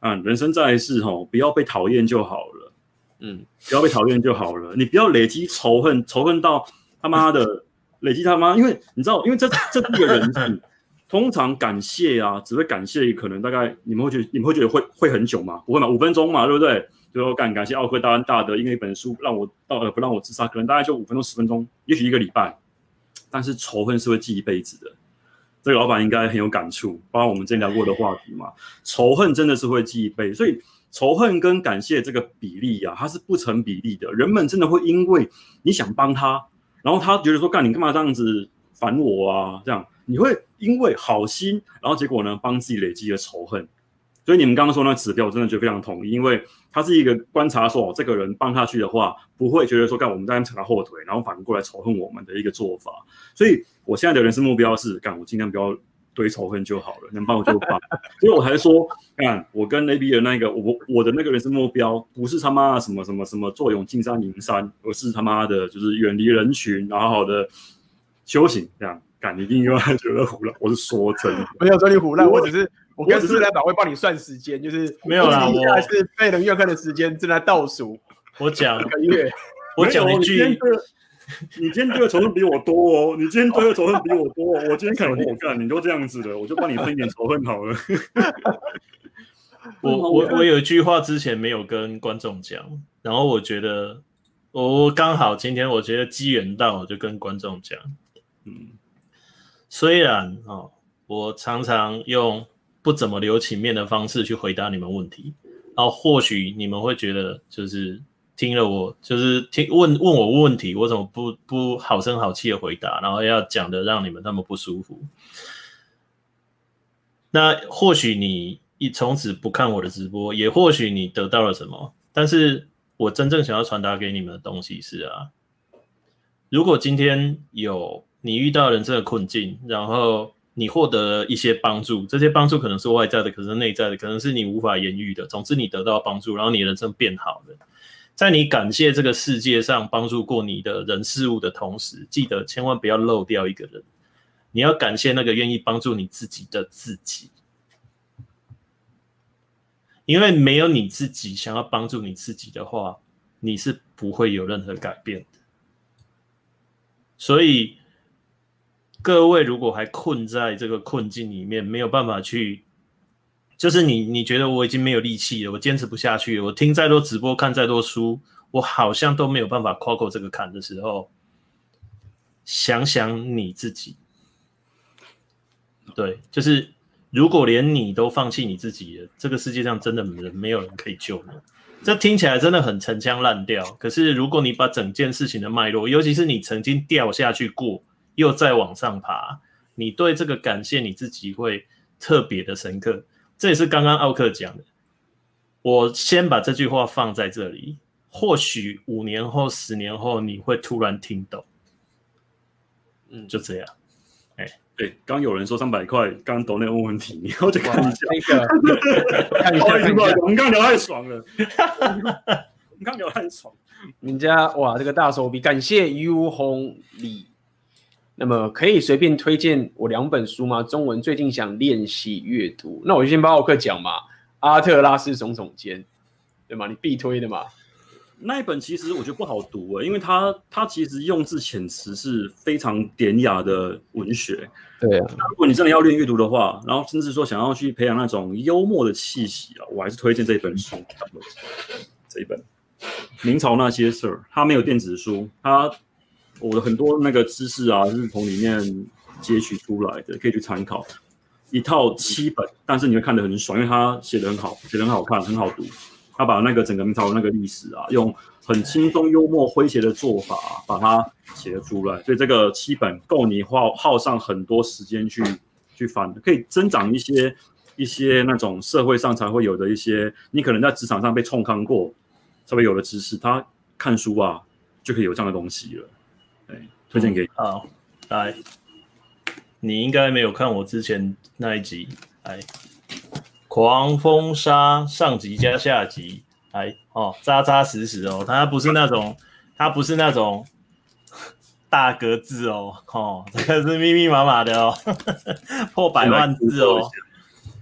C: 啊，人生在世哈，不要被讨厌就好了，嗯，不要被讨厌就好了。你不要累积仇恨，仇恨到他妈的。累积他妈？因为你知道，因为这这个人是通常感谢啊，只会感谢，可能大概你们会觉得你们会觉得会会很久吗？不会嘛，五分钟嘛，对不对？就说感感谢奥克大恩大德，因为一本书让我到呃不让我自杀，可能大概就五分钟十分钟，也许一个礼拜。但是仇恨是会记一辈子的，这个老板应该很有感触，包括我们之前聊过的话题嘛。仇恨真的是会记一辈子，所以仇恨跟感谢这个比例啊，它是不成比例的。人们真的会因为你想帮他。然后他觉得说，干你干嘛这样子烦我啊？这样你会因为好心，然后结果呢，帮自己累积了仇恨。所以你们刚刚说那个指标，我真的觉得非常同意，因为他是一个观察说，这个人帮下去的话，不会觉得说干我们在那扯他后腿，然后反过来仇恨我们的一个做法。所以我现在的人生目标是干，我尽量不要。堆仇恨就好了，能帮我就帮。所以我才说，看我跟 AB 的那个，我我的那个人生目标，不是他妈的什么什么什么坐拥金山银山，而是他妈的，就是远离人群，然后好好的修行，这样。干，你一定又觉得胡了，我是说真的，
A: 没有说你唬烂，我只是我跟史莱宝会帮你算时间，就是
B: 没有啦，
A: 现在是费能月刊的时间正在倒数。
B: 我讲
A: 一个月，
B: 我讲一句。
C: 你今天对的仇恨比我多哦，你今天对的仇恨比我多哦。我今天看我干，你都这样子的，我就帮你分一点仇恨好了。
B: 我 我我有一句话之前没有跟观众讲，然后我觉得我刚好今天我觉得机缘到，我就跟观众讲。嗯，虽然哦，我常常用不怎么留情面的方式去回答你们问题，然后或许你们会觉得就是。听了我就是听问问我问题，我怎么不不好声好气的回答，然后要讲的让你们那么不舒服？那或许你一从此不看我的直播，也或许你得到了什么，但是我真正想要传达给你们的东西是啊，如果今天有你遇到人生的困境，然后你获得一些帮助，这些帮助可能是外在的，可能是内在的，可能是你无法言喻的，总之你得到帮助，然后你人生变好了。在你感谢这个世界上帮助过你的人事物的同时，记得千万不要漏掉一个人。你要感谢那个愿意帮助你自己的自己，因为没有你自己想要帮助你自己的话，你是不会有任何改变的。所以，各位如果还困在这个困境里面，没有办法去。就是你，你觉得我已经没有力气了，我坚持不下去了，我听再多直播，看再多书，我好像都没有办法跨过这个坎的时候，想想你自己，对，就是如果连你都放弃你自己了，这个世界上真的没人没有人可以救你。这听起来真的很陈腔滥调，可是如果你把整件事情的脉络，尤其是你曾经掉下去过，又再往上爬，你对这个感谢你自己会特别的深刻。这也是刚刚奥克讲的。我先把这句话放在这里，或许五年后、十年后，你会突然听懂。嗯，就这样。哎，对，刚有人说三百块，刚刚抖内问问题，你要去看一下。那个，看一下，我们刚聊太爽了。我们刚聊太爽。
A: 人家哇，这个大手笔，感谢 U Hong Li。那么可以随便推荐我两本书吗？中文最近想练习阅读，那我就先帮奥克讲嘛。阿特拉斯耸耸肩，对吗？你必推的嘛。
C: 那一本其实我觉得不好读诶，因为它它其实用字遣词是非常典雅的文学。
A: 对啊，
C: 如果你真的要练阅读的话，然后甚至说想要去培养那种幽默的气息啊，我还是推荐这本书。这一本《明朝那些事儿》，它没有电子书，它。我的很多那个知识啊，是从里面截取出来的，可以去参考。一套七本，但是你会看得很爽，因为他写得很好，写得很好看，很好读。他把那个整个明朝的那个历史啊，用很轻松、幽默、诙谐的做法，把它写了出来。所以这个七本够你耗耗上很多时间去去翻，可以增长一些一些那种社会上才会有的一些，你可能在职场上被冲康过，才会有的知识。他看书啊，就可以有这样的东西了。推荐给你。
B: 好，来，你应该没有看我之前那一集，来，狂风沙上集加下集，来哦，扎扎实实哦，它不是那种，它不是那种大格子哦，哦，这个是密密麻麻的哦，破百万字哦，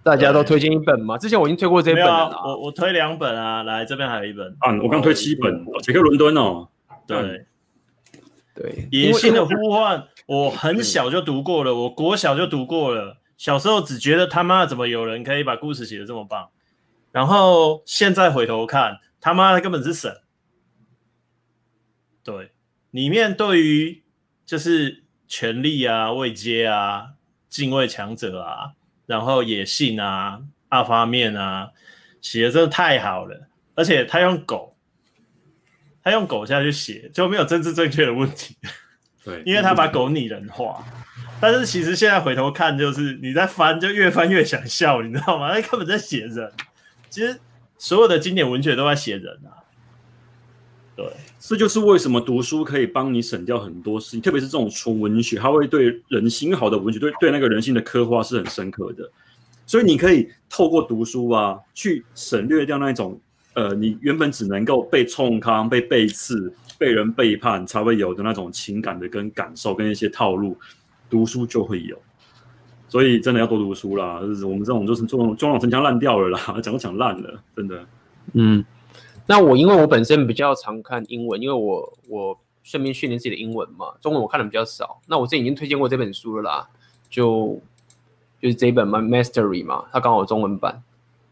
A: 大家都推荐一本吗？之前我已经推过这本了，
B: 啊、我我推两本啊，来这边还有一本。
C: 啊，我刚推七本，杰克伦敦哦，
B: 对。
A: 对，
B: 野性的呼唤，我很小就读过了，我国小就读过了。小时候只觉得他妈怎么有人可以把故事写的这么棒，然后现在回头看，他妈的根本是神。对，里面对于就是权力啊、位阶啊、敬畏强者啊，然后野性啊、二方面啊，写的真的太好了，而且他用狗。他用狗下去写就没有政治正确的问题，
C: 对，
B: 因为他把狗拟人化。但是其实现在回头看，就是你在翻就越翻越想笑，你知道吗？他 根本在写人。其实所有的经典文学都在写人啊。对，
C: 这就是为什么读书可以帮你省掉很多事情，特别是这种纯文学，它会对人心好的文学，对对那个人性的刻画是很深刻的。所以你可以透过读书啊，去省略掉那种。呃，你原本只能够被冲康、被背刺、被人背叛才会有的那种情感的跟感受跟一些套路，读书就会有。所以真的要多读书啦。就是我们这种就是中中老城墙烂掉了啦，讲都讲烂了，真的。
A: 嗯，那我因为我本身比较常看英文，因为我我顺便训练自己的英文嘛，中文我看的比较少。那我之前已经推荐过这本书了啦，就就是这一本 My，Mastery 嘛，它刚好有中文版。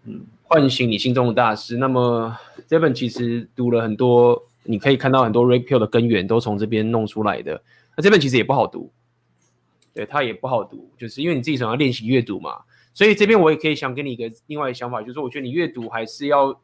A: 嗯，唤醒你心中的大师。那么这本其实读了很多，你可以看到很多 Red Pill 的根源都从这边弄出来的。那这本其实也不好读，对，它也不好读，就是因为你自己想要练习阅读嘛。所以这边我也可以想给你一个另外的想法，就是我觉得你阅读还是要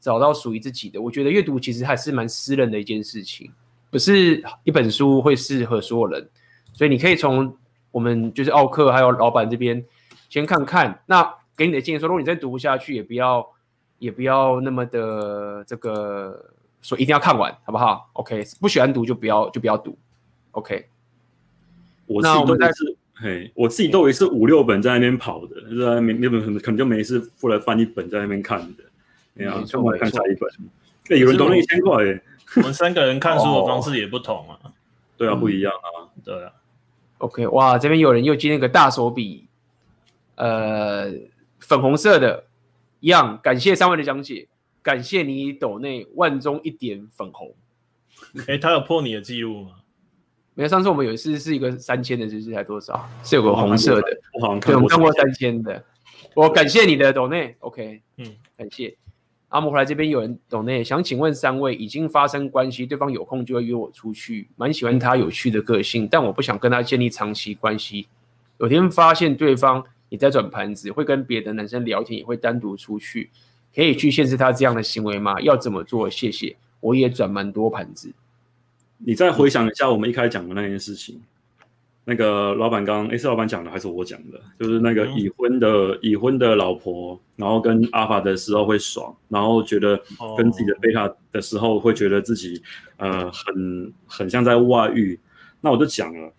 A: 找到属于自己的。我觉得阅读其实还是蛮私人的一件事情，不是一本书会适合所有人。所以你可以从我们就是奥克还有老板这边先看看。那给你的建议说，如果你再读不下去，也不要也不要那么的这个说一定要看完，好不好？OK，不喜欢读就不要就不要读。OK，
C: 我自己都是，嘿，我自己都也是五六本在那边跑的，是在那那本可能可能就没事，过来翻一本在那边看的，哎呀，就我看下一本。对，有人懂了一千块，耶，
B: 我们三个人看书的方式也不同啊，
C: 对啊，不一样啊，
B: 对啊。
A: OK，哇，这边有人又接那个大手笔，呃，粉红色的，一样，感谢三位的讲解，感谢你抖内万中一点粉红。
B: 哎，他有破你的记录吗？
A: 没有，上次我们有一次是一个三千的，就是才多少？是有个红色的，
C: 我好像看
A: 过，看过三千的。我感谢你的抖内，OK，嗯，感谢。阿姆回来这边有人抖内，想请问三位，已经发生关系，对方有空就会约我出去，蛮喜欢他有趣的个性，但我不想跟他建立长期关系。有天发现对方也在转盘子，会跟别的男生聊天，也会单独出去，可以去限制他这样的行为吗？要怎么做？谢谢。我也转蛮多盘子。
C: 你再回想一下我们一开始讲的那件事情，嗯、那个老板刚，诶，是老板讲的还是我讲的？就是那个已婚的、嗯、已婚的老婆，然后跟阿法的时候会爽，然后觉得跟自己的贝塔的时候会觉得自己、哦、呃很很像在外遇。那我就讲了，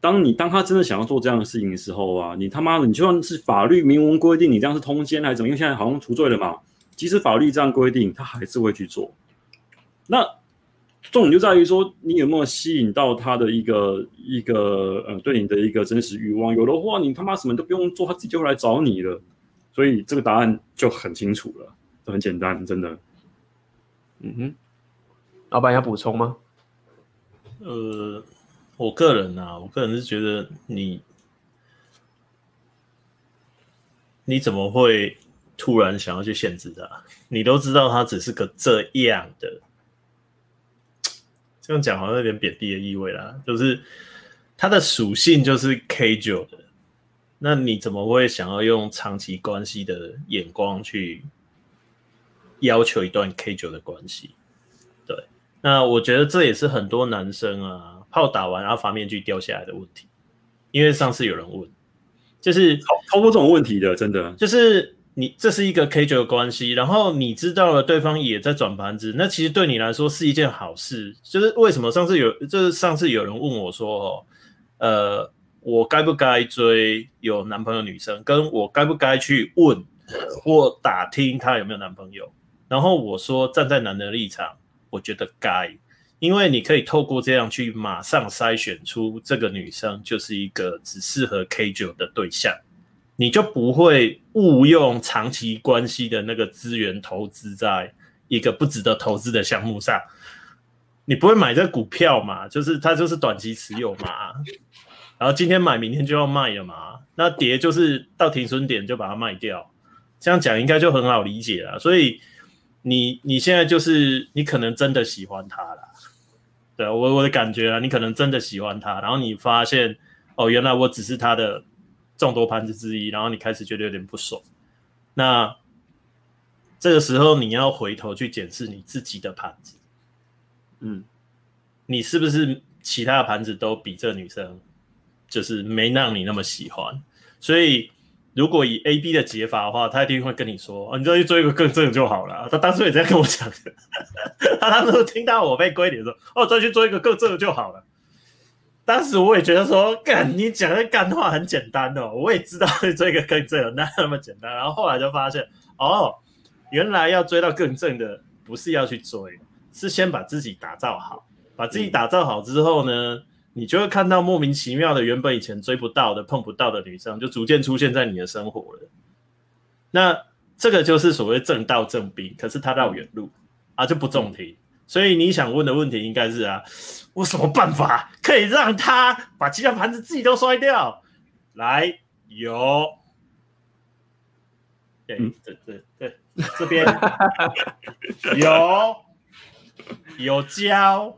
C: 当你当他真的想要做这样的事情的时候啊，你他妈的，你就算是法律明文规定你这样是通奸还是怎么？因为现在好像除罪了嘛，即使法律这样规定，他还是会去做。那。重点就在于说，你有没有吸引到他的一个一个呃，对你的一个真实欲望？有的话，你他妈什么都不用做，他自己就会来找你了。所以这个答案就很清楚了，就很简单，真的。
A: 嗯哼，老板要补充吗？
B: 呃，我个人啊，我个人是觉得你你怎么会突然想要去限制他？你都知道他只是个这样的。这样讲好像有点贬低的意味啦，就是他的属性就是 K 九的，那你怎么会想要用长期关系的眼光去要求一段 K 九的关系？对，那我觉得这也是很多男生啊炮打完阿法面具掉下来的问题，因为上次有人问，就是
C: 超过这种问题的，真的
B: 就是。你这是一个 K 九的关系，然后你知道了对方也在转盘子，那其实对你来说是一件好事。就是为什么上次有，就是上次有人问我说，哦，呃，我该不该追有男朋友女生，跟我该不该去问或打听她有没有男朋友？然后我说，站在男的立场，我觉得该，因为你可以透过这样去马上筛选出这个女生就是一个只适合 K 九的对象。你就不会误用长期关系的那个资源投资在一个不值得投资的项目上，你不会买这股票嘛？就是它就是短期持有嘛，然后今天买明天就要卖了嘛，那跌就是到停损点就把它卖掉，这样讲应该就很好理解了。所以你你现在就是你可能真的喜欢他了，对我我的感觉啊，你可能真的喜欢他，然后你发现哦，原来我只是他的。众多盘子之一，然后你开始觉得有点不爽，那这个时候你要回头去检视你自己的盘子，嗯，你是不是其他的盘子都比这女生就是没让你那么喜欢？所以如果以 A B 的解法的话，他一定会跟你说：“哦，你再去做一个更正就好了。”他当初也这样跟我讲的，他当初听到我被归零说：“哦，再去做一个更正就好了。”当时我也觉得说，干你讲的干话很简单哦，我也知道去做一个更正那那么简单。然后后来就发现，哦，原来要追到更正的，不是要去追，是先把自己打造好。把自己打造好之后呢，你就会看到莫名其妙的，原本以前追不到的、碰不到的女生，就逐渐出现在你的生活了。那这个就是所谓正道正兵，可是他绕远路啊，就不中听。所以你想问的问题应该是啊，我什么办法可以让他把其他盘子自己都摔掉？来，有，对对对对，这边 有有教。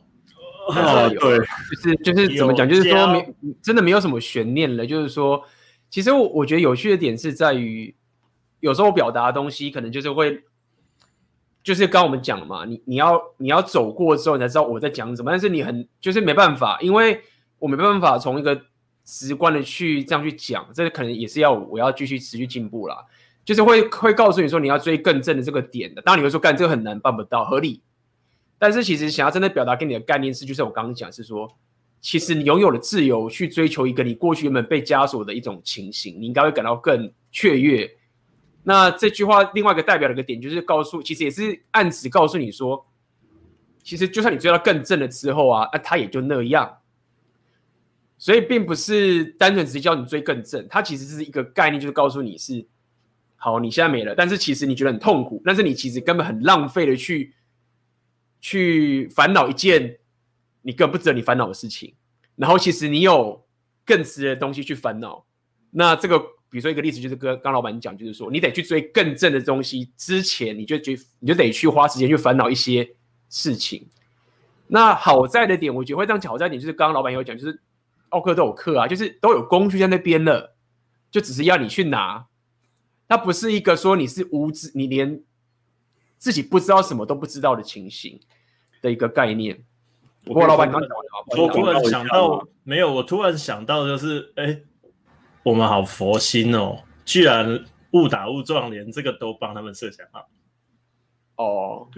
C: 啊，对，
A: 就是就是怎么讲，就是说没真的没有什么悬念了。就是说，其实我我觉得有趣的点是在于，有时候我表达的东西可能就是会，就是刚刚我们讲的嘛，你你要你要走过之后，你才知道我在讲什么。但是你很就是没办法，因为我没办法从一个直观的去这样去讲，这可能也是要我要继续持续进步啦。就是会会告诉你说你要追更正的这个点的。当然你会说干这个很难办不到，合理。但是其实想要真的表达给你的概念是，就是我刚刚讲是说，其实你拥有了自由去追求一个你过去原本被枷锁的一种情形，你应该会感到更雀跃。那这句话另外一个代表的一个点就是告诉，其实也是暗指告诉你说，其实就算你追到更正了之后啊，那他也就那样。所以并不是单纯只是叫你追更正，它其实是一个概念，就是告诉你是好，你现在没了，但是其实你觉得很痛苦，但是你其实根本很浪费的去。去烦恼一件你根本不值得你烦恼的事情，然后其实你有更值的东西去烦恼。那这个，比如说一个例子，就是跟刚老板讲，就是说你得去追更正的东西之前，你就觉你就得去花时间去烦恼一些事情。那好在的点，我觉得会这样讲好在点，就是刚刚老板有讲，就是奥克都有课啊，就是都有工具在那边了，就只是要你去拿。它不是一个说你是无知，你连。自己不知道什么都不知道的情形的一个概念。不过老板，
B: 我突然想到，没有，我突然想到就是，哎，我们好佛心哦，居然误打误撞，连这个都帮他们设想好。
A: 哦，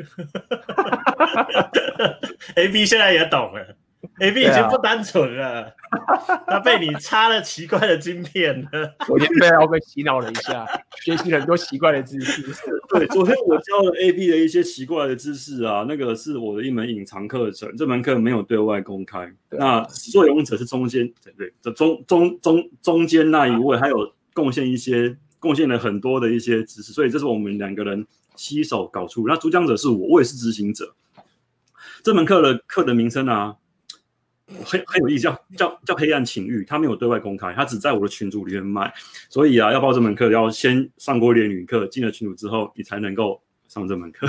B: AB 现在也懂了。A B 已经不单纯了，啊、他被你插了奇怪的晶片了。
A: 昨天被奥哥洗脑了一下，学习了很多奇怪的知识。
C: 对，昨天我教了 A B 的一些奇怪的知识啊，那个是我的一门隐藏课程，这门课没有对外公开。那作俑者是中间，对对，这中中中中间那一位，还有贡献一些，贡献了很多的一些知识，所以这是我们两个人携手搞出。那主讲者是我，我也是执行者。这门课的课的名称啊。很很有意思，叫叫叫黑暗情欲，他没有对外公开，他只在我的群组里面卖。所以啊，要报这门课，要先上过恋女课，进了群组之后，你才能够上这门课。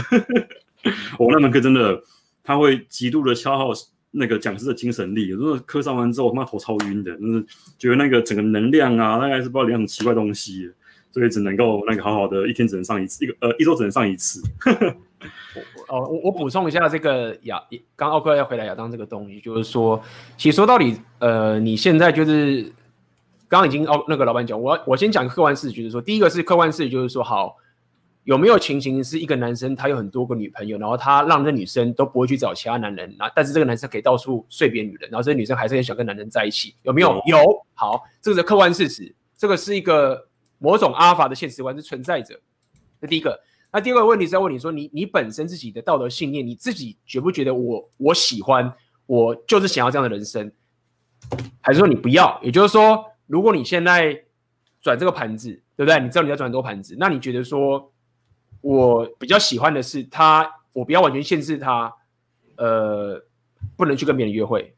C: 我、那门课真的，他会极度的消耗那个讲师的精神力。有时候课上完之后，他妈头超晕的，就是觉得那个整个能量啊，大概是不知道两种奇怪东西，所以只能够那个好好的，一天只能上一次，一个呃一周只能上一次。
A: 哦，我我补充一下这个亚，刚奥克要回来亚当这个东西，就是说，其实说到底，呃，你现在就是刚刚已经奥那个老板讲，我我先讲客观事实，就是说，第一个是客观事实，就是说，好，有没有情形是一个男生他有很多个女朋友，然后他让这女生都不会去找其他男人，那但是这个男生可以到处睡别女人，然后这个女生还是很想跟男人在一起，有没有？有，好，这个是客观事实，这个是一个某种阿尔法的现实观是存在着，这第一个。那第二个问题是要问你说，你你本身自己的道德信念，你自己觉不觉得我我喜欢，我就是想要这样的人生，还是说你不要？也就是说，如果你现在转这个盘子，对不对？你知道你要转很多盘子，那你觉得说，我比较喜欢的是他，我不要完全限制他，呃，不能去跟别人约会。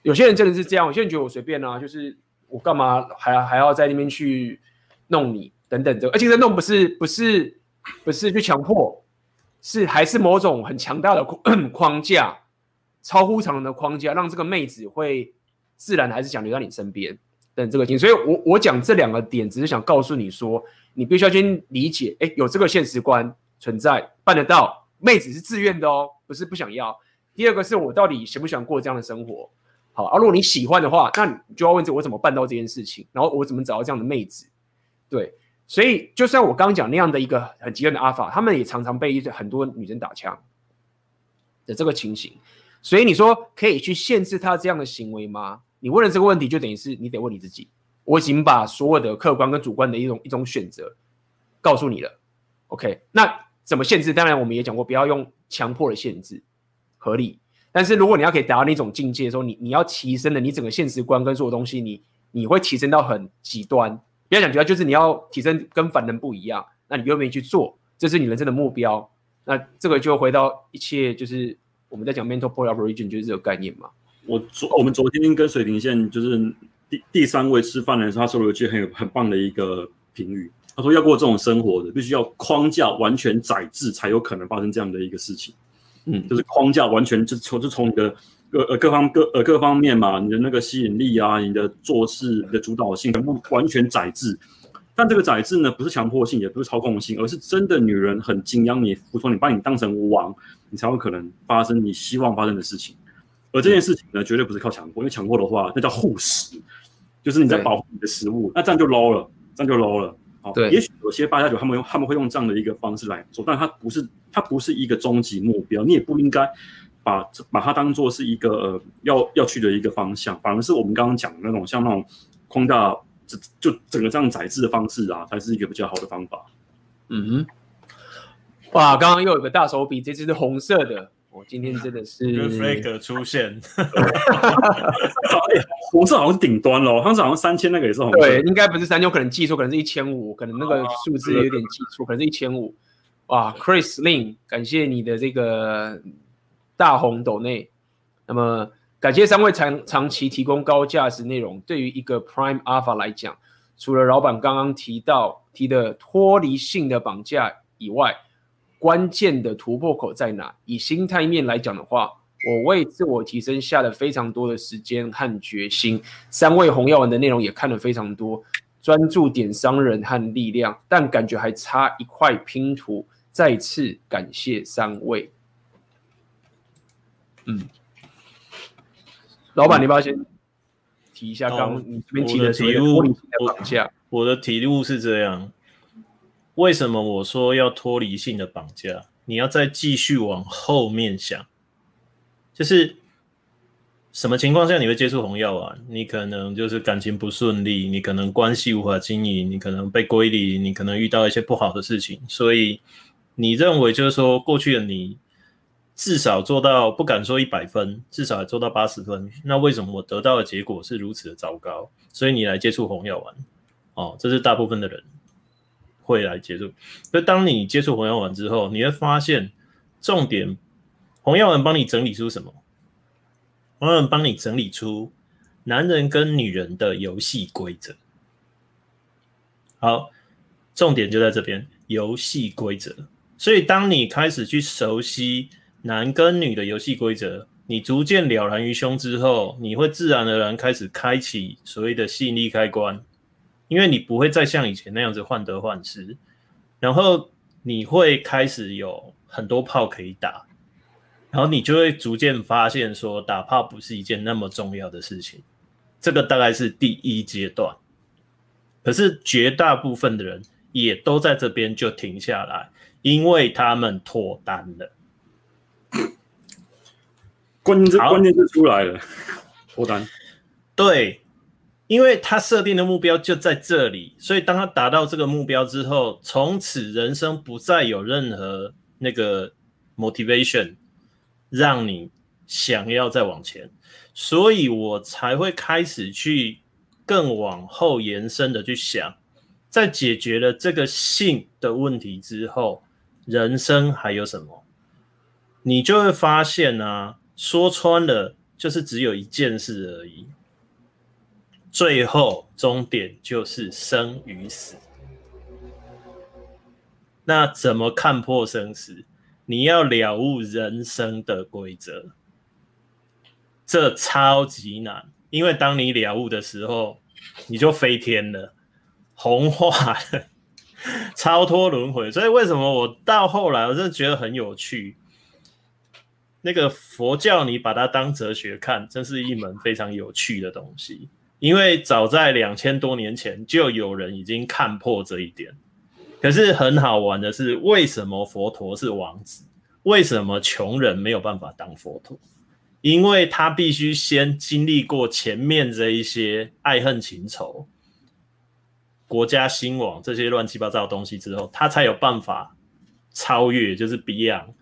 A: 有些人真的是这样，有些人觉得我随便啊，就是我干嘛还还要在那边去弄你等等的，而且这弄不是不是。不是去强迫，是还是某种很强大的 框架，超乎常人的框架，让这个妹子会自然还是想留在你身边等这个情。所以我我讲这两个点，只是想告诉你说，你必须要先理解，哎，有这个现实观存在，办得到，妹子是自愿的哦，不是不想要。第二个是我到底喜不喜欢过这样的生活？好，啊，如果你喜欢的话，那你就要问这我怎么办到这件事情，然后我怎么找到这样的妹子？对。所以，就像我刚讲那样的一个很极端的阿法，他们也常常被很多女生打枪的这个情形。所以你说可以去限制他这样的行为吗？你问了这个问题，就等于是你得问你自己。我已经把所有的客观跟主观的一种一种选择告诉你了。OK，那怎么限制？当然我们也讲过，不要用强迫的限制，合理。但是如果你要可以达到那种境界的时候，你你要提升的你整个现实观跟所有东西，你你会提升到很极端。不要讲极端，就是你要提升跟凡人不一样，那你愿不愿意去做？这是你人生的目标。那这个就回到一切，就是我们在讲 mental point of origin，就是这个概念嘛。
C: 我昨我们昨天跟水平线就是第第三位吃饭的时候，他说了一句很有很棒的一个评语。他说要过这种生活的，必须要框架完全宰制，才有可能发生这样的一个事情。嗯，就是框架完全就是从就从你的各呃各方各呃各方面嘛，你的那个吸引力啊，你的做事、你的主导性全部完全宰制。但这个宰制呢，不是强迫性，也不是操控性，而是真的女人很敬仰你、服从你，把你当成王，你才有可能发生你希望发生的事情。而这件事情呢，绝对不是靠强迫，因为强迫的话，那叫护食，就是你在保护你的食物，那这样就 low 了，这样就 low 了。好，对，也许有些八加九他们用他们会用这样的一个方式来做，但它不是它不是一个终极目标，你也不应该把把它当做是一个呃要要去的一个方向，反而是我们刚刚讲的那种像那种框架就就整个这样载制的方式啊，才是一个比较好的方法。
A: 嗯哼，哇，刚刚又有个大手笔，这只是红色的。我今天真的是
B: flag 出现，
C: 红色好像是顶端喽，当时好像三千那个也是红色，
A: 对，应该不是三千，可能记错，可能是一千五，可能那个数字有点记错，可能是一千五。哇，Chris Lin，感谢你的这个大红斗内，那么感谢三位长长期提供高价值内容。对于一个 Prime Alpha 来讲，除了老板刚刚提到提的脱离性的绑架以外，关键的突破口在哪？以心态面来讲的话，我为自我提升下了非常多的时间和决心。三位红药丸的内容也看了非常多，专注点商人和力量，但感觉还差一块拼图。再次感谢三位。嗯，老板，你不要先提一下刚刚你这边提的题目。
B: 我的题目是这样。为什么我说要脱离性的绑架？你要再继续往后面想，就是什么情况下你会接触红药啊？你可能就是感情不顺利，你可能关系无法经营，你可能被归离，你可能遇到一些不好的事情，所以你认为就是说过去的你至少做到不敢说一百分，至少做到八十分。那为什么我得到的结果是如此的糟糕？所以你来接触红药丸，哦，这是大部分的人。会来接触，所以当你接触红药丸之后，你会发现重点，红药丸帮你整理出什么？红药丸帮你整理出男人跟女人的游戏规则。好，重点就在这边，游戏规则。所以当你开始去熟悉男跟女的游戏规则，你逐渐了然于胸之后，你会自然而然开始开启所谓的吸引力开关。因为你不会再像以前那样子患得患失，然后你会开始有很多炮可以打，然后你就会逐渐发现说打炮不是一件那么重要的事情，这个大概是第一阶段。可是绝大部分的人也都在这边就停下来，因为他们脱单了。
C: 关键关键就出来了，脱单，
B: 对。因为他设定的目标就在这里，所以当他达到这个目标之后，从此人生不再有任何那个 motivation 让你想要再往前，所以我才会开始去更往后延伸的去想，在解决了这个性的问题之后，人生还有什么？你就会发现啊，说穿了就是只有一件事而已。最后终点就是生与死。那怎么看破生死？你要了悟人生的规则，这超级难。因为当你了悟的时候，你就飞天了，红化了，超脱轮回。所以为什么我到后来，我真的觉得很有趣。那个佛教，你把它当哲学看，真是一门非常有趣的东西。因为早在两千多年前就有人已经看破这一点，可是很好玩的是，为什么佛陀是王子？为什么穷人没有办法当佛陀？因为他必须先经历过前面这一些爱恨情仇、国家兴亡这些乱七八糟的东西之后，他才有办法超越，就是 Beyond。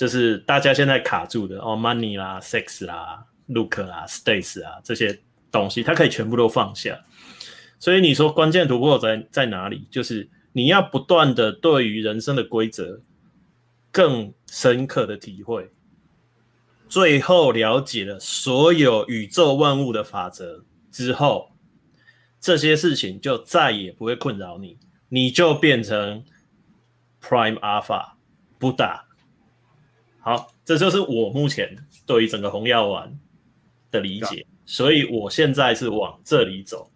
B: 就是大家现在卡住的哦，money 啦、sex 啦、look 啦、states 啊这些东西，它可以全部都放下。所以你说关键突破在在哪里？就是你要不断的对于人生的规则更深刻的体会，最后了解了所有宇宙万物的法则之后，这些事情就再也不会困扰你，你就变成 Prime Alpha Buddha。好，这就是我目前对于整个红药丸的理解，所以我现在是往这里走。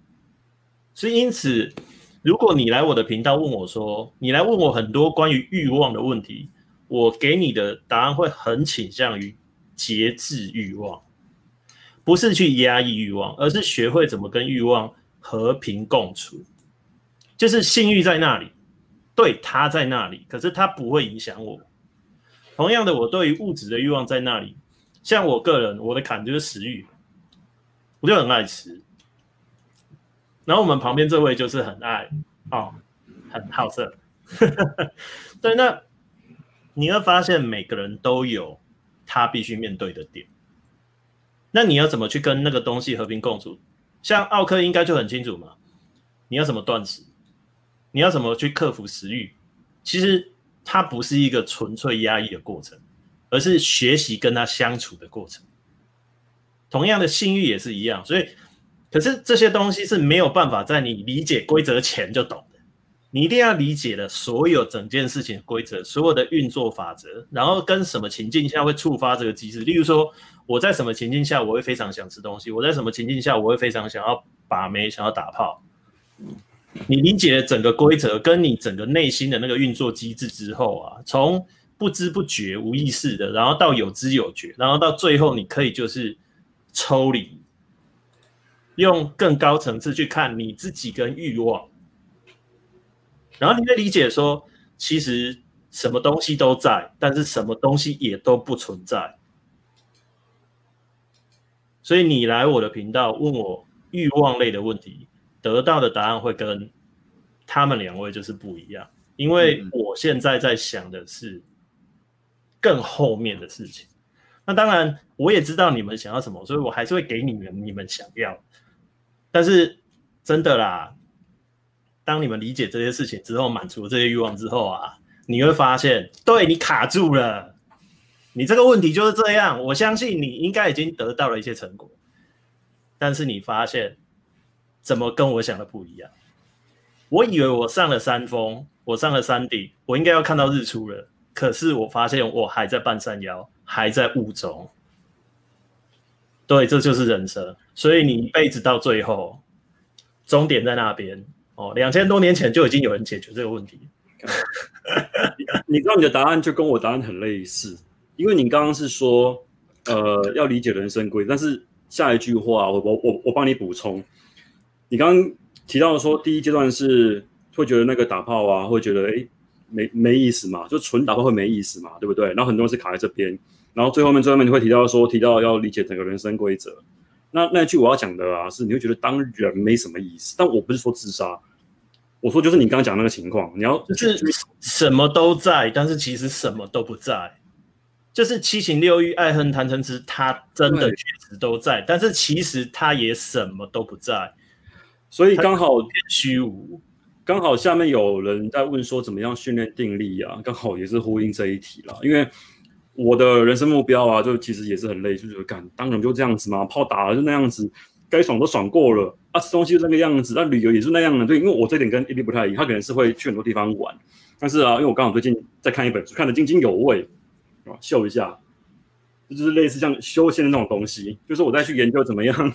B: 所以因此，如果你来我的频道问我说，你来问我很多关于欲望的问题，我给你的答案会很倾向于节制欲望，不是去压抑欲望，而是学会怎么跟欲望和平共处。就是性欲在那里，对，它在那里，可是它不会影响我。同样的，我对于物质的欲望在那里，像我个人，我的坎就是食欲，我就很爱吃。然后我们旁边这位就是很爱哦，很好色。对，那你会发现每个人都有他必须面对的点。那你要怎么去跟那个东西和平共处？像奥克应该就很清楚嘛。你要怎么断食？你要怎么去克服食欲？其实。它不是一个纯粹压抑的过程，而是学习跟他相处的过程。同样的性欲也是一样，所以，可是这些东西是没有办法在你理解规则前就懂的。你一定要理解了所有整件事情规则，所有的运作法则，然后跟什么情境下会触发这个机制。例如说，我在什么情境下我会非常想吃东西，我在什么情境下我会非常想要把妹，想要打炮。你理解了整个规则，跟你整个内心的那个运作机制之后啊，从不知不觉、无意识的，然后到有知有觉，然后到最后，你可以就是抽离，用更高层次去看你自己跟欲望，然后你会理解说，其实什么东西都在，但是什么东西也都不存在。所以你来我的频道问我欲望类的问题。得到的答案会跟他们两位就是不一样，因为我现在在想的是更后面的事情。那当然，我也知道你们想要什么，所以我还是会给你们你们想要。但是真的啦，当你们理解这些事情之后，满足这些欲望之后啊，你会发现，对，你卡住了，你这个问题就是这样。我相信你应该已经得到了一些成果，但是你发现。怎么跟我想的不一样？我以为我上了山峰，我上了山顶，我应该要看到日出了。可是我发现我还在半山腰，还在雾中。对，这就是人生。所以你一辈子到最后，终点在那边。哦，两千多年前就已经有人解决这个问题。
C: 你知道你的答案就跟我答案很类似，因为你刚刚是说，呃，要理解人生规，但是下一句话，我我我我帮你补充。你刚刚提到说，第一阶段是会觉得那个打炮啊，会觉得诶没没意思嘛，就纯打炮会没意思嘛，对不对？然后很多人是卡在这边，然后最后面最后面你会提到说，提到要理解整个人生规则。那那句我要讲的啊，是你会觉得当人没什么意思，但我不是说自杀，我说就是你刚刚讲那个情况，你要
B: 就是什么都在，但是其实什么都不在，就是七情六欲、爱恨贪嗔痴，他真的确实都在，但是其实他也什么都不在。
C: 所以刚好虚无，刚好下面有人在问说怎么样训练定力啊？刚好也是呼应这一题了。因为我的人生目标啊，就其实也是很累，就是干当然就这样子嘛，炮打了就那样子，该爽都爽过了啊，吃东西就那个样子，那旅游也是那样的。对，因为我这点跟 AD 不太一样，他可能是会去很多地方玩，但是啊，因为我刚好最近在看一本书，看得津津有味啊，秀一下，这就是类似像修仙的那种东西，就是我在去研究怎么样，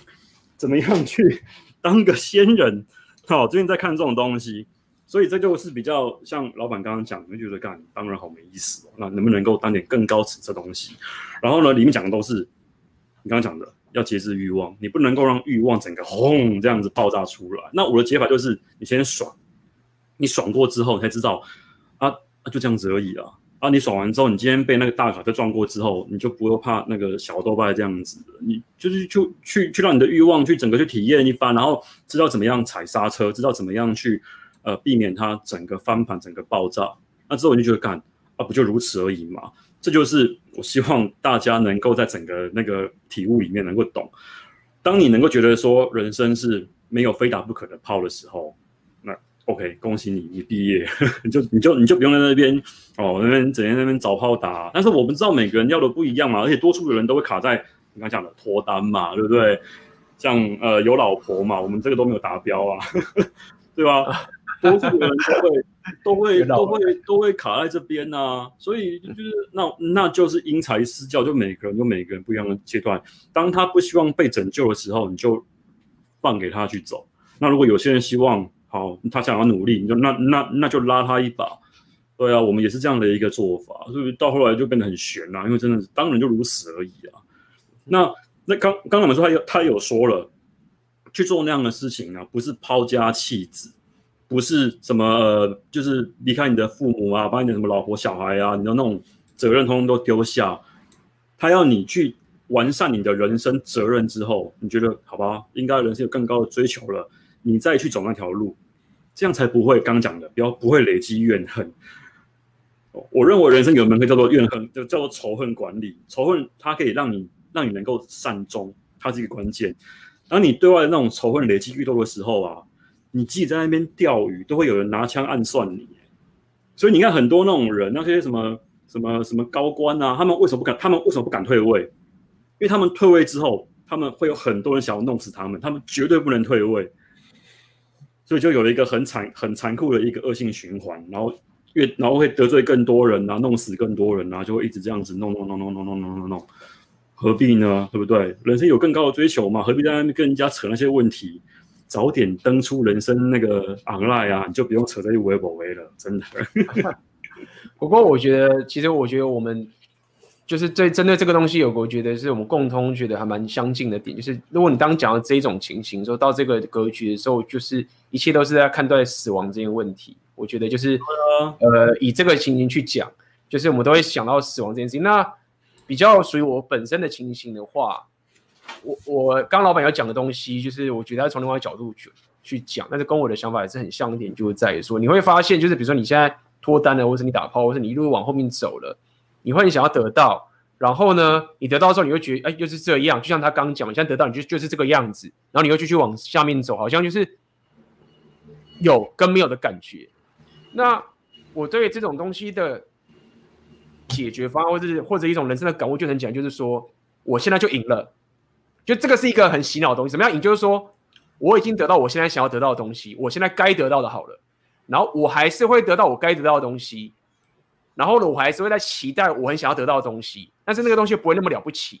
C: 怎么样去。当个仙人，好，最近在看这种东西，所以这就是比较像老板刚刚讲，就觉得干当然好没意思哦。那能不能够当点更高层次的东西？然后呢，里面讲的都是你刚刚讲的，要节制欲望，你不能够让欲望整个轰这样子爆炸出来。那我的解法就是，你先爽，你爽过之后你才知道啊，就这样子而已啊。啊，你爽完之后，你今天被那个大卡车撞过之后，你就不会怕那个小多拜这样子。你就是就去去让你的欲望去整个去体验一番，然后知道怎么样踩刹车，知道怎么样去呃避免它整个翻盘、整个爆炸。那之后你就觉得干啊，不就如此而已嘛。这就是我希望大家能够在整个那个体悟里面能够懂。当你能够觉得说人生是没有非打不可的炮的时候，OK，恭喜你，你毕业，你就你就你就不用在那边哦，那边整天在那边找炮打。但是我们知道每个人要的不一样嘛，而且多数的人都会卡在你刚讲的脱单嘛，对不对？像呃有老婆嘛，我们这个都没有达标啊，对吧？多数的人都会都会都会都会卡在这边呐、啊，所以就是那那就是因材施教，就每个人有每个人不一样的阶段。当他不希望被拯救的时候，你就放给他去走。那如果有些人希望好，他想要努力，你就那那那就拉他一把。对啊，我们也是这样的一个做法，所以到后来就变得很悬啊，因为真的是当人就如此而已啊。那。那刚刚我们说他有他有说了，去做那样的事情啊，不是抛家弃子，不是什么、呃、就是离开你的父母啊，把你的什么老婆小孩啊，你的那种责任通通都丢下。他要你去完善你的人生责任之后，你觉得好吧？应该人生有更高的追求了，你再去走那条路，这样才不会刚讲的，不要不会累积怨恨。我认为人生有门可以叫做怨恨，就叫做仇恨管理。仇恨它可以让你。让你能够善终，它是一个关键。当你对外的那种仇恨累积愈多的时候啊，你自己在那边钓鱼，都会有人拿枪暗算你。所以你看很多那种人，那些什么什么什么高官啊，他们为什么不敢？他们为什么不敢退位？因为他们退位之后，他们会有很多人想要弄死他们，他们绝对不能退位。所以就有了一个很残很残酷的一个恶性循环，然后越然后会得罪更多人啊，弄死更多人啊，就会一直这样子弄弄弄弄弄弄弄弄弄。何必呢？对不对？人生有更高的追求嘛？何必在那边跟人家扯那些问题？早点登出人生那个 online 啊，你就不用扯这些微博微了。真的。
A: 不过我觉得，其实我觉得我们就是对针对这个东西，有个我觉得是我们共通觉得还蛮相近的点，就是如果你当讲到这种情形，说到这个格局的时候，就是一切都是在看待死亡这件问题。我觉得就是、啊、呃，以这个情形去讲，就是我们都会想到死亡这件事情。那比较属于我本身的情形的话，我我刚老板要讲的东西，就是我觉得要从另外一个角度去去讲，但是跟我的想法也是很像一点，就是在于说，你会发现，就是比如说你现在脱单了，或是你打炮，或是你一路往后面走了，你会想要得到，然后呢，你得到之后，你会觉得，哎，就是这样，就像他刚讲，你现在得到，你就就是这个样子，然后你又继续往下面走，好像就是有跟没有的感觉。那我对这种东西的。解决方案，或者是或者一种人生的感悟，就很简单，就是说，我现在就赢了，就这个是一个很洗脑的东西。怎么样赢？就是说，我已经得到我现在想要得到的东西，我现在该得到的好了，然后我还是会得到我该得到的东西，然后呢，我还是会在期待我很想要得到的东西，但是那个东西不会那么了不起。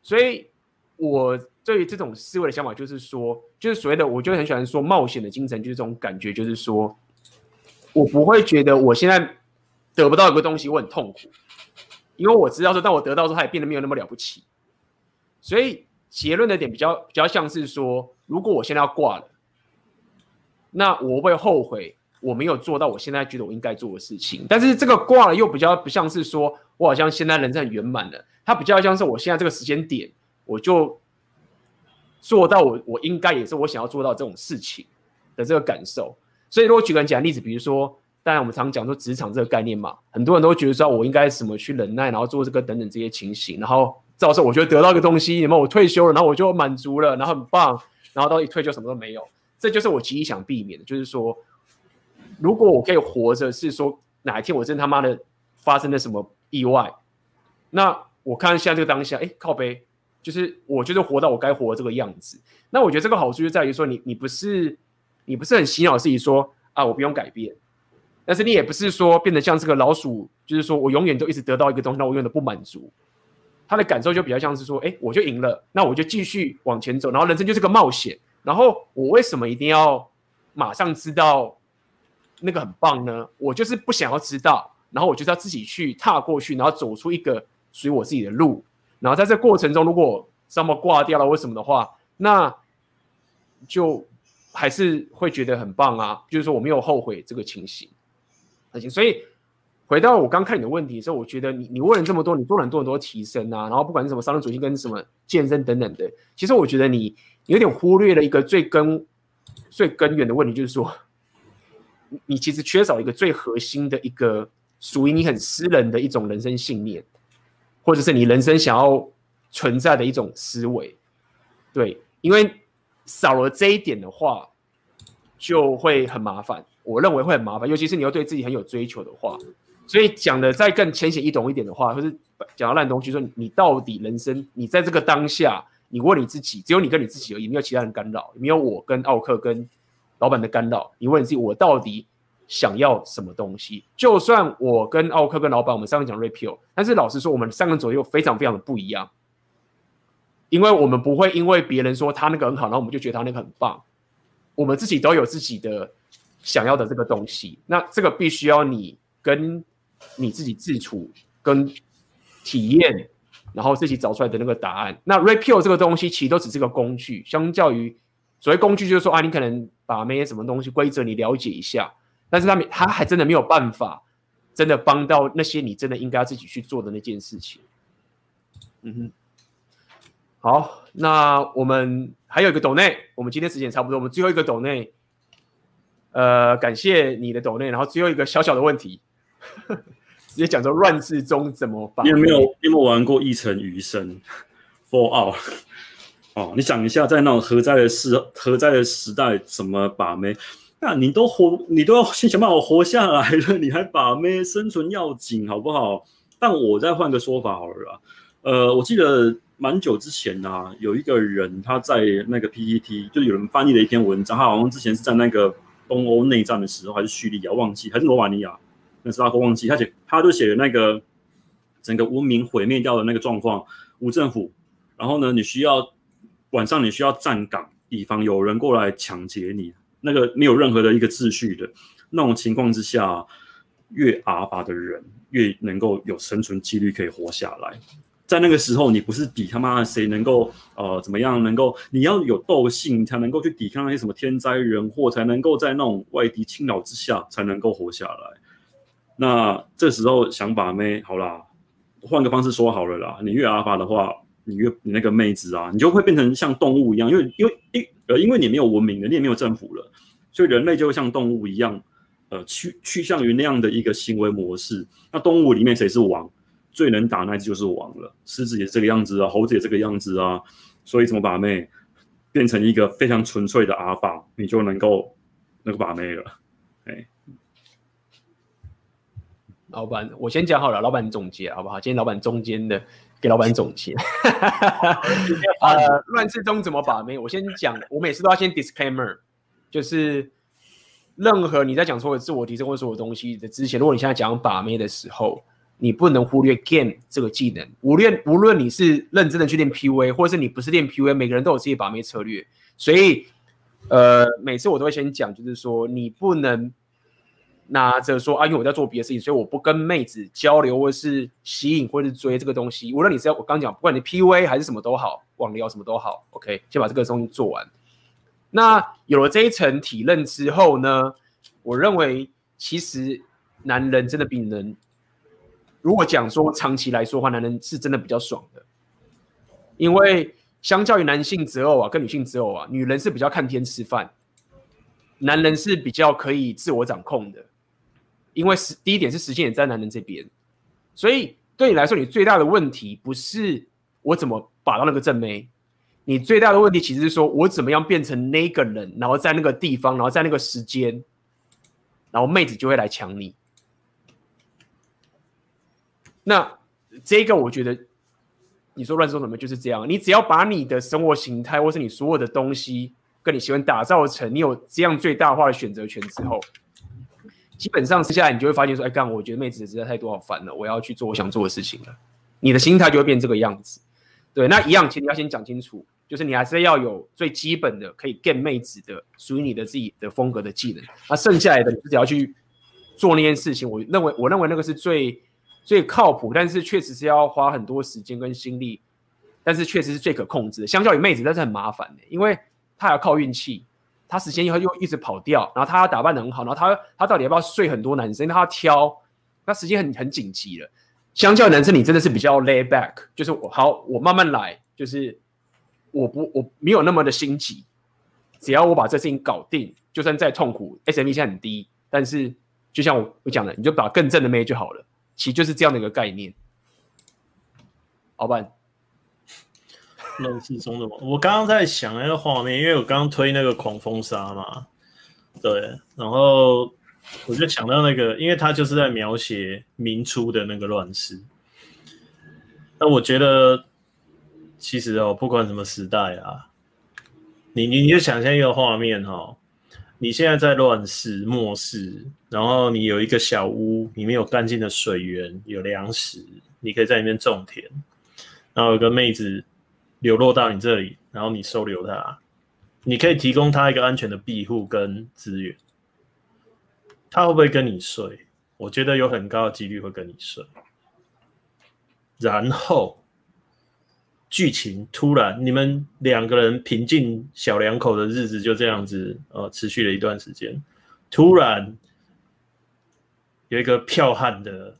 A: 所以，我对于这种思维的想法就是说，就是所谓的，我就很喜欢说冒险的精神，就是这种感觉，就是说我不会觉得我现在。得不到一个东西，我很痛苦，因为我知道说，当我得到之后，它也变得没有那么了不起。所以结论的点比较比较像是说，如果我现在要挂了，那我会后悔我没有做到我现在觉得我应该做的事情。但是这个挂了又比较不像是说我好像现在人生圆满了，它比较像是我现在这个时间点，我就做到我我应该也是我想要做到这种事情的这个感受。所以如果举个简单例子，比如说。当然，我们常讲说职场这个概念嘛，很多人都觉得说，我应该什么去忍耐，然后做这个等等这些情形，然后到时候我觉得得到一个东西，那么我退休了，然后我就满足了，然后很棒，然后到一退休什么都没有，这就是我极力想避免的，就是说，如果我可以活着，是说哪一天我真他妈的发生了什么意外，那我看现在这个当下，哎，靠背，就是我就是活到我该活的这个样子。那我觉得这个好处就在于说你，你你不是你不是很洗脑自己说啊，我不用改变。但是你也不是说变得像这个老鼠，就是说我永远都一直得到一个东西，那我永远都不满足。他的感受就比较像是说，哎，我就赢了，那我就继续往前走，然后人生就是个冒险。然后我为什么一定要马上知道那个很棒呢？我就是不想要知道，然后我就是要自己去踏过去，然后走出一个属于我自己的路。然后在这过程中，如果什么挂掉了为什么的话，那就还是会觉得很棒啊。就是说我没有后悔这个情形。而且所以回到我刚看你的问题的时候，我觉得你你问了这么多，你做了很多很多提升啊，然后不管是什么商人主义跟什么健身等等的，其实我觉得你有点忽略了一个最根最根源的问题，就是说你其实缺少一个最核心的一个属于你很私人的一种人生信念，或者是你人生想要存在的一种思维。对，因为少了这一点的话，就会很麻烦。我认为会很麻烦，尤其是你要对自己很有追求的话。所以讲的再更浅显易懂一点的话，或是讲到烂东西，说你到底人生，你在这个当下，你问你自己，只有你跟你自己而已，没有其他人干扰，没有我跟奥克跟老板的干扰。你问自己，我到底想要什么东西？就算我跟奥克跟老板，我们三个讲 Rapio，但是老实说，我们三个左右非常非常的不一样，因为我们不会因为别人说他那个很好，然后我们就觉得他那个很棒。我们自己都有自己的想要的这个东西，那这个必须要你跟你自己自处跟体验，然后自己找出来的那个答案。那 Rapio 这个东西其实都只是个工具，相较于所谓工具，就是说啊，你可能把那些什么东西规则你了解一下，但是他们他还真的没有办法真的帮到那些你真的应该自己去做的那件事情。嗯哼，好，那我们还有一个斗内，我们今天时间差不多，我们最后一个斗内，呃，感谢你的抖内，然后最后一个小小的问题。直接讲说乱世中怎么办？你有没有
C: 有没有玩过一城余生 Fallout 哦，你想一下，在那种核灾的时核灾的时代，怎么把妹？那你都活，你都要先想办法活下来了，你还把妹？生存要紧，好不好？但我再换个说法好了啦。呃，我记得蛮久之前啊，有一个人他在那个 PPT，就有人翻译了一篇文章，他好像之前是在那个东欧内战的时候，还是叙利亚忘记，还是罗马尼亚。那是他忘记，他写他就写的那个整个文明毁灭掉的那个状况，无政府，然后呢，你需要晚上你需要站岗，以防有人过来抢劫你，那个没有任何的一个秩序的那种情况之下，越阿法的人越能够有生存几率可以活下来。在那个时候，你不是比他妈的谁能够呃怎么样能够，你要有斗性才能够去抵抗那些什么天灾人祸，才能够在那种外敌侵扰之下才能够活下来。那这时候想把妹好啦，换个方式说好了啦。你越阿法的话，你越你那个妹子啊，你就会变成像动物一样，因为因为因呃因为你没有文明了，你也没有政府了，所以人类就会像动物一样，呃趋趋向于那样的一个行为模式。那动物里面谁是王？最能打那只就是王了。狮子也是这个样子啊，猴子也这个样子啊。所以怎么把妹，变成一个非常纯粹的阿爸，你就能够那个把妹了，哎。
A: 老板，我先讲好了，老板总结好不好？今天老板中间的给老板总结。呃，乱世中怎么把妹？我先讲，我每次都要先 disclaimer，就是任何你在讲所有自我提升或所有东西的之前，如果你现在讲把妹的时候，你不能忽略 game 这个技能。无论无论你是认真的去练 PUA，或者是你不是练 PUA，每个人都有自己把妹策略。所以，呃，每次我都会先讲，就是说你不能。拿着说啊，因为我在做别的事情，所以我不跟妹子交流，或是吸引，或者是追这个东西。无论你是要我刚讲，不管你 PUA 还是什么都好，网聊什么都好，OK，先把这个东西做完。那有了这一层体认之后呢，我认为其实男人真的比女人，如果讲说长期来说的话，男人是真的比较爽的，因为相较于男性择偶啊，跟女性择偶啊，女人是比较看天吃饭，男人是比较可以自我掌控的。因为是第一点是时间也在男人这边，所以对你来说，你最大的问题不是我怎么把到那个正妹，你最大的问题其实是说我怎么样变成那个人，然后在那个地方，然后在那个时间，然后妹子就会来抢你。那这个我觉得，你说乱说什么就是这样？你只要把你的生活形态，或是你所有的东西，跟你喜欢打造成你有这样最大化的选择权之后。基本上接下来你就会发现说，哎，干，我觉得妹子实在太多，好烦了，我要去做我想做的事情了。你的心态就会变这个样子。对，那一样，其实你要先讲清楚，就是你还是要有最基本的可以 get 妹子的属于你的自己的风格的技能。那剩下来的，你自己要去做那件事情。我认为，我认为那个是最最靠谱，但是确实是要花很多时间跟心力，但是确实是最可控制的。相较于妹子，但是很麻烦的，因为她要靠运气。他时间以后又一直跑掉，然后他要打扮的很好，然后他他到底要不要睡很多男生？他要挑，那时间很很紧急了。相较男生，你真的是比较 lay back，就是我好，我慢慢来，就是我不我没有那么的心急，只要我把这事情搞定，就算再痛苦，SMV 现在很低，但是就像我我讲的，你就把更正的妹就好了，其实就是这样的一个概念。老板，
B: 乱世中的我，我刚刚在想那个画面，因为我刚刚推那个狂风沙嘛，对，然后我就想到那个，因为他就是在描写明初的那个乱世。那我觉得，其实哦，不管什么时代啊，你你你就想象一个画面哈、哦，你现在在乱世末世，然后你有一个小屋，里面有干净的水源，有粮食，你可以在里面种田。然后有个妹子流落到你这里，然后你收留他，你可以提供他一个安全的庇护跟资源。他会不会跟你睡？我觉得有很高的几率会跟你睡。然后剧情突然，你们两个人平静小两口的日子就这样子呃持续了一段时间，突然有一个剽悍的。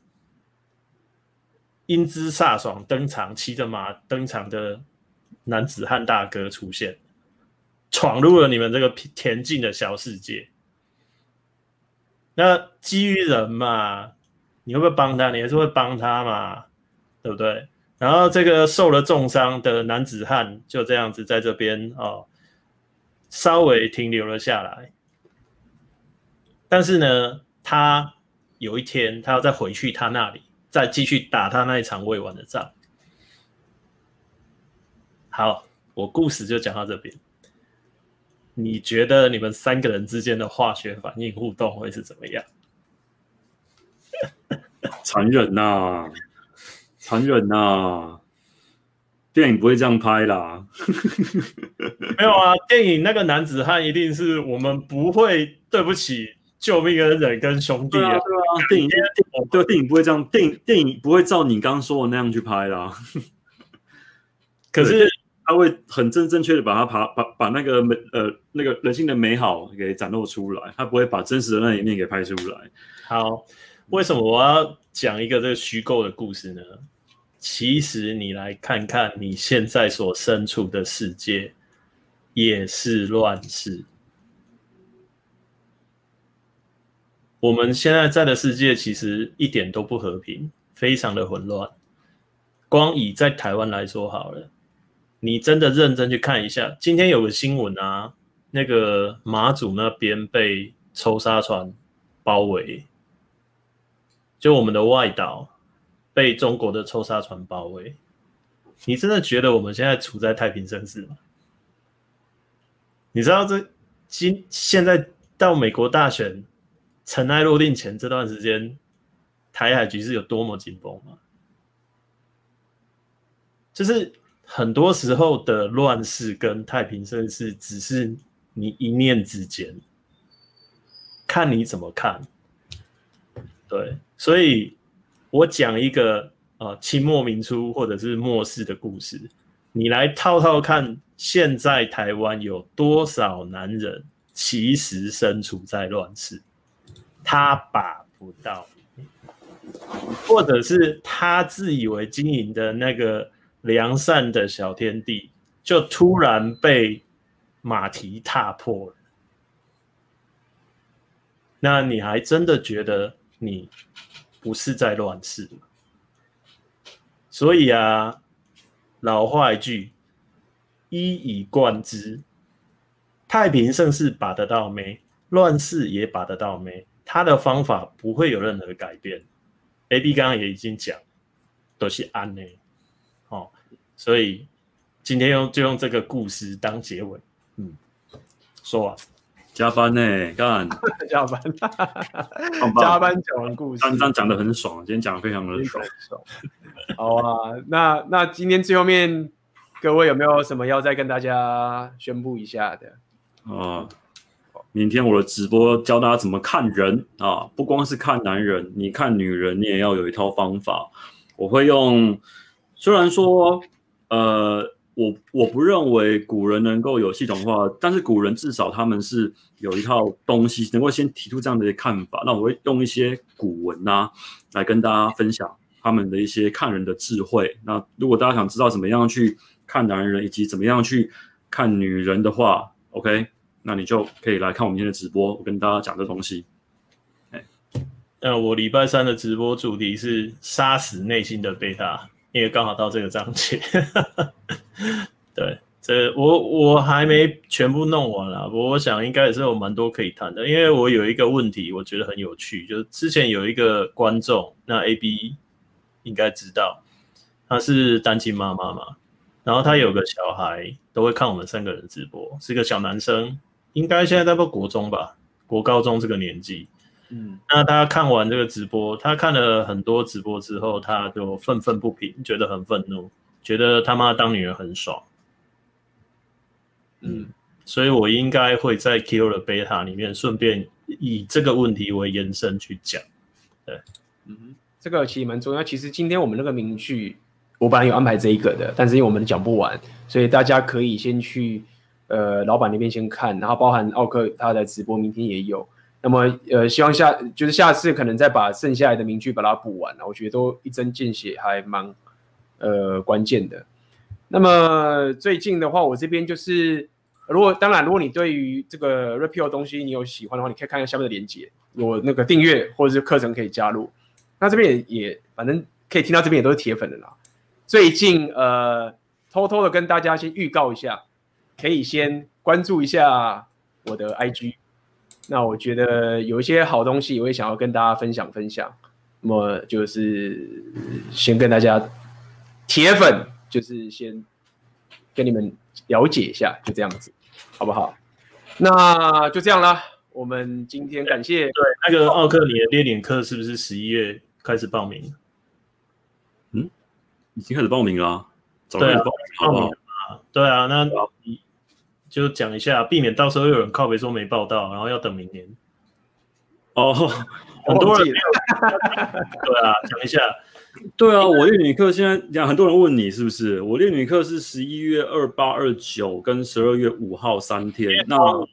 B: 英姿飒爽登场，骑着马登场的男子汉大哥出现，闯入了你们这个恬静的小世界。那基于人嘛，你会不会帮他？你还是会帮他嘛，对不对？然后这个受了重伤的男子汉就这样子在这边哦，稍微停留了下来。但是呢，他有一天他要再回去他那里。再继续打他那一场未完的仗。好，我故事就讲到这边。你觉得你们三个人之间的化学反应互动会是怎么样？
C: 残忍呐、啊，残忍呐、啊！电影不会这样拍啦。
B: 没有啊，电影那个男子汉一定是我们不会对不起。救命恩人跟兄弟啊，对啊，
C: 电影电影对电影不会这样，电影电影不会照你刚刚说的那样去拍啦。可是他会很正正确的把它把把把那个美呃那个人性的美好给展露出来，他不会把真实的那一面给拍出来。
B: 好，为什么我要讲一个这个虚构的故事呢？其实你来看看你现在所身处的世界，也是乱世。我们现在在的世界其实一点都不和平，非常的混乱。光以在台湾来说好了，你真的认真去看一下，今天有个新闻啊，那个马祖那边被抽沙船包围，就我们的外岛被中国的抽沙船包围。你真的觉得我们现在处在太平盛世吗？你知道这今现在到美国大选？尘埃落定前这段时间，台海局势有多么紧绷吗？就是很多时候的乱世跟太平盛世，只是你一念之间，看你怎么看。对，所以我讲一个呃清末民初或者是末世的故事，你来套套看，现在台湾有多少男人其实身处在乱世？他把不到，或者是他自以为经营的那个良善的小天地，就突然被马蹄踏破了。那你还真的觉得你不是在乱世吗？所以啊，老话一句，一以贯之：太平盛世把得到没？乱世也把得到没？他的方法不会有任何改变，A B 刚刚也已经讲，都是安呢，所以今天用就用这个故事当结尾，嗯，说完。
C: 加班呢，干。
A: 加班，加班讲完故事，
C: 刚刚讲的很爽，今天讲的非常的爽，爽，
A: 好啊，那那今天最后面各位有没有什么要再跟大家宣布一下的？
C: 啊。明天我的直播教大家怎么看人啊，不光是看男人，你看女人，你也要有一套方法。我会用，虽然说，呃，我我不认为古人能够有系统化，但是古人至少他们是有一套东西能够先提出这样的一些看法。那我会用一些古文啊，来跟大家分享他们的一些看人的智慧。那如果大家想知道怎么样去看男人，以及怎么样去看女人的话，OK。那你就可以来看我们今天的直播，我跟大家讲这东西。哎，
B: 呃，我礼拜三的直播主题是杀死内心的贝塔，因为刚好到这个章节。对，这我我还没全部弄完啦，不过我想应该也是有蛮多可以谈的，因为我有一个问题，我觉得很有趣，就是之前有一个观众，那 AB 应该知道，他是单亲妈妈嘛，然后他有个小孩，都会看我们三个人直播，是个小男生，应该现在在不国中吧，国高中这个年纪。嗯，那他看完这个直播，他看了很多直播之后，他就愤愤不平，觉得很愤怒，觉得他妈当女人很爽。嗯，所以我应该会在 Kill the Beta 里面顺便以这个问题为延伸去讲。对，
A: 嗯，这个其实蛮重要。其实今天我们那个名句，我本来有安排这一个的，但是因为我们讲不完，所以大家可以先去呃老板那边先看，然后包含奥克他的直播，明天也有。那么，呃，希望下就是下次可能再把剩下来的名句把它补完了，我觉得都一针见血，还蛮呃关键的。那么最近的话，我这边就是，如果当然，如果你对于这个 Repeal 东西你有喜欢的话，你可以看一下下面的链接，有那个订阅或者是课程可以加入。那这边也也反正可以听到这边也都是铁粉的啦。最近呃，偷偷的跟大家先预告一下，可以先关注一下我的 IG。那我觉得有一些好东西，我也想要跟大家分享分享。那么就是先跟大家铁粉，就是先跟你们了解一下，就这样子，好不好？那就这样啦。我们今天感谢。对，
B: 那个奥克，你的练脸课是不是十一月开始报名？
C: 嗯，已经开始报名了啊。
B: 对啊，报名啊。对啊，那你。就讲一下，避免到时候有人靠北说没报到，然后要等明年。
C: 哦，
B: 很多人没有。对啊，讲一下。
C: 对啊，我练女课现在讲，很多人问你是不是？我练女课是十一月二八、二九跟十二月五号三天。那我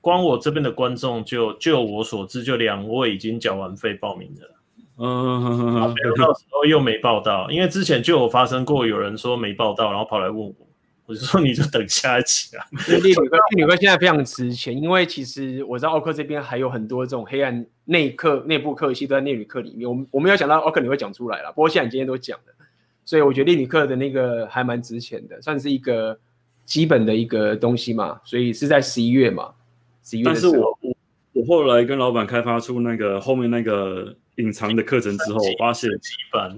B: 光我这边的观众就就我所知，就两位已经缴完费报名的。
C: 嗯，到
B: 时候又没报到，因为之前就有发生过，有人说没报到，然后跑来问我。我就说你就等下一期啊。
A: 练女课，练女哥现在非常值钱，因为其实我知道奥克这边还有很多这种黑暗内课、内部课系都在内女课里面。我们我没有想到奥克你会讲出来了，不过现在你今天都讲了，所以我觉得练女课的那个还蛮值钱的，算是一个基本的一个东西嘛。所以是在十一月嘛，十一月。
C: 但是我我我后来跟老板开发出那个后面那个。隐藏的课程之后，我发现
B: 几班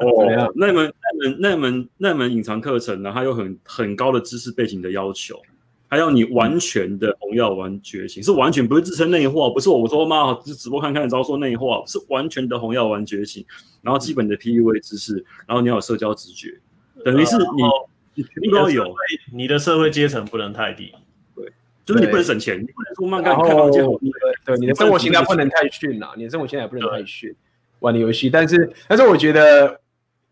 C: 哦，那门那门那门那门隐藏课程呢，它有很很高的知识背景的要求，还要你完全的红药丸觉醒，是完全不是自称内化，不是我说嘛，就直播看看，然后说内化，是完全的红药丸觉醒，然后基本的 PUA 知识，然后你要有社交直觉，等于是你你全部都要有，
B: 你的社会阶层不能太低。
C: 就是你不能省钱，你不能说慢干
A: 开房间，你对你的生活形态不能太逊啦，你的生活形态也不能太逊，玩的游戏。但是，但是我觉得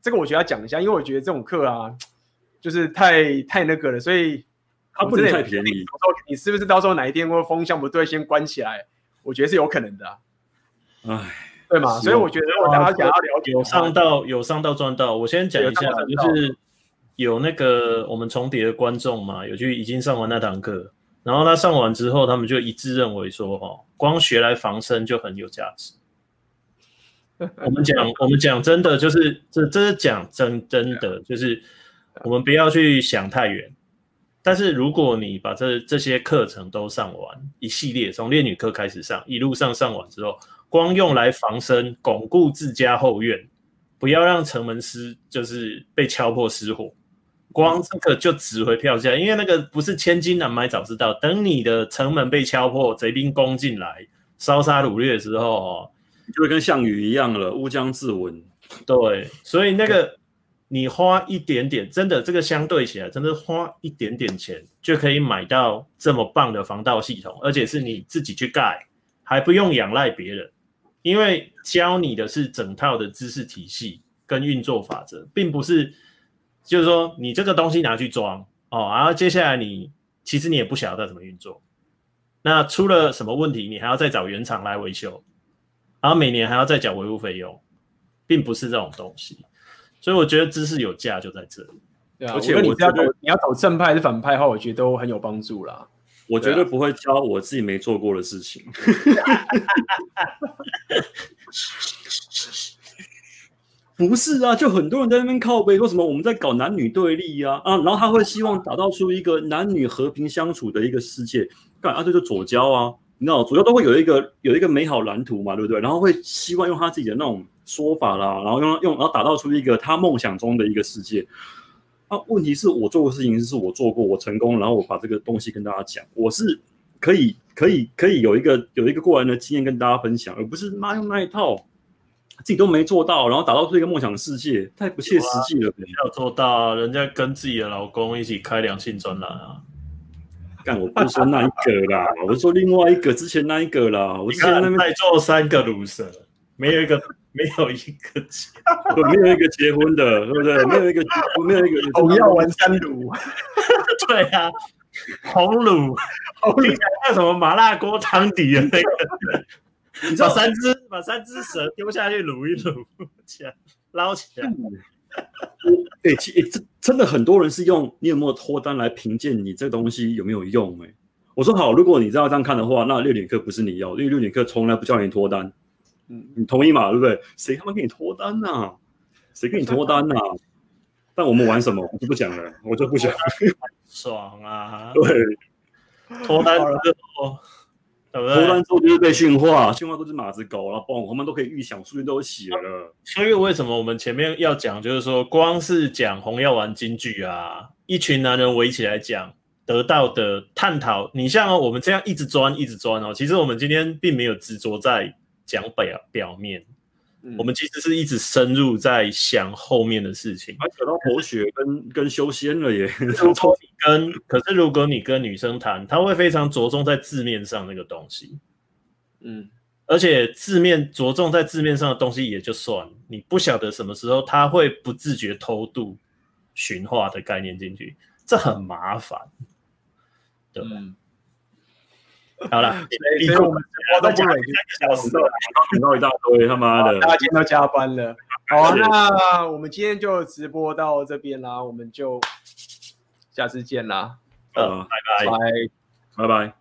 A: 这个我觉得要讲一下，因为我觉得这种课啊，就是太太那个了，所以
C: 它不能太便宜。
A: 你是不是到时候哪一天或风向不对，先关起来？我觉得是有可能的。
C: 哎，
A: 对嘛？所以我觉得我大家想要了解，
B: 有上到有上到赚到。我先讲一下，就是有那个我们重叠的观众嘛，有去已经上完那堂课。然后他上完之后，他们就一致认为说：“哈，光学来防身就很有价值。”我们讲，我们讲真的，就是这这是讲真真的，就是我们不要去想太远。但是如果你把这这些课程都上完，一系列从练女课开始上，一路上上完之后，光用来防身，巩固自家后院，不要让城门失，就是被敲破失火。光这个就值回票价，因为那个不是千金难买早知道。等你的城门被敲破，贼兵攻进来，烧杀掳掠的时候，哦，
C: 就会跟项羽一样了，乌江自刎。
B: 对，所以那个你花一点点，真的这个相对起来，真的花一点点钱就可以买到这么棒的防盗系统，而且是你自己去盖，还不用仰赖别人，因为教你的是整套的知识体系跟运作法则，并不是。就是说，你这个东西拿去装哦，然后接下来你其实你也不晓得怎么运作，那出了什么问题，你还要再找原厂来维修，然后每年还要再缴维护费用，并不是这种东西，所以我觉得知识有价就在这里。
A: 对啊，而且我你要走你要走正派还是反派的话，我觉得都很有帮助啦。
C: 我绝对不会教我自己没做过的事情。不是啊，就很多人在那边靠背，说什么我们在搞男女对立啊啊，然后他会希望打造出一个男女和平相处的一个世界，干啊，这就左交啊，你知道，左交都会有一个有一个美好蓝图嘛，对不对？然后会希望用他自己的那种说法啦，然后用用然后打造出一个他梦想中的一个世界。啊，问题是我做过事情是我做过，我成功，然后我把这个东西跟大家讲，我是可以可以可以有一个有一个过来人的经验跟大家分享，而不是妈用那一套。自己都没做到，然后打造出一个梦想世界，太不切实际了。
B: 要做到，人家跟自己的老公一起开良性专栏啊！
C: 干，我不是说那一个啦，我是说另外一个之前那一个啦。我之前那边
B: 在做三个卤蛇，没有一个没有一个结，
C: 没有一个结婚的，对不对？没有一个没有一个
A: 我要玩三卤，
B: 对啊，红卤，听起来像什么麻辣锅汤底的那个。你知道三只把三只蛇丢下去卤一卤，起来捞起来。
C: 对，其实真真的很多人是用你有没有脱单来评鉴你这东西有没有用？哎，我说好，如果你知道这样看的话，那六点课不是你要，因为六点课从来不叫你脱单。嗯，你同意吗？对不对？谁他妈给你脱单呐、啊？谁给你脱单呐、啊？但我们玩什么？我就不讲了，我就不讲。
B: 爽啊！
C: 对，
B: 脱单之后。
C: 脱单之后就是被驯化，驯化都是马子狗了，嘣，我们都可以预想，数据都写了。
B: 所以为什么我们前面要讲，就是说，光是讲红药丸金句啊，一群男人围起来讲，得到的探讨，你像、哦、我们这样一直钻，一直钻哦，其实我们今天并没有执着在讲表表面。我们其实是一直深入在想后面的事情，
C: 还扯到佛学跟跟修仙了耶。
B: 跟可是如果你跟女生谈，她会非常着重在字面上那个东西，嗯，而且字面着重在字面上的东西也就算，你不晓得什么时候她会不自觉偷渡驯化的概念进去，这很麻烦，对吧？嗯好了，所以我们我都不忍心小时候
C: 听到一大堆他妈的，
A: 大家今天都加班了。好啊，那我们今天就直播到这边啦，我们就下次见啦。
C: 呃，拜拜，拜拜。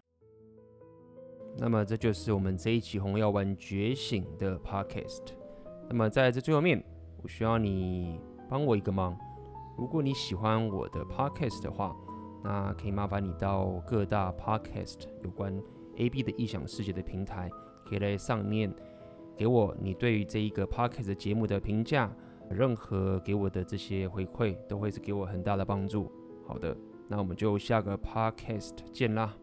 D: 那么这就是我们这一期《红药丸觉醒》的 Podcast。那么在这最后面，我需要你帮我一个忙。如果你喜欢我的 Podcast 的话，那可以麻烦你到各大 podcast 有关 AB 的异想世界的平台，可以在上面给我你对于这一个 podcast 节目的评价，任何给我的这些回馈都会是给我很大的帮助。好的，那我们就下个 podcast 见啦。